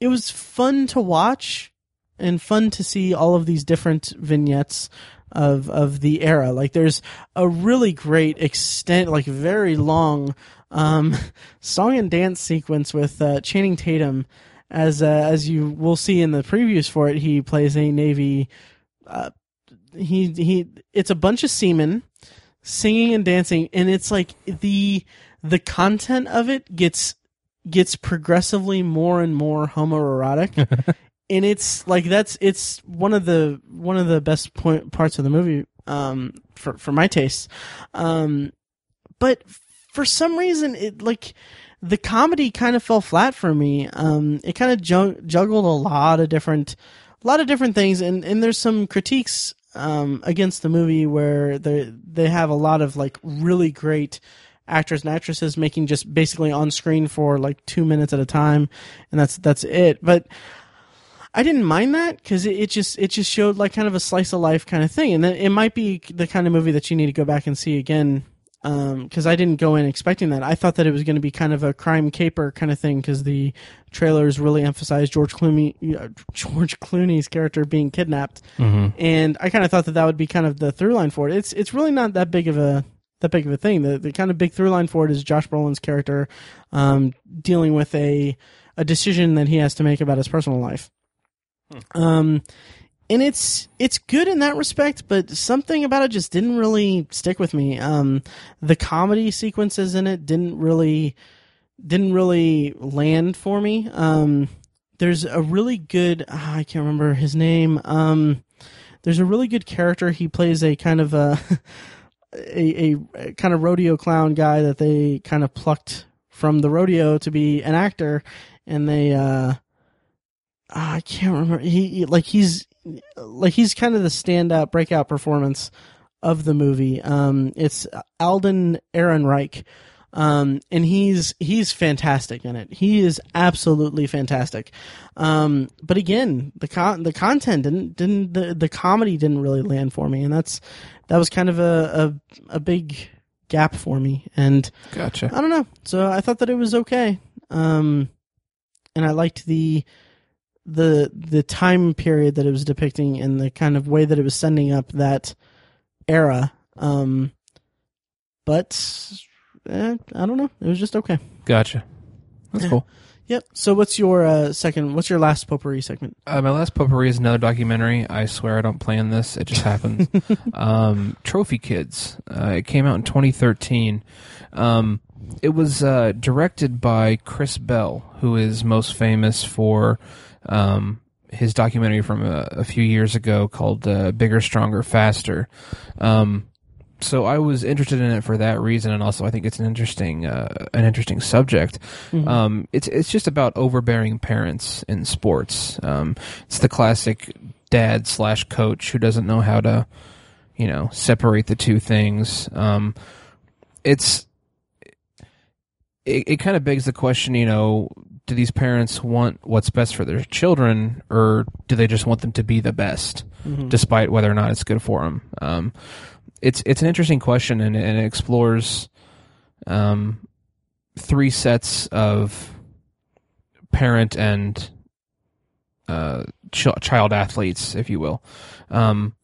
it was fun to watch and fun to see all of these different vignettes of of the era. Like there's a really great extent like very long um song and dance sequence with uh, Channing Tatum as uh, as you will see in the previews for it he plays a navy uh, he he it's a bunch of seamen singing and dancing and it's like the the content of it gets gets progressively more and more homoerotic. And it's like that's it's one of the one of the best point parts of the movie um for for my taste um but for some reason it like the comedy kind of fell flat for me. Um it kind of jug- juggled a lot of different a lot of different things and and there's some critiques um, against the movie where they they have a lot of like really great actors and actresses making just basically on screen for like two minutes at a time, and that's that's it. But I didn't mind that because it, it, just it just showed like kind of a slice of life kind of thing, and then it might be the kind of movie that you need to go back and see again. Because um, I didn't go in expecting that. I thought that it was going to be kind of a crime caper kind of thing because the trailers really emphasized George Clooney, uh, George Clooney's character being kidnapped, mm-hmm. and I kind of thought that that would be kind of the through line for it. It's it's really not that big of a that big of a thing. The the kind of big through line for it is Josh Brolin's character um, dealing with a a decision that he has to make about his personal life. Hmm. Um, and it's it's good in that respect, but something about it just didn't really stick with me. Um, the comedy sequences in it didn't really didn't really land for me. Um, there's a really good ah, I can't remember his name. Um, there's a really good character. He plays a kind of a, a, a kind of rodeo clown guy that they kind of plucked from the rodeo to be an actor, and they uh, ah, I can't remember. He like he's like he's kind of the standout breakout performance of the movie. Um, it's Alden Ehrenreich. Um, and he's he's fantastic in it. He is absolutely fantastic. Um, but again, the con- the content didn't didn't the, the comedy didn't really land for me, and that's that was kind of a a, a big gap for me. And gotcha. I don't know. So I thought that it was okay. Um, and I liked the the the time period that it was depicting and the kind of way that it was sending up that era. Um, but eh, I don't know. It was just okay. Gotcha. That's cool. Yep. So what's your uh, second? What's your last potpourri segment? Uh, my last potpourri is another documentary. I swear I don't plan this. It just happens. um, Trophy Kids. Uh, it came out in 2013. Um, it was uh, directed by Chris Bell, who is most famous for um, his documentary from a, a, few years ago called uh, "Bigger, Stronger, Faster." Um, so I was interested in it for that reason, and also I think it's an interesting uh, an interesting subject. Mm-hmm. Um, it's it's just about overbearing parents in sports. Um, it's the classic dad slash coach who doesn't know how to, you know, separate the two things. Um, it's it, it kind of begs the question, you know, do these parents want what's best for their children, or do they just want them to be the best, despite whether or not it's good for them? Um, it's it's an interesting question, and, and it explores um, three sets of parent and uh, ch- child athletes, if you will. Um,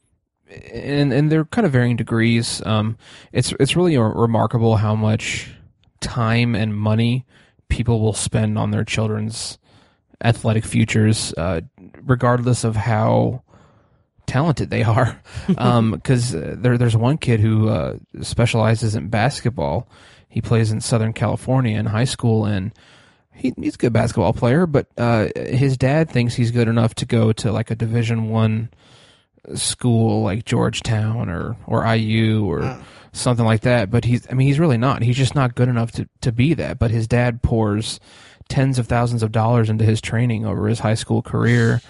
and and they're kind of varying degrees. Um, it's it's really re- remarkable how much time and money people will spend on their children's athletic futures, uh, regardless of how talented they are. Because there there's one kid who uh, specializes in basketball. He plays in Southern California in high school and. He, he's a good basketball player, but uh, his dad thinks he's good enough to go to like a Division One school like Georgetown or or IU or something like that. But he's I mean he's really not. He's just not good enough to to be that. But his dad pours tens of thousands of dollars into his training over his high school career.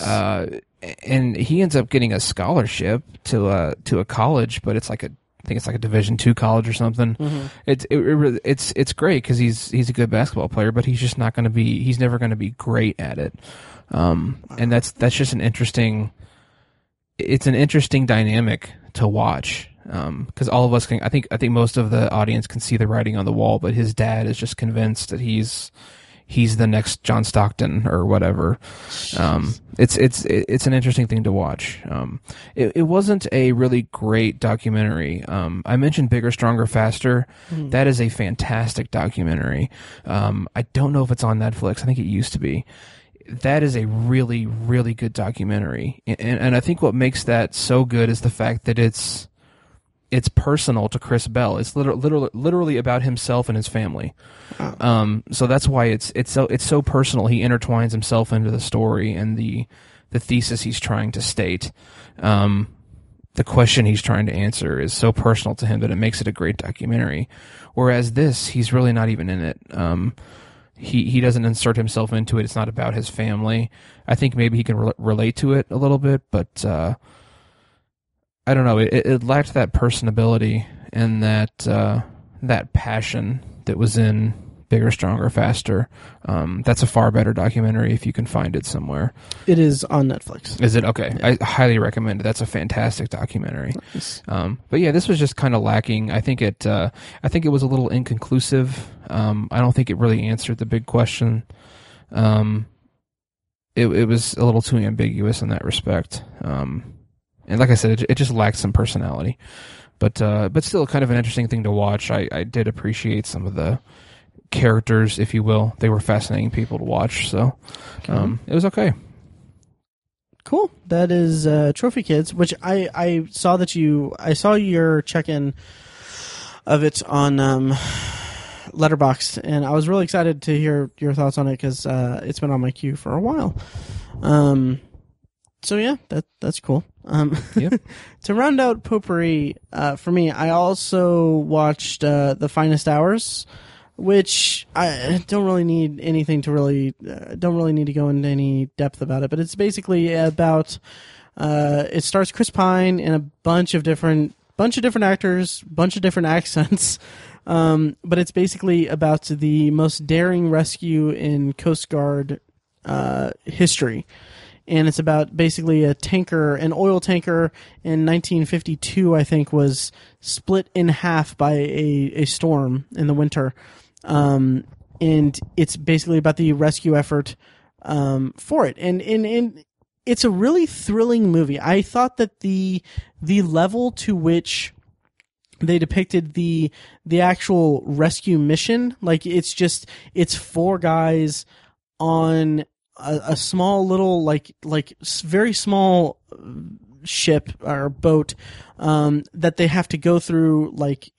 Uh, and he ends up getting a scholarship to a to a college, but it's like a I think it's like a Division two college or something. It's it, it, it's it's great because he's he's a good basketball player, but he's just not going to be he's never going to be great at it. Um, and that's that's just an interesting it's an interesting dynamic to watch because all of us can. I think I think most of the audience can see the writing on the wall, but his dad is just convinced that he's he's the next John Stockton or whatever. Um, it's it's it's an interesting thing to watch. Um, it, it wasn't a really great documentary. Um, I mentioned Bigger, Stronger, Faster. That is a fantastic documentary. Um, I don't know if it's on Netflix. I think it used to be that is a really really good documentary and, and i think what makes that so good is the fact that it's it's personal to chris bell. It's literally literally, literally about himself and his family. Um, so that's why it's it's so it's so personal. He intertwines himself into the story and the the thesis he's trying to state. Um, the question he's trying to answer is so personal to him that it makes it a great documentary. Whereas this he's really not even in it. Um, he he doesn't insert himself into it. It's not about his family. I think maybe he can re- relate to it a little bit, but uh, I don't know. It, it lacked that personability and that uh, that passion that was in Bigger, Stronger, Faster. Um, that's a far better documentary if you can find it somewhere. It is on Netflix. Is it okay? I highly recommend it. That's a fantastic documentary. Um, but yeah, this was just kind of lacking. I think it. Uh, I think it was a little inconclusive. Um, I don't think it really answered the big question. Um, it it was a little too ambiguous in that respect. Um, and like I said, it, it just lacked some personality. But uh, but still, kind of an interesting thing to watch. I, I did appreciate some of the characters, if you will. They were fascinating people to watch. So um, it was okay. Cool. That is uh, Trophy Kids, which I I saw that you I saw your check in of it on um, Letterboxd, and I was really excited to hear your thoughts on it because uh, it's been on my queue for a while. Um, so yeah, that that's cool. Um, Yep. to round out potpourri uh, for me, I also watched uh, the Finest Hours, which I don't really need anything to really uh, don't really need to go into any depth about it. But it's basically about uh, it stars Chris Pine and a bunch of different bunch of different actors, bunch of different accents. Um, but it's basically about the most daring rescue in Coast Guard uh, history and it's about basically a tanker, an oil tanker in 1952, I think, was split in half by a, a storm in the winter. Um, and it's basically about the rescue effort um, for it. And, and, and it's a really thrilling movie. I thought that the the level to which they depicted the the actual rescue mission, like it's just it's four guys on a, a small little like like very small uh, ship or boat um, that they have to go through like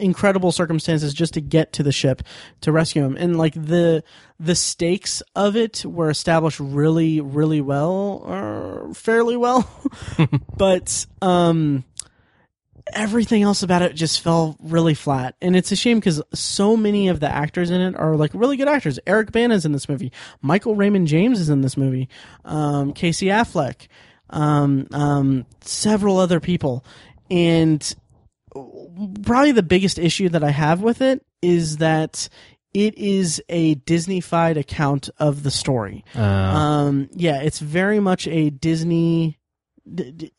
incredible circumstances just to get to the ship to rescue him. And like the the stakes of it were established really really well or fairly well. But um everything else about it just fell really flat. And it's a shame because so many of the actors in it are like really good actors. Eric bana's in this movie. Michael raymond james is in this movie. Um, casey affleck. Um, um, several other people. And probably the biggest issue that i have with it is that it is a Disney-fied account of the story. Uh, Um, yeah, it's very much a Disney.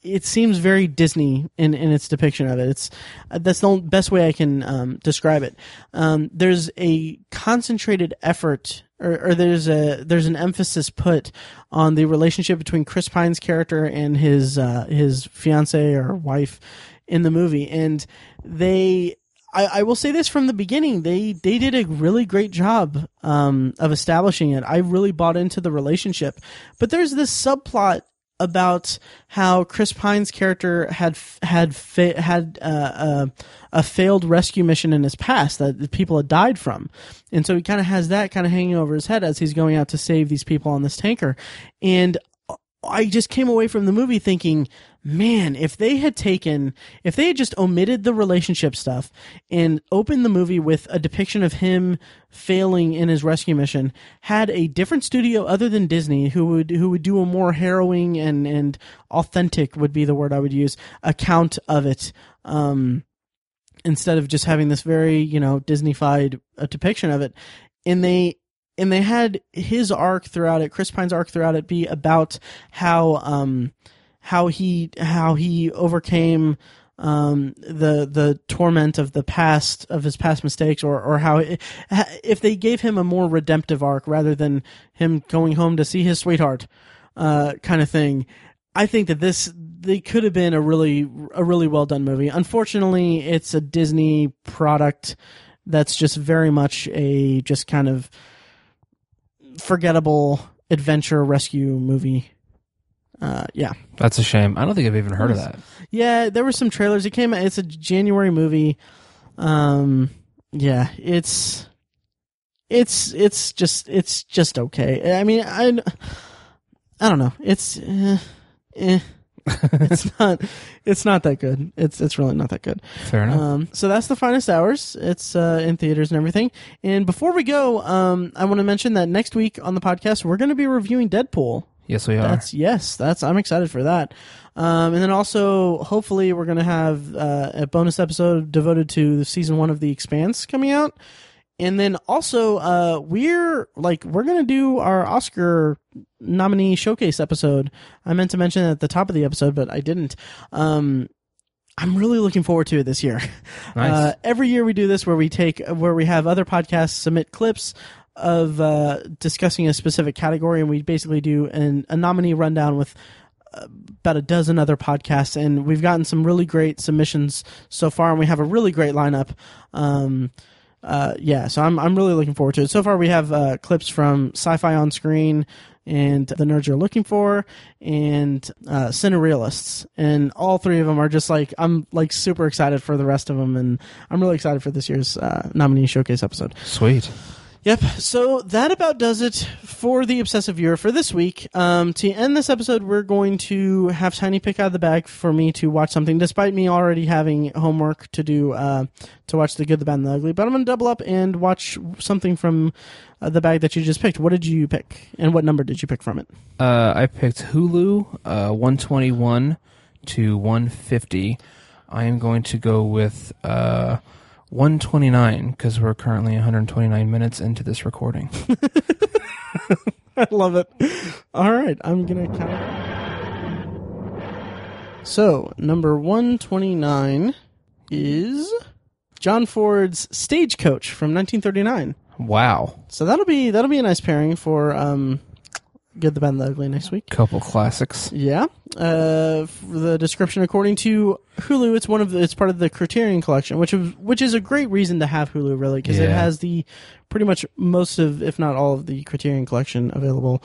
It seems very Disney in, in its depiction of it. It's uh, that's the best way I can um, describe it. Um, there's a concentrated effort, or, or there's a there's an emphasis put on the relationship between Chris Pine's character and his uh, his fiance or wife in the movie, and they I, I will say this from the beginning. They they did a really great job um, of establishing it. I really bought into the relationship, but there's this subplot about how Chris Pine's character had had fa- had uh, uh, a failed rescue mission in his past that people had died from, and so he kind of has that kind of hanging over his head as he's going out to save these people on this tanker, and I just came away from the movie thinking, man, if they had taken, if they had just omitted the relationship stuff and opened the movie with a depiction of him failing in his rescue mission, had a different studio other than Disney who would who would do a more harrowing and and authentic would be the word I would use account of it. Um, instead of just having this very you know Disneyfied uh, depiction of it, and they and they had his arc throughout it, Chris Pine's arc throughout it, be about how um how he how he overcame um the the torment of the past of his past mistakes or or how it, if they gave him a more redemptive arc rather than him going home to see his sweetheart uh kind of thing I think that this they could have been a really a really well done movie. Unfortunately, it's a Disney product that's just very much a just kind of forgettable adventure rescue movie. Uh, yeah, that's a shame. I don't think I've even heard of that. yeah. There were some trailers. It came. It's a January movie. Um, yeah, it's it's it's just it's just okay. I mean, I I don't know. It's eh, eh. it's not it's not that good. It's it's really not that good. Fair enough. Um, so that's the finest hours. It's uh, in theaters and everything. And before we go, um, I want to mention that next week on the podcast we're going to be reviewing Deadpool. yes, we are. That's yes, that's I'm excited for that. Um, and then also, hopefully, we're going to have uh, a bonus episode devoted to the season one of The Expanse coming out. And then also, uh, we're like we're gonna do our Oscar nominee showcase episode. I meant to mention it at the top of the episode, but I didn't. Um, I'm really looking forward to it this year. Nice. Uh, every year we do this where we take where we have other podcasts submit clips of uh, discussing a specific category, and we basically do an, a nominee rundown with uh, about a dozen other podcasts, and we've gotten some really great submissions so far, and we have a really great lineup. Um, uh, yeah, so I'm I'm really looking forward to it. So far, we have uh, clips from Sci-Fi on Screen and The Nerds You're Looking For and uh, Cinerealists, and all three of them are just like I'm like super excited for the rest of them, and I'm really excited for this year's uh, nominee showcase episode. Sweet. Yep. So that about does it for the obsessive viewer for this week. Um, to end this episode, we're going to have Tiny pick out of the bag for me to watch something, despite me already having homework to do uh, to watch the good, the bad, and the ugly. But I'm going to double up and watch something from uh, the bag that you just picked. What did you pick, and what number did you pick from it? Uh, I picked Hulu, uh, 121 to 150. I am going to go with uh, 129 because we're currently 129 minutes into this recording. I love it. All right, I'm gonna count. So number one twenty nine is John Ford's Stagecoach from 1939. wow. So that'll be that'll be a nice pairing for um, Good, the Bad, and the Ugly next week. Couple classics. Yeah. Uh, the description according to Hulu, it's one of the, it's part of the Criterion collection, which is which is a great reason to have Hulu really because it Yeah. has the pretty much most of, if not all of the Criterion collection available.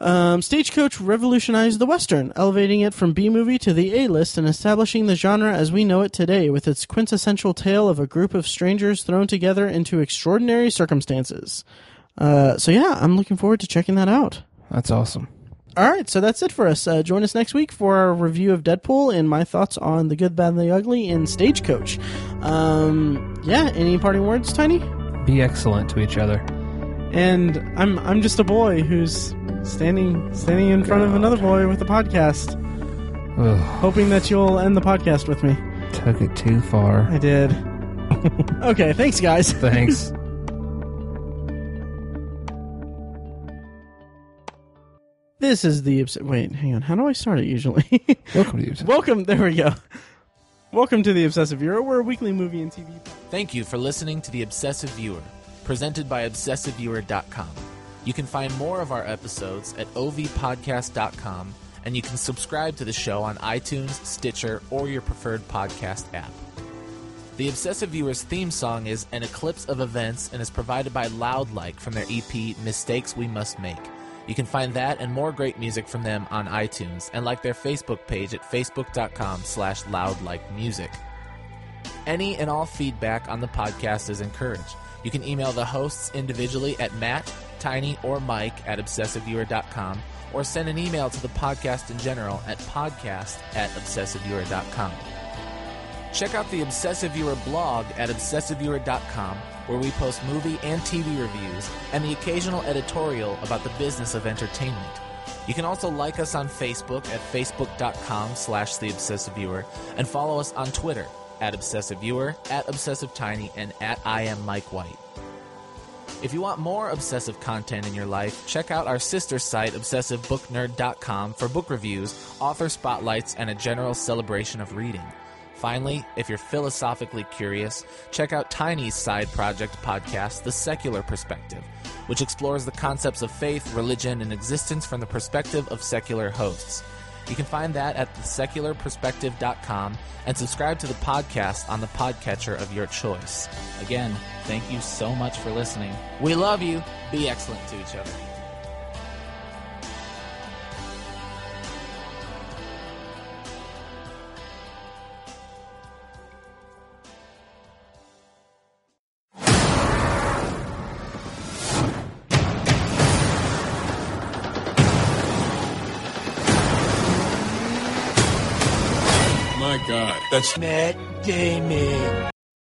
Um, Stagecoach revolutionized the Western, elevating it from B movie to the A list and establishing the genre as we know it today with its quintessential tale of a group of strangers thrown together into extraordinary circumstances. Uh, so yeah, I'm looking forward to checking that out. That's awesome. All right, so that's it for us. Uh, join us next week for our review of Deadpool and my thoughts on the good, bad, and the ugly in Stagecoach. Um, yeah, any parting words, Tiny? Be excellent to each other. And I'm I'm just a boy who's standing standing in front of another boy with a podcast, Ugh, hoping that you'll end the podcast with me. took it too far. I did. okay, thanks, guys. Thanks. This is the obs- wait. Hang on. How do I start it usually? Welcome to you. Welcome. There we go. Welcome to the Obsessive Viewer. We're a weekly movie and TV. Thank you for listening to The Obsessive Viewer, presented by ObsessiveViewer.com. You can find more of our episodes at ovpodcast.com, and you can subscribe to the show on iTunes, Stitcher, or your preferred podcast app. The Obsessive Viewer's theme song is An Eclipse of Events and is provided by Loudlike from their EP Mistakes We Must Make. You can find that and more great music from them on iTunes and like their Facebook page at facebook.com slash loudlikemusic. Any and all feedback on the podcast is encouraged. You can email the hosts individually at Matt, Tiny, or Mike at obsessiveviewer.com or send an email to the podcast in general at podcast at obsessiveviewer.com. Check out the Obsessive Viewer blog at obsessiveviewer.com where we post movie and TV reviews and the occasional editorial about the business of entertainment. You can also like us on Facebook at facebook.com slash the obsessive viewer and follow us on Twitter at obsessive viewer, at obsessive tiny, and at I am Mike White. If you want more obsessive content in your life, check out our sister site, obsessivebooknerd.com, for book reviews, author spotlights, and a general celebration of reading. Finally, if you're philosophically curious, check out Tiny's side project podcast, The Secular Perspective, which explores the concepts of faith, religion, and existence from the perspective of secular hosts. You can find that at thesecularperspective.com and subscribe to the podcast on the podcatcher of your choice. Again, thank you so much for listening. We love you. Be excellent to each other. God, that's Matt Damon.